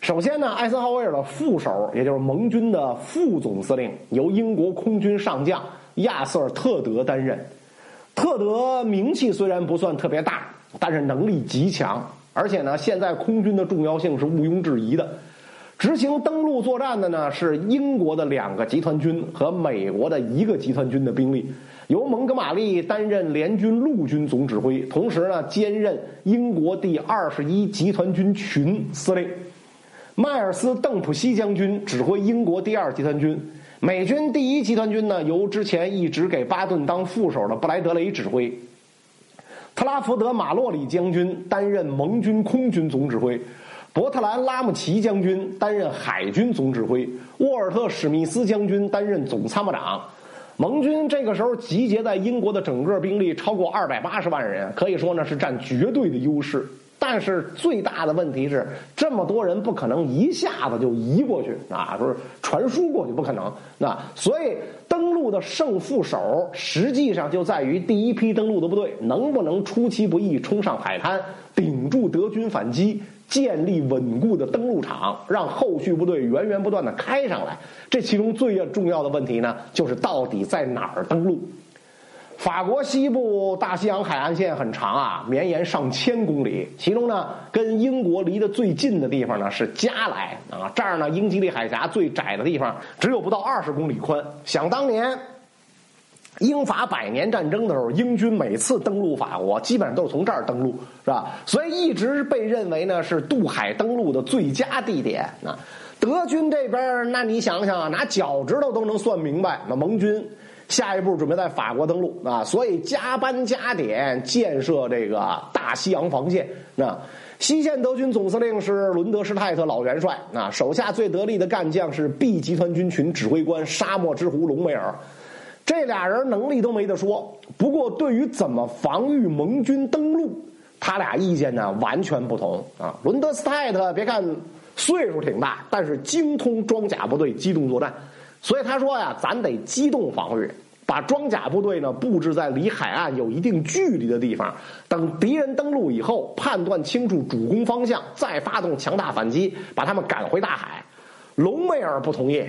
首先呢，艾森豪威尔的副手，也就是盟军的副总司令，由英国空军上将亚瑟·特德担任。特德名气虽然不算特别大，但是能力极强，而且呢，现在空军的重要性是毋庸置疑的。执行登陆作战的呢是英国的两个集团军和美国的一个集团军的兵力，由蒙哥马利担任联军陆军总指挥，同时呢兼任英国第二十一集团军群司令。迈尔斯·邓普西将军指挥英国第二集团军，美军第一集团军呢由之前一直给巴顿当副手的布莱德雷指挥。特拉福德·马洛里将军担任盟军空军总指挥。伯特兰·拉姆齐将军担任海军总指挥，沃尔特·史密斯将军担任总参谋长。盟军这个时候集结在英国的整个兵力超过二百八十万人，可以说呢是占绝对的优势。但是最大的问题是，这么多人不可能一下子就移过去啊，就是传输过去不可能。那所以登陆的胜负手，实际上就在于第一批登陆的部队能不能出其不意冲上海滩，顶住德军反击。建立稳固的登陆场，让后续部队源源不断的开上来。这其中最重要的问题呢，就是到底在哪儿登陆？法国西部大西洋海岸线很长啊，绵延上千公里。其中呢，跟英国离得最近的地方呢是加莱啊，这儿呢英吉利海峡最窄的地方只有不到二十公里宽。想当年。英法百年战争的时候，英军每次登陆法国，基本上都是从这儿登陆，是吧？所以一直被认为呢是渡海登陆的最佳地点啊。德军这边，那你想想啊，拿脚趾头都能算明白，那盟军下一步准备在法国登陆啊，所以加班加点建设这个大西洋防线。那西线德军总司令是伦德施泰特老元帅啊，手下最得力的干将是 B 集团军群指挥官沙漠之狐隆美尔。这俩人能力都没得说，不过对于怎么防御盟军登陆，他俩意见呢完全不同啊。伦德斯泰特别看岁数挺大，但是精通装甲部队机动作战，所以他说呀，咱得机动防御，把装甲部队呢布置在离海岸有一定距离的地方，等敌人登陆以后，判断清楚主攻方向，再发动强大反击，把他们赶回大海。隆美尔不同意。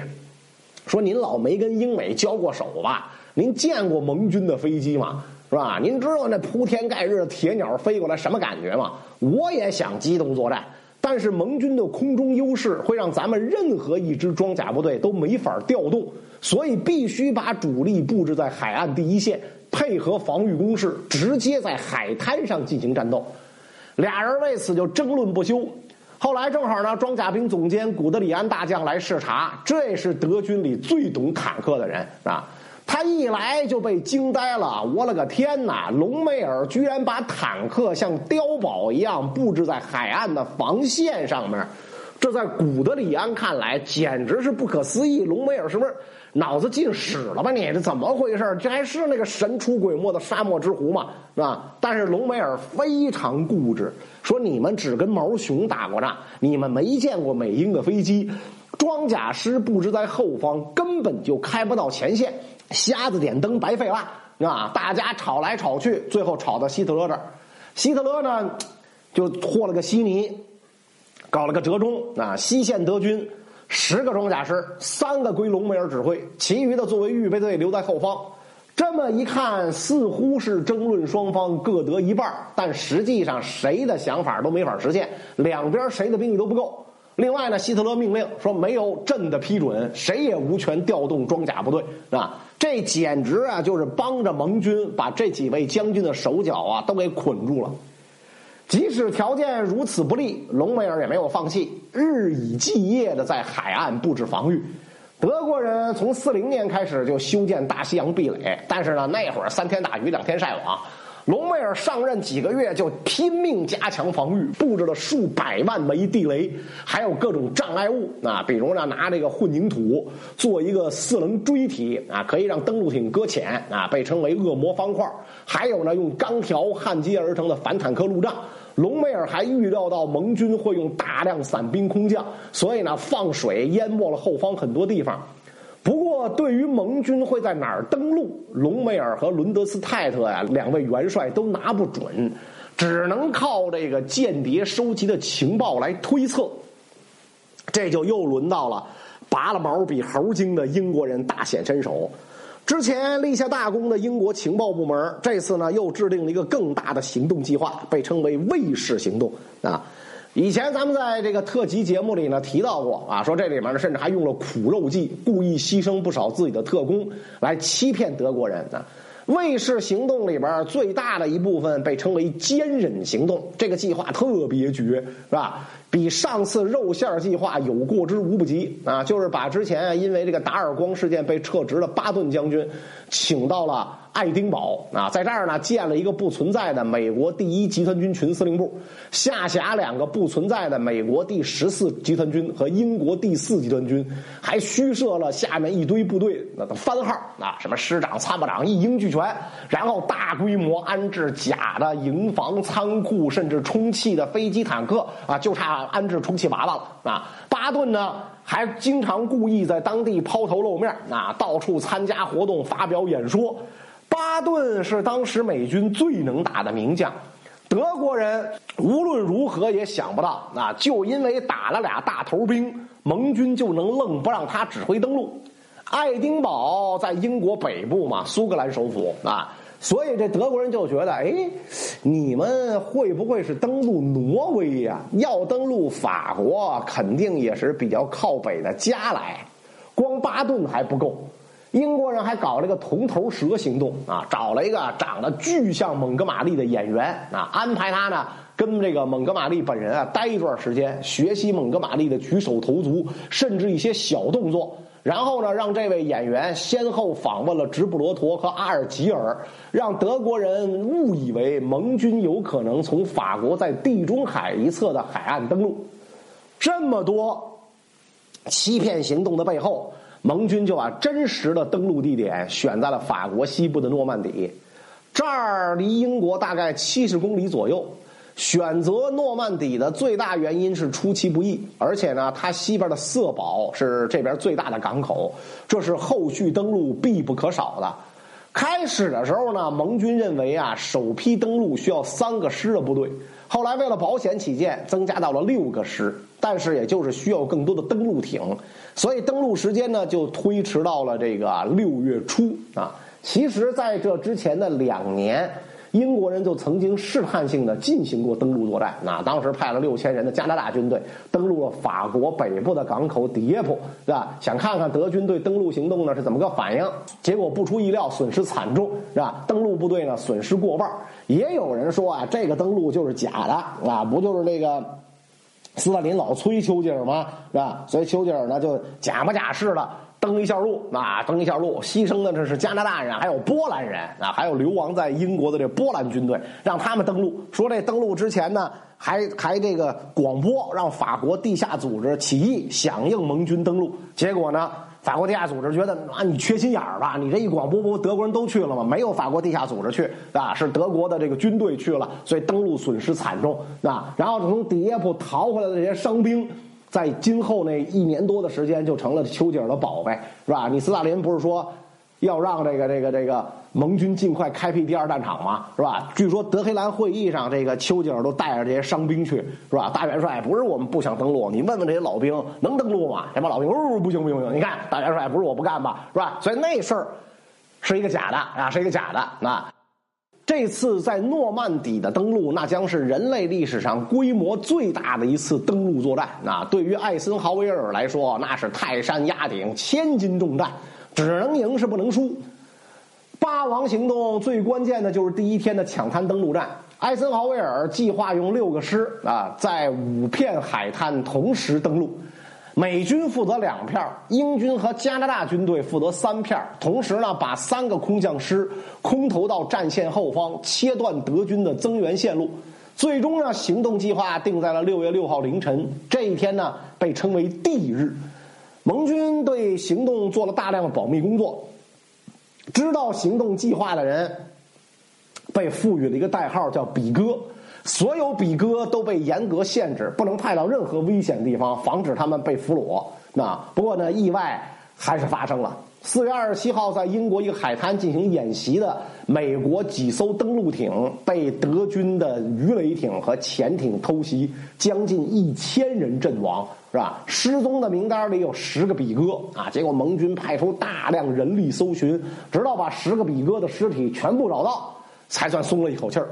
说您老没跟英美交过手吧？您见过盟军的飞机吗？是吧？您知道那铺天盖日的铁鸟飞过来什么感觉吗？我也想机动作战，但是盟军的空中优势会让咱们任何一支装甲部队都没法调动，所以必须把主力布置在海岸第一线，配合防御工事，直接在海滩上进行战斗。俩人为此就争论不休。后来正好呢，装甲兵总监古德里安大将来视察，这是德军里最懂坦克的人啊。他一来就被惊呆了，我了个天哪！隆美尔居然把坦克像碉堡一样布置在海岸的防线上面，这在古德里安看来简直是不可思议。隆美尔是不是脑子进屎了吧？你这怎么回事？这还是那个神出鬼没的沙漠之狐吗？是吧？但是隆美尔非常固执。说你们只跟毛熊打过仗，你们没见过美英的飞机，装甲师布置在后方，根本就开不到前线，瞎子点灯白费蜡啊！大家吵来吵去，最后吵到希特勒这儿，希特勒呢就和了个稀泥，搞了个折中啊！西线德军十个装甲师，三个归隆美尔指挥，其余的作为预备队留在后方。这么一看，似乎是争论双方各得一半，但实际上谁的想法都没法实现，两边谁的兵力都不够。另外呢，希特勒命令说，没有朕的批准，谁也无权调动装甲部队啊！这简直啊，就是帮着盟军把这几位将军的手脚啊都给捆住了。即使条件如此不利，隆美尔也没有放弃，日以继夜的在海岸布置防御。德国人从四零年开始就修建大西洋壁垒，但是呢，那会儿三天打鱼两天晒网。隆美尔上任几个月就拼命加强防御，布置了数百万枚地雷，还有各种障碍物啊，比如呢拿这个混凝土做一个四棱锥体啊，可以让登陆艇搁浅啊，被称为恶魔方块。还有呢用钢条焊接而成的反坦克路障。隆美尔还预料到盟军会用大量伞兵空降，所以呢放水淹没了后方很多地方。不过，对于盟军会在哪儿登陆，隆美尔和伦德斯泰特呀两位元帅都拿不准，只能靠这个间谍收集的情报来推测。这就又轮到了拔了毛比猴精的英国人大显身手。之前立下大功的英国情报部门，这次呢又制定了一个更大的行动计划，被称为“卫士行动”啊。以前咱们在这个特辑节目里呢提到过啊，说这里面呢甚至还用了苦肉计，故意牺牲不少自己的特工来欺骗德国人呢。卫士行动里边最大的一部分被称为坚忍行动，这个计划特别绝，是吧？比上次肉馅计划有过之无不及啊！就是把之前因为这个达尔光事件被撤职的巴顿将军请到了。爱丁堡啊，在这儿呢建了一个不存在的美国第一集团军群司令部，下辖两个不存在的美国第十四集团军和英国第四集团军，还虚设了下面一堆部队那番号啊，什么师长、参谋长一应俱全，然后大规模安置假的营房、仓库，甚至充气的飞机、坦克啊，就差安置充气娃娃了啊。巴顿呢还经常故意在当地抛头露面啊，到处参加活动、发表演说。巴顿是当时美军最能打的名将，德国人无论如何也想不到啊，就因为打了俩大头兵，盟军就能愣不让他指挥登陆。爱丁堡在英国北部嘛，苏格兰首府啊，所以这德国人就觉得，哎，你们会不会是登陆挪威呀？要登陆法国，肯定也是比较靠北的加来，光巴顿还不够。英国人还搞了个铜头蛇行动啊，找了一个长得巨像蒙哥马利的演员啊，安排他呢跟这个蒙哥马利本人啊待一段时间，学习蒙哥马利的举手投足，甚至一些小动作。然后呢，让这位演员先后访问了直布罗陀和阿尔及尔，让德国人误以为盟军有可能从法国在地中海一侧的海岸登陆。这么多欺骗行动的背后。盟军就把真实的登陆地点选在了法国西部的诺曼底，这儿离英国大概七十公里左右。选择诺曼底的最大原因是出其不意，而且呢，它西边的色堡是这边最大的港口，这是后续登陆必不可少的。开始的时候呢，盟军认为啊，首批登陆需要三个师的部队，后来为了保险起见，增加到了六个师，但是也就是需要更多的登陆艇。所以登陆时间呢，就推迟到了这个六月初啊。其实，在这之前的两年，英国人就曾经试探性的进行过登陆作战。那当时派了六千人的加拿大军队登陆了法国北部的港口迪耶普，是吧？想看看德军对登陆行动呢是怎么个反应。结果不出意料，损失惨重，是吧？登陆部队呢损失过半。也有人说啊，这个登陆就是假的啊，不就是那个。斯大林老催丘吉尔嘛，是吧？所以丘吉尔呢就假模假式的登一下路，啊，登一下路，牺牲的这是加拿大人，还有波兰人啊，还有流亡在英国的这波兰军队，让他们登陆。说这登陆之前呢，还还这个广播让法国地下组织起义，响应盟军登陆。结果呢？法国地下组织觉得啊，你缺心眼儿吧？你这一广播，不德国人都去了吗？没有法国地下组织去啊，是德国的这个军队去了，所以登陆损失惨重啊。然后从迪耶普逃回来的这些伤兵，在今后那一年多的时间，就成了丘吉尔的宝贝，是吧？你斯大林不是说？要让这个这个这个盟军尽快开辟第二战场嘛，是吧？据说德黑兰会议上，这个丘吉尔都带着这些伤兵去，是吧？大元帅不是我们不想登陆，你问问这些老兵能登陆吗？这帮老兵哦，不行不行不行！你看大元帅不是我不干吧，是吧？所以那事儿是一个假的啊，是一个假的。那这次在诺曼底的登陆，那将是人类历史上规模最大的一次登陆作战。那对于艾森豪威尔来说，那是泰山压顶，千斤重担，只能赢是不能输。八王行动最关键的就是第一天的抢滩登陆战。艾森豪威尔计划用六个师啊，在五片海滩同时登陆。美军负责两片，英军和加拿大军队负责三片。同时呢，把三个空降师空投到战线后方，切断德军的增援线路。最终呢，行动计划定在了六月六号凌晨。这一天呢，被称为 D 日。盟军对行动做了大量的保密工作。知道行动计划的人被赋予了一个代号，叫“比哥”。所有比哥都被严格限制，不能派到任何危险地方，防止他们被俘虏。那不过呢，意外还是发生了。四月二十七号，在英国一个海滩进行演习的美国几艘登陆艇被德军的鱼雷艇和潜艇偷袭，将近一千人阵亡，是吧？失踪的名单里有十个比哥 啊！结果盟军派出大量人力搜寻，直到把十个比哥的尸体全部找到，才算松了一口气儿。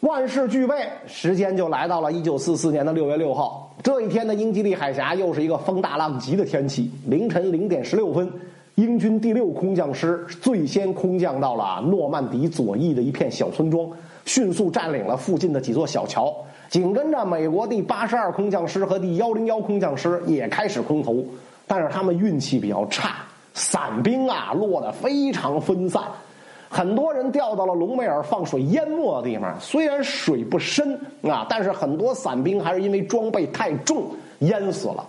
万事俱备，时间就来到了一九四四年的六月六号。这一天的英吉利海峡又是一个风大浪急的天气。凌晨零点十六分，英军第六空降师最先空降到了诺曼底左翼的一片小村庄，迅速占领了附近的几座小桥。紧跟着，美国第八十二空降师和第幺零幺空降师也开始空投，但是他们运气比较差，伞兵啊落得非常分散。很多人掉到了隆美尔放水淹没的地方，虽然水不深啊，但是很多伞兵还是因为装备太重淹死了。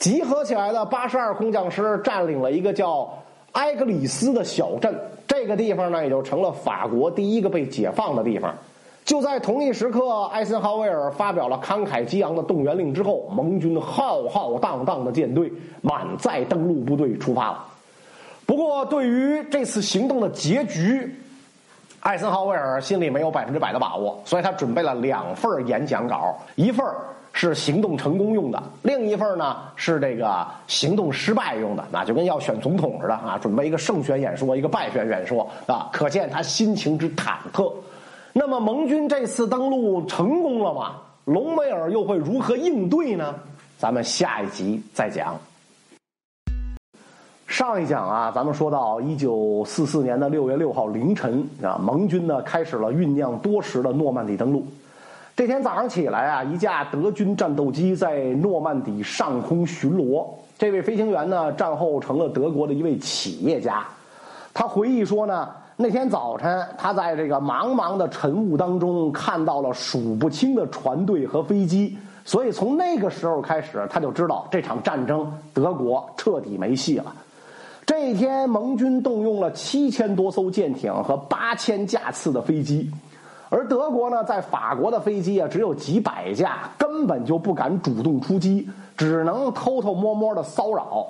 集合起来的八十二空降师占领了一个叫埃格里斯的小镇，这个地方呢也就成了法国第一个被解放的地方。就在同一时刻，艾森豪威尔发表了慷慨激昂的动员令之后，盟军浩浩荡荡的舰队满载登陆部队出发了。不过，对于这次行动的结局，艾森豪威尔心里没有百分之百的把握，所以他准备了两份演讲稿，一份是行动成功用的，另一份呢是这个行动失败用的，那就跟要选总统似的啊，准备一个胜选演说，一个败选演说啊，可见他心情之忐忑。那么，盟军这次登陆成功了吗？隆美尔又会如何应对呢？咱们下一集再讲。上一讲啊，咱们说到一九四四年的六月六号凌晨啊，盟军呢开始了酝酿多时的诺曼底登陆。这天早上起来啊，一架德军战斗机在诺曼底上空巡逻。这位飞行员呢，战后成了德国的一位企业家。他回忆说呢，那天早晨他在这个茫茫的晨雾当中看到了数不清的船队和飞机，所以从那个时候开始，他就知道这场战争德国彻底没戏了。这一天，盟军动用了七千多艘舰艇和八千架次的飞机，而德国呢，在法国的飞机啊只有几百架，根本就不敢主动出击，只能偷偷摸摸的骚扰。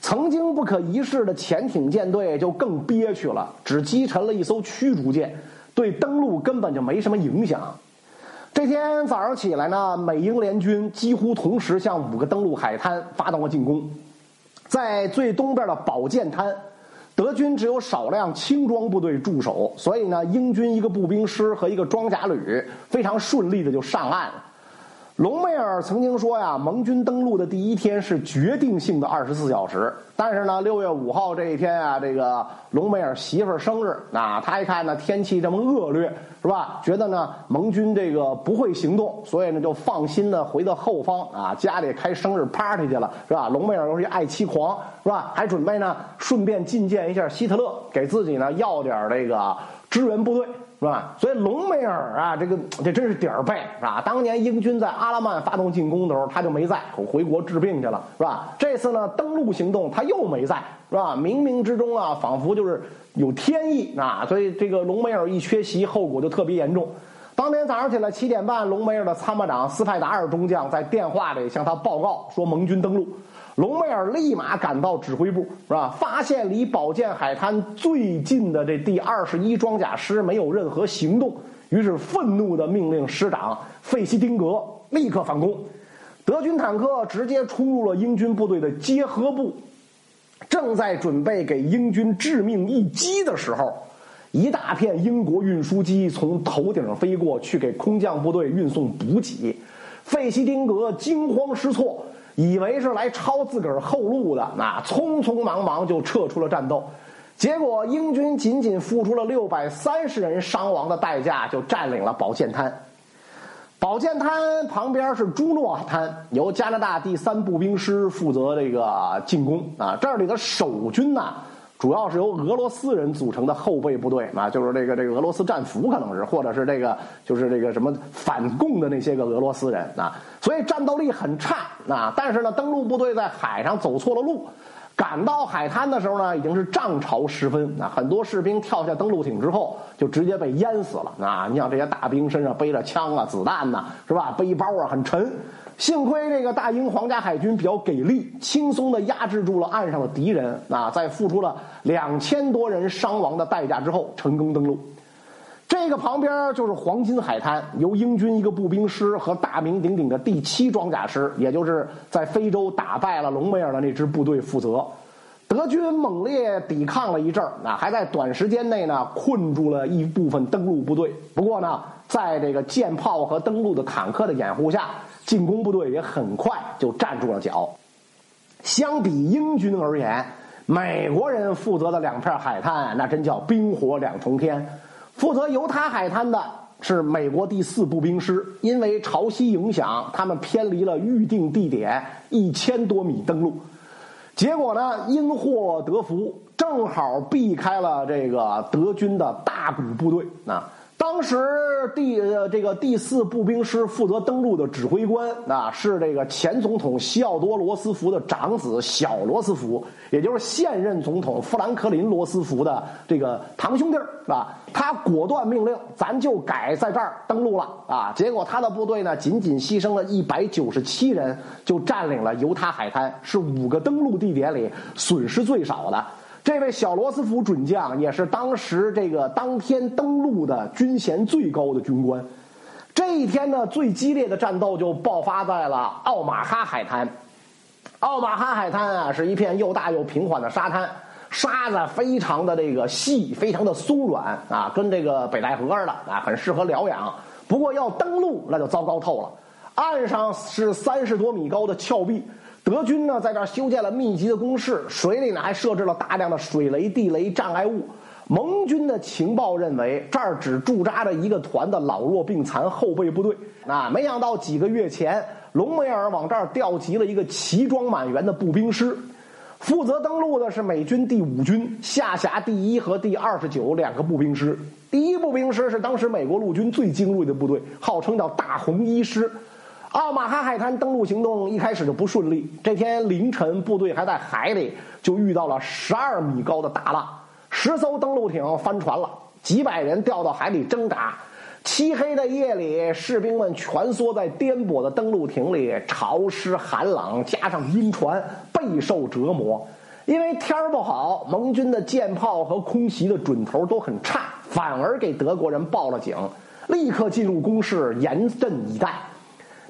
曾经不可一世的潜艇舰队就更憋屈了，只击沉了一艘驱逐舰，对登陆根本就没什么影响。这天早上起来呢，美英联军几乎同时向五个登陆海滩发动了进攻。在最东边的宝剑滩，德军只有少量轻装部队驻守，所以呢，英军一个步兵师和一个装甲旅非常顺利的就上岸了。隆美尔曾经说呀，盟军登陆的第一天是决定性的二十四小时。但是呢，六月五号这一天啊，这个隆美尔媳妇儿生日，那他一看呢天气这么恶劣，是吧？觉得呢盟军这个不会行动，所以呢就放心的回到后方啊，家里开生日 party 去了，是吧？隆美尔又是一爱妻狂，是吧？还准备呢顺便觐见一下希特勒，给自己呢要点这个支援部队。是吧？所以隆美尔啊，这个这真是点儿背，是吧？当年英军在阿拉曼发动进攻的时候，他就没在，回国治病去了，是吧？这次呢，登陆行动他又没在，是吧？冥冥之中啊，仿佛就是有天意啊。所以这个隆美尔一缺席，后果就特别严重。当天早上起来七点半，隆美尔的参谋长斯派达尔中将在电话里向他报告说，盟军登陆。隆美尔立马赶到指挥部，是吧？发现离宝剑海滩最近的这第二十一装甲师没有任何行动，于是愤怒的命令师长费希丁格立刻反攻。德军坦克直接冲入了英军部队的结合部，正在准备给英军致命一击的时候，一大片英国运输机从头顶飞过去，给空降部队运送补给。费希丁格惊慌失措，以为是来抄自个儿后路的，那匆匆忙忙就撤出了战斗。结果英军仅仅付出了六百三十人伤亡的代价，就占领了宝剑滩。宝剑滩旁边是朱诺滩，由加拿大第三步兵师负责这个进攻啊。这里的守军呢，主要是由俄罗斯人组成的后备部队啊，就是这个这个俄罗斯战俘可能是，或者是这个就是这个什么反共的那些个俄罗斯人啊，所以战斗力很差啊。但是呢，登陆部队在海上走错了路。赶到海滩的时候呢，已经是涨潮时分。啊很多士兵跳下登陆艇之后，就直接被淹死了。啊，你想这些大兵身上背着枪啊、子弹呐，是吧？背包啊很沉。幸亏这个大英皇家海军比较给力，轻松的压制住了岸上的敌人。啊，在付出了两千多人伤亡的代价之后，成功登陆。这个旁边就是黄金海滩，由英军一个步兵师和大名鼎鼎的第七装甲师，也就是在非洲打败了隆美尔的那支部队负责。德军猛烈抵抗了一阵儿，啊，还在短时间内呢困住了一部分登陆部队。不过呢，在这个舰炮和登陆的坦克的掩护下，进攻部队也很快就站住了脚。相比英军而言，美国人负责的两片海滩那真叫冰火两重天。负责犹他海滩的是美国第四步兵师，因为潮汐影响，他们偏离了预定地点一千多米登陆，结果呢因祸得福，正好避开了这个德军的大股部队啊。当时第呃这个第四步兵师负责登陆的指挥官啊，是这个前总统西奥多·罗斯福的长子小罗斯福，也就是现任总统富兰克林·罗斯福的这个堂兄弟是吧？他果断命令，咱就改在这儿登陆了啊！结果他的部队呢，仅仅牺牲了一百九十七人，就占领了犹他海滩，是五个登陆地点里损失最少的。这位小罗斯福准将也是当时这个当天登陆的军衔最高的军官。这一天呢，最激烈的战斗就爆发在了奥马哈海滩。奥马哈海滩啊，是一片又大又平缓的沙滩，沙子非常的这个细，非常的松软啊，跟这个北戴河似的啊，很适合疗养。不过要登陆那就糟糕透了，岸上是三十多米高的峭壁。德军呢，在这儿修建了密集的工事，水里呢还设置了大量的水雷、地雷障碍物。盟军的情报认为，这儿只驻扎着一个团的老弱病残后备部队。啊，没想到几个月前，隆美尔往这儿调集了一个齐装满员的步兵师，负责登陆的是美军第五军下辖第一和第二十九两个步兵师。第一步兵师是当时美国陆军最精锐的部队，号称叫大红一师。奥马哈海滩登陆行动一开始就不顺利。这天凌晨，部队还在海里，就遇到了十二米高的大浪，十艘登陆艇翻船了，几百人掉到海里挣扎。漆黑的夜里，士兵们蜷缩在颠簸的登陆艇里，潮湿寒冷，加上晕船，备受折磨。因为天儿不好，盟军的舰炮和空袭的准头都很差，反而给德国人报了警，立刻进入攻势，严阵以待。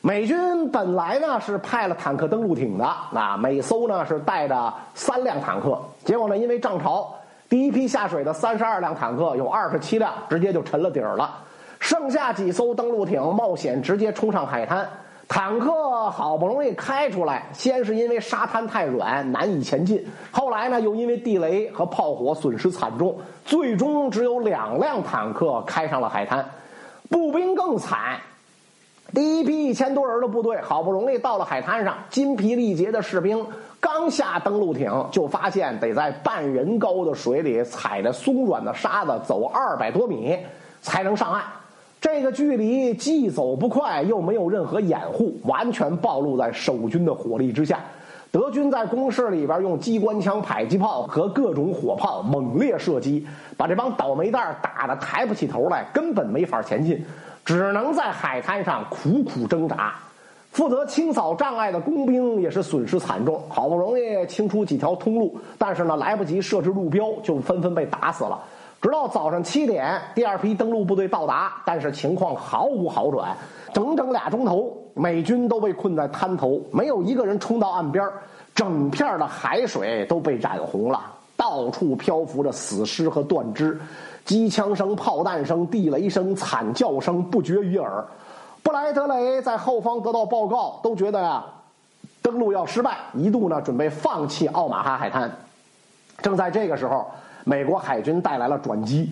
美军本来呢是派了坦克登陆艇的，啊，每艘呢是带着三辆坦克。结果呢，因为涨潮，第一批下水的三十二辆坦克有二十七辆直接就沉了底儿了，剩下几艘登陆艇冒险直接冲上海滩。坦克好不容易开出来，先是因为沙滩太软难以前进，后来呢又因为地雷和炮火损失惨重，最终只有两辆坦克开上了海滩。步兵更惨。第一批一千多人的部队好不容易到了海滩上，筋疲力竭的士兵刚下登陆艇，就发现得在半人高的水里踩着松软的沙子走二百多米才能上岸。这个距离既走不快，又没有任何掩护，完全暴露在守军的火力之下。德军在工事里边用机关枪、迫击炮和各种火炮猛烈射击，把这帮倒霉蛋打得抬不起头来，根本没法前进。只能在海滩上苦苦挣扎，负责清扫障碍的工兵也是损失惨重。好不容易清出几条通路，但是呢来不及设置路标，就纷纷被打死了。直到早上七点，第二批登陆部队到达，但是情况毫无好转。整整俩钟头，美军都被困在滩头，没有一个人冲到岸边。整片的海水都被染红了，到处漂浮着死尸和断肢，机枪声、炮弹声、地雷声、惨叫声不绝于耳。布莱德雷在后方得到报告，都觉得呀，登陆要失败，一度呢准备放弃奥马哈海滩。正在这个时候，美国海军带来了转机。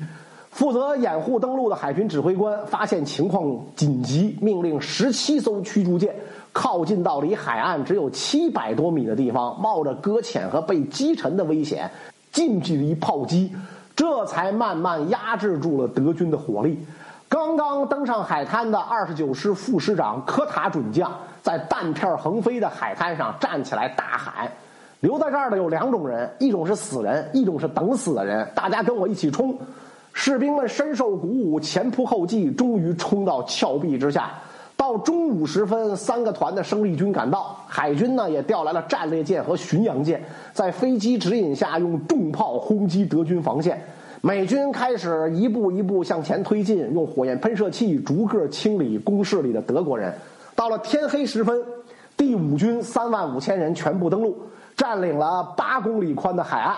负责掩护登陆的海军指挥官发现情况紧急，命令十七艘驱逐舰靠近到离海岸只有七百多米的地方，冒着搁浅和被击沉的危险，近距离炮击，这才慢慢压制住了德军的火力。刚刚登上海滩的二十九师副师长科塔准将，在弹片横飞的海滩上站起来大喊：“留在这儿的有两种人，一种是死人，一种是等死的人，大家跟我一起冲！”士兵们深受鼓舞，前仆后继，终于冲到峭壁之下。到中午时分，三个团的生力军赶到，海军呢也调来了战列舰和巡洋舰，在飞机指引下用重炮轰击德军防线。美军开始一步一步向前推进，用火焰喷射器逐个清理工事里的德国人。到了天黑时分，第五军三万五千人全部登陆，占领了八公里宽的海岸。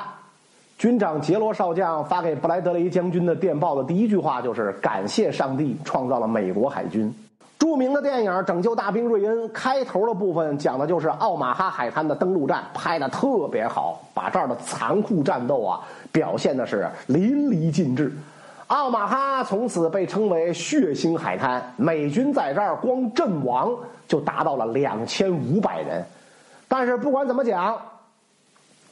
军长杰罗少将发给布莱德雷将军的电报的第一句话就是：“感谢上帝创造了美国海军。”著名的电影《拯救大兵瑞恩》开头的部分讲的就是奥马哈海滩的登陆战，拍的特别好，把这儿的残酷战斗啊表现的是淋漓尽致。奥马哈从此被称为血腥海滩，美军在这儿光阵亡就达到了两千五百人。但是不管怎么讲。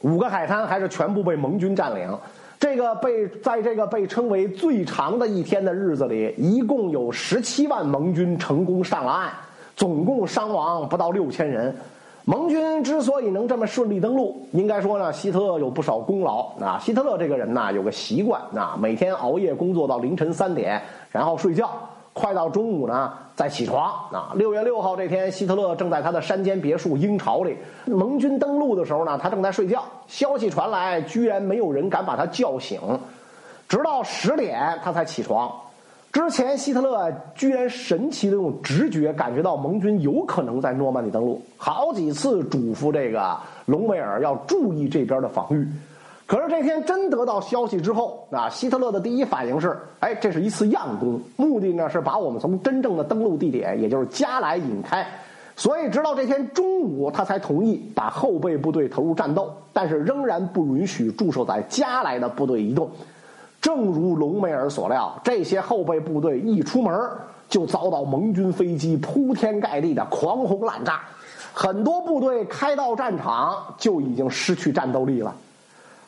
五个海滩还是全部被盟军占领。这个被在这个被称为最长的一天的日子里，一共有十七万盟军成功上了岸，总共伤亡不到六千人。盟军之所以能这么顺利登陆，应该说呢，希特勒有不少功劳。啊，希特勒这个人呢，有个习惯，啊，每天熬夜工作到凌晨三点，然后睡觉。快到中午呢，再起床啊！六月六号这天，希特勒正在他的山间别墅鹰巢里。盟军登陆的时候呢，他正在睡觉。消息传来，居然没有人敢把他叫醒，直到十点他才起床。之前，希特勒居然神奇的用直觉感觉到盟军有可能在诺曼底登陆，好几次嘱咐这个隆美尔要注意这边的防御。可是这天真得到消息之后，啊，希特勒的第一反应是，哎，这是一次佯攻，目的呢是把我们从真正的登陆地点，也就是加莱引开。所以直到这天中午，他才同意把后备部队投入战斗，但是仍然不允许驻守在加莱的部队移动。正如隆美尔所料，这些后备部队一出门就遭到盟军飞机铺天盖地的狂轰滥炸，很多部队开到战场就已经失去战斗力了。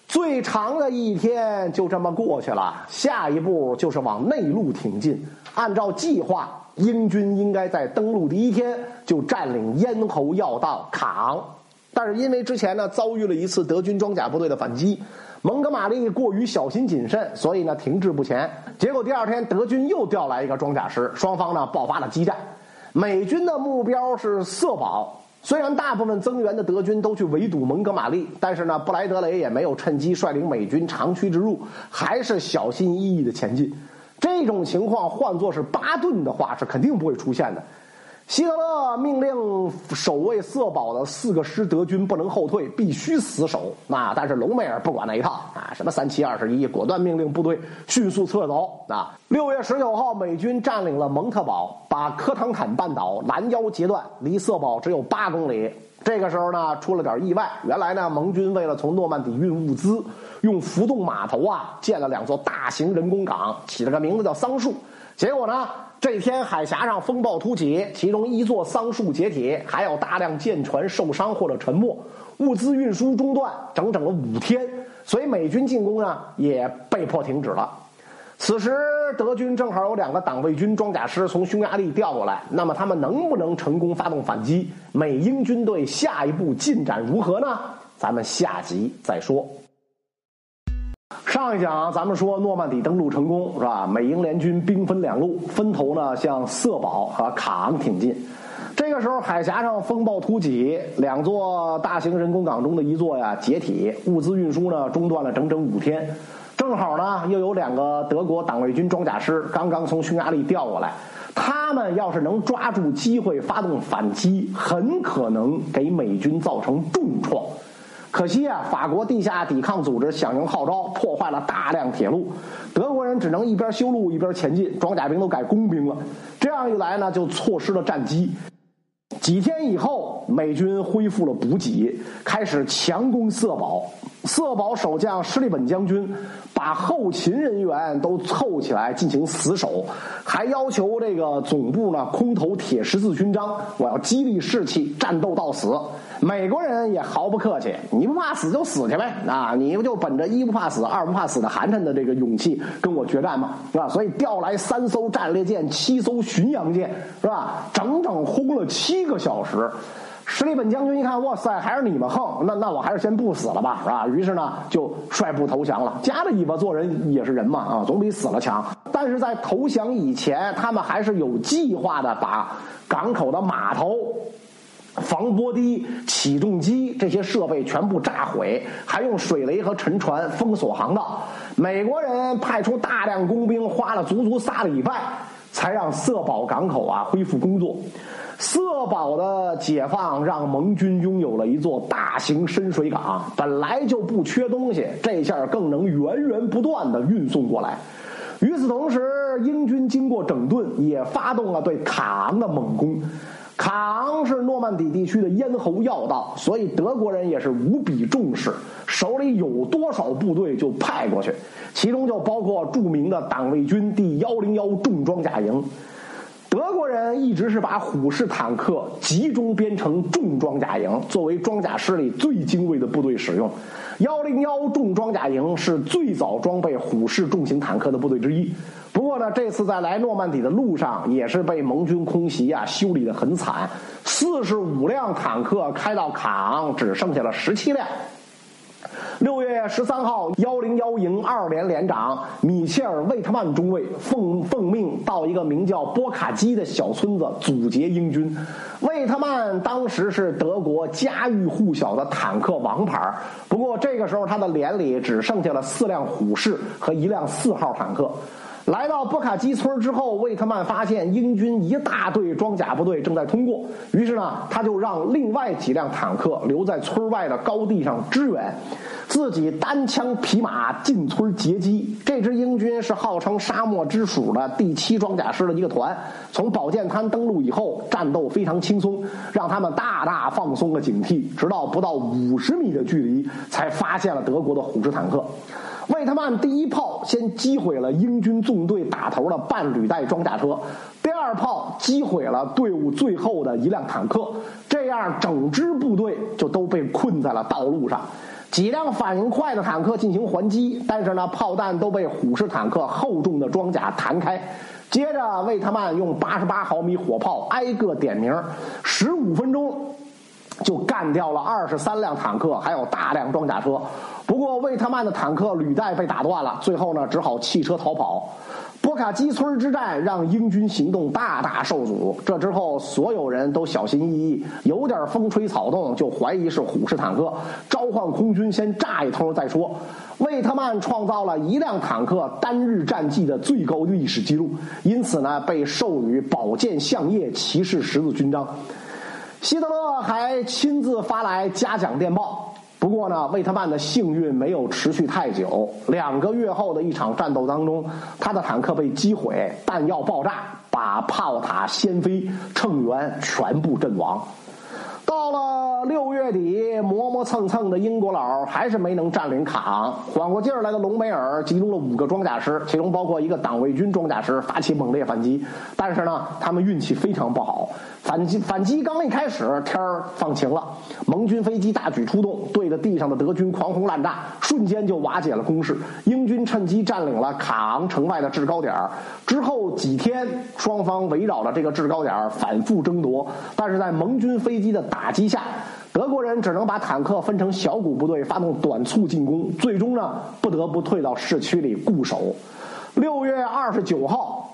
最长的一天就这么过去了，下一步就是往内陆挺进。按照计划，英军应该在登陆第一天就占领咽喉要道卡昂，但是因为之前呢遭遇了一次德军装甲部队的反击，蒙哥马利过于小心谨慎，所以呢停滞不前。结果第二天德军又调来一个装甲师，双方呢爆发了激战。美军的目标是色保。虽然大部分增援的德军都去围堵蒙哥马利，但是呢，布莱德雷也没有趁机率领美军长驱直入，还是小心翼翼的前进。这种情况换作是巴顿的话，是肯定不会出现的。希特勒命令守卫色堡的四个师德军不能后退，必须死守。啊，但是隆美尔不管那一套啊，什么三七二十一，果断命令部队迅速撤走。啊，六月十九号，美军占领了蒙特堡，把科唐坦半岛拦腰截断，离色堡只有八公里。这个时候呢，出了点意外。原来呢，盟军为了从诺曼底运物资，用浮动码头啊建了两座大型人工港，起了个名字叫桑树。结果呢？这天海峡上风暴突起，其中一座桑树解体，还有大量舰船受伤或者沉没，物资运输中断，整整了五天。所以美军进攻呢也被迫停止了。此时德军正好有两个党卫军装甲师从匈牙利调过来，那么他们能不能成功发动反击？美英军队下一步进展如何呢？咱们下集再说。上一讲咱们说诺曼底登陆成功是吧？美英联军兵分两路，分头呢向色堡和卡昂挺进。这个时候海峡上风暴突起，两座大型人工港中的一座呀解体，物资运输呢中断了整整五天。正好呢又有两个德国党卫军装甲师刚刚从匈牙利调过来，他们要是能抓住机会发动反击，很可能给美军造成重创。可惜啊，法国地下抵抗组织响应号召，破坏了大量铁路，德国人只能一边修路一边前进，装甲兵都改工兵了。这样一来呢，就错失了战机。几天以后，美军恢复了补给，开始强攻色堡。色堡守将施利本将军把后勤人员都凑起来进行死守，还要求这个总部呢空投铁十字勋章，我要激励士气，战斗到死。美国人也毫不客气，你不怕死就死去呗，啊，你不就本着一不怕死二不怕死的寒碜的这个勇气跟我决战吗？是吧？所以调来三艘战列舰、七艘巡洋舰，是吧？整整轰了七个小时。施利本将军一看，哇塞，还是你们横，那那我还是先不死了吧，是吧？于是呢，就率部投降了。夹着尾巴做人也是人嘛，啊，总比死了强。但是在投降以前，他们还是有计划的把港口的码头。防波堤、起重机这些设备全部炸毁，还用水雷和沉船封锁航道。美国人派出大量工兵，花了足足仨礼拜，才让色保港口啊恢复工作。色保的解放让盟军拥有了一座大型深水港，本来就不缺东西，这下更能源源不断的运送过来。与此同时，英军经过整顿，也发动了对卡昂的猛攻。卡昂是诺曼底地区的咽喉要道，所以德国人也是无比重视，手里有多少部队就派过去，其中就包括著名的党卫军第幺零幺重装甲营。德国人一直是把虎式坦克集中编成重装甲营，作为装甲师里最精锐的部队使用。幺零幺重装甲营是最早装备虎式重型坦克的部队之一。不过呢，这次在来诺曼底的路上，也是被盟军空袭啊，修理的很惨。四十五辆坦克开到卡昂，只剩下了十七辆。六月十三号，幺零幺营二连连长米切尔·魏特曼中尉奉奉命到一个名叫波卡基的小村子阻截英军。魏特曼当时是德国家喻户晓的坦克王牌，不过这个时候他的连里只剩下了四辆虎式和一辆四号坦克。来到波卡基村之后，魏特曼发现英军一大队装甲部队正在通过，于是呢，他就让另外几辆坦克留在村外的高地上支援，自己单枪匹马进村截击。这支英军是号称“沙漠之鼠”的第七装甲师的一个团，从宝剑滩登陆以后，战斗非常轻松，让他们大大放松了警惕，直到不到五十米的距离才发现了德国的虎式坦克。魏特曼第一炮先击毁了英军纵队打头的半履带装甲车，第二炮击毁了队伍最后的一辆坦克，这样整支部队就都被困在了道路上。几辆反应快的坦克进行还击，但是呢，炮弹都被虎式坦克厚重的装甲弹开。接着，魏特曼用八十八毫米火炮挨个点名，十五分钟就干掉了二十三辆坦克，还有大量装甲车。不过，魏特曼的坦克履带被打断了，最后呢，只好弃车逃跑。波卡基村之战让英军行动大大受阻。这之后，所有人都小心翼翼，有点风吹草动就怀疑是虎式坦克，召唤空军先炸一通再说。魏特曼创造了一辆坦克单日战绩的最高历史记录，因此呢，被授予宝剑相叶骑士十字勋章。希特勒还亲自发来嘉奖电报。不过呢，魏特曼的幸运没有持续太久。两个月后的一场战斗当中，他的坦克被击毁，弹药爆炸，把炮塔掀飞，乘员全部阵亡。到了六月底，磨磨蹭蹭的英国佬还是没能占领卡昂。缓过劲儿来的隆美尔集中了五个装甲师，其中包括一个党卫军装甲师，发起猛烈反击。但是呢，他们运气非常不好。反击反击刚一开始，天儿放晴了，盟军飞机大举出动，对着地上的德军狂轰滥炸，瞬间就瓦解了攻势。英军趁机占领了卡昂城外的制高点。之后几天，双方围绕着这个制高点反复争夺，但是在盟军飞机的打击下，德国人只能把坦克分成小股部队发动短促进攻，最终呢不得不退到市区里固守。六月二十九号。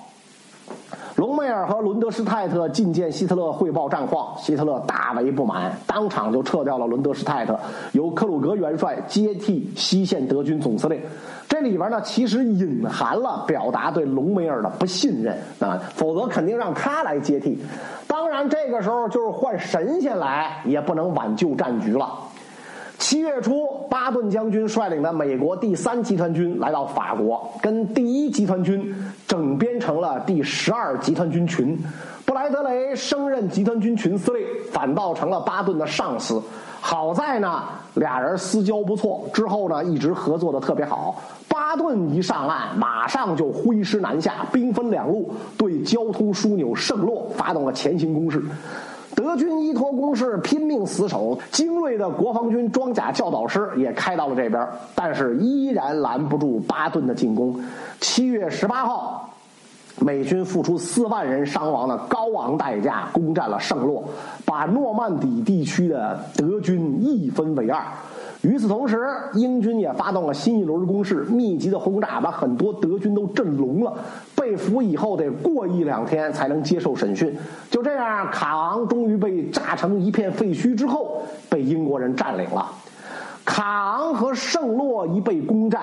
隆美尔和伦德施泰特觐见希特勒汇报战况，希特勒大为不满，当场就撤掉了伦德施泰特，由克鲁格元帅接替西线德军总司令。这里边呢，其实隐含了表达对隆美尔的不信任啊，否则肯定让他来接替。当然，这个时候就是换神仙来也不能挽救战局了。七月初，巴顿将军率领的美国第三集团军来到法国，跟第一集团军整编成了第十二集团军群。布莱德雷升任集团军群司令，反倒成了巴顿的上司。好在呢，俩人私交不错，之后呢一直合作的特别好。巴顿一上岸，马上就挥师南下，兵分两路，对交通枢纽圣洛发动了前行攻势。德军依托攻势，拼命死守。精锐的国防军装甲教导师也开到了这边，但是依然拦不住巴顿的进攻。七月十八号，美军付出四万人伤亡的高昂代价，攻占了圣洛，把诺曼底地区的德军一分为二。与此同时，英军也发动了新一轮的攻势，密集的轰炸把很多德军都震聋了。被俘以后得过一两天才能接受审讯。就这样，卡昂终于被炸成一片废墟之后，被英国人占领了。卡昂和圣洛一被攻占。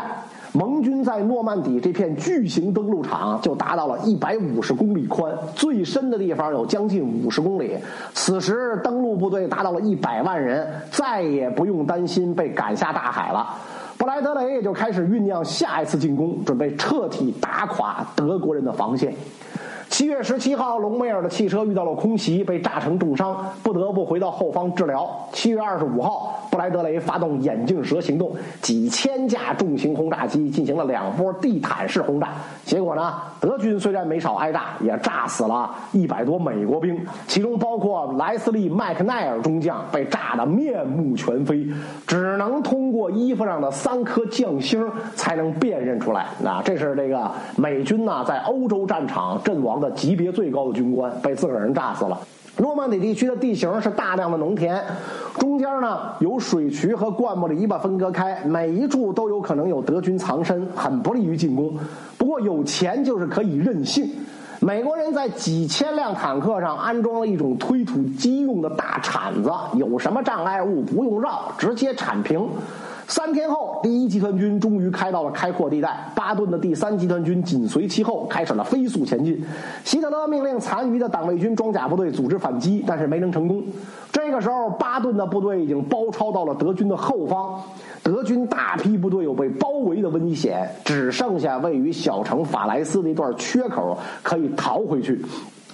盟军在诺曼底这片巨型登陆场就达到了一百五十公里宽，最深的地方有将近五十公里。此时登陆部队达到了一百万人，再也不用担心被赶下大海了。布莱德雷也就开始酝酿下一次进攻，准备彻底打垮德国人的防线。七月十七号，隆美尔的汽车遇到了空袭，被炸成重伤，不得不回到后方治疗。七月二十五号，布莱德雷发动眼镜蛇行动，几千架重型轰炸机进行了两波地毯式轰炸。结果呢，德军虽然没少挨炸，也炸死了一百多美国兵，其中包括莱斯利·麦克奈尔中将，被炸得面目全非，只能通过衣服上的三颗将星才能辨认出来。啊，这是这个美军呢在欧洲战场阵亡。的级别最高的军官被自个儿人炸死了。诺曼底地区的地形是大量的农田，中间呢有水渠和灌木篱笆分割开，每一处都有可能有德军藏身，很不利于进攻。不过有钱就是可以任性。美国人在几千辆坦克上安装了一种推土机用的大铲子，有什么障碍物不用绕，直接铲平。三天后，第一集团军终于开到了开阔地带，巴顿的第三集团军紧随其后，开始了飞速前进。希特勒命令残余的党卫军装甲部队组织反击，但是没能成功。这个时候，巴顿的部队已经包抄到了德军的后方，德军大批部队有被包围的危险，只剩下位于小城法莱斯的一段缺口可以逃回去，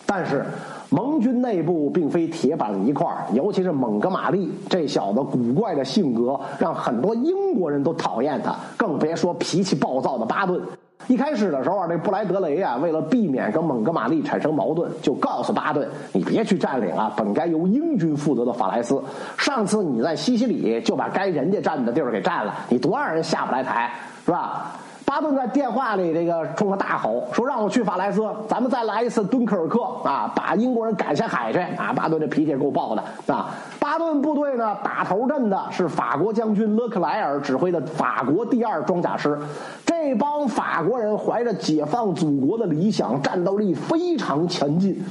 但是。盟军内部并非铁板一块尤其是蒙哥马利这小子古怪的性格，让很多英国人都讨厌他，更别说脾气暴躁的巴顿。一开始的时候啊，这布莱德雷啊，为了避免跟蒙哥马利产生矛盾，就告诉巴顿：“你别去占领啊，本该由英军负责的法莱斯。上次你在西西里就把该人家占的地儿给占了，你多让人下不来台，是吧？”巴顿在电话里这个冲他大吼说：“让我去法莱斯，咱们再来一次敦刻尔克啊，把英国人赶下海去啊！”巴顿这脾气够爆的啊！巴顿部队呢，打头阵的是法国将军勒克莱尔指挥的法国第二装甲师。这帮法国人怀着解放祖国的理想，战斗力非常强劲。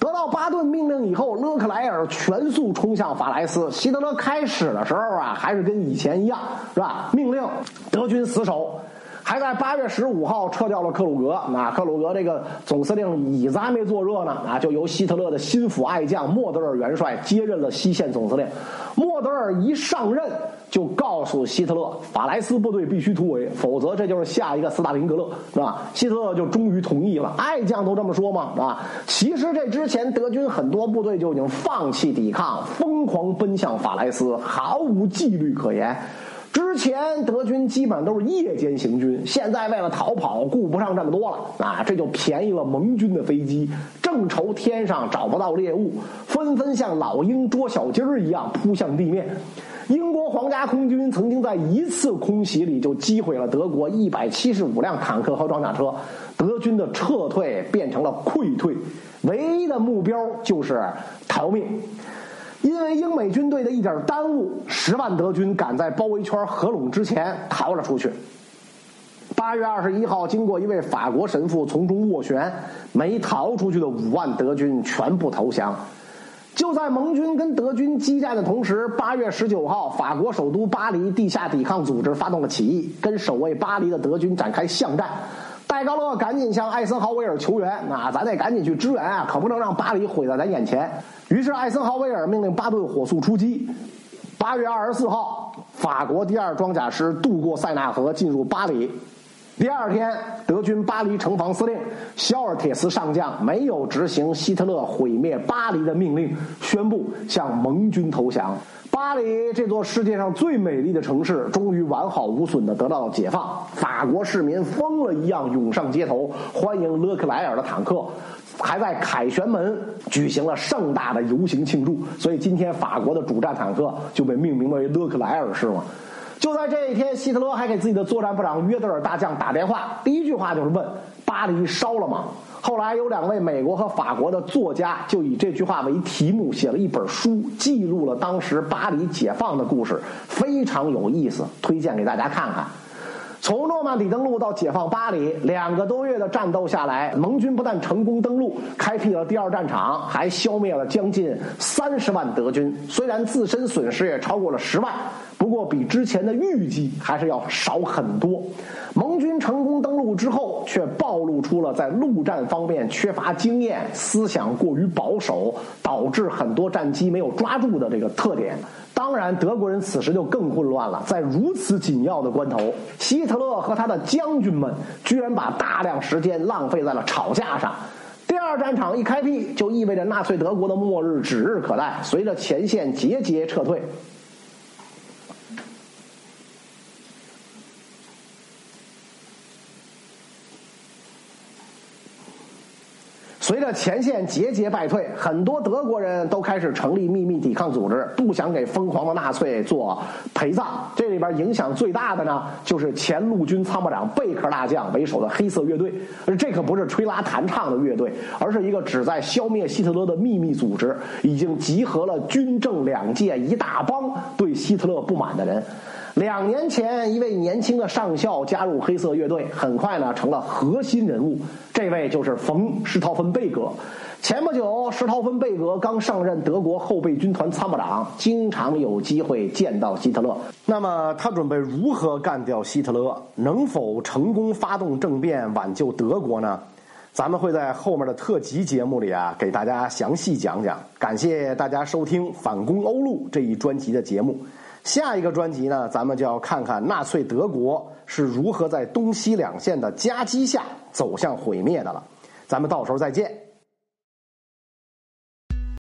得到巴顿命令以后，勒克莱尔全速冲向法莱斯。希特勒开始的时候啊，还是跟以前一样，是吧？命令德军死守。还在八月十五号撤掉了克鲁格，啊，克鲁格这个总司令椅子还没坐热呢，啊，就由希特勒的心腹爱将莫德尔元帅接任了西线总司令。莫德尔一上任就告诉希特勒，法莱斯部队必须突围，否则这就是下一个斯大林格勒，是吧？希特勒就终于同意了。爱将都这么说嘛，啊，其实这之前德军很多部队就已经放弃抵抗，疯狂奔向法莱斯，毫无纪律可言。前德军基本都是夜间行军，现在为了逃跑，顾不上这么多了啊！这就便宜了盟军的飞机，正愁天上找不到猎物，纷纷像老鹰捉小鸡儿一样扑向地面。英国皇家空军曾经在一次空袭里就击毁了德国一百七十五辆坦克和装甲车，德军的撤退变成了溃退，唯一的目标就是逃命。因为英美军队的一点耽误，十万德军赶在包围圈合拢之前逃了出去。八月二十一号，经过一位法国神父从中斡旋，没逃出去的五万德军全部投降。就在盟军跟德军激战的同时，八月十九号，法国首都巴黎地下抵抗组织发动了起义，跟守卫巴黎的德军展开巷战。戴高乐赶紧向艾森豪威尔求援，那咱得赶紧去支援啊，可不能让巴黎毁在咱眼前。于是艾森豪威尔命令巴顿火速出击。八月二十四号，法国第二装甲师渡过塞纳河，进入巴黎。第二天，德军巴黎城防司令肖尔铁斯上将没有执行希特勒毁灭巴黎的命令，宣布向盟军投降。巴黎这座世界上最美丽的城市，终于完好无损地得到了解放。法国市民疯了一样涌上街头，欢迎勒克莱尔的坦克，还在凯旋门举行了盛大的游行庆祝。所以今天法国的主战坦克就被命名为勒克莱尔，是吗？就在这一天，希特勒还给自己的作战部长约德尔大将打电话，第一句话就是问：“巴黎烧了吗？”后来有两位美国和法国的作家就以这句话为题目写了一本书，记录了当时巴黎解放的故事，非常有意思，推荐给大家看看。从诺曼底登陆到解放巴黎，两个多月的战斗下来，盟军不但成功登陆，开辟了第二战场，还消灭了将近三十万德军。虽然自身损失也超过了十万，不过比之前的预计还是要少很多。盟军成功登陆之后，却暴露出了在陆战方面缺乏经验、思想过于保守，导致很多战机没有抓住的这个特点。当然，德国人此时就更混乱了。在如此紧要的关头，希特勒和他的将军们居然把大量时间浪费在了吵架上。第二战场一开辟，就意味着纳粹德国的末日指日可待。随着前线节节撤退。随着前线节节败退，很多德国人都开始成立秘密抵抗组织，不想给疯狂的纳粹做陪葬。这里边影响最大的呢，就是前陆军参谋长贝克大将为首的黑色乐队。这可不是吹拉弹唱的乐队，而是一个旨在消灭希特勒的秘密组织，已经集合了军政两界一大帮对希特勒不满的人。两年前，一位年轻的上校加入黑色乐队，很快呢成了核心人物。这位就是冯·施陶芬贝格。前不久，施陶芬贝格刚上任德国后备军团参谋长，经常有机会见到希特勒。那么，他准备如何干掉希特勒？能否成功发动政变挽救德国呢？咱们会在后面的特辑节目里啊，给大家详细讲讲。感谢大家收听《反攻欧陆》这一专辑的节目。下一个专辑呢，咱们就要看看纳粹德国是如何在东西两线的夹击下走向毁灭的了。咱们到时候再见。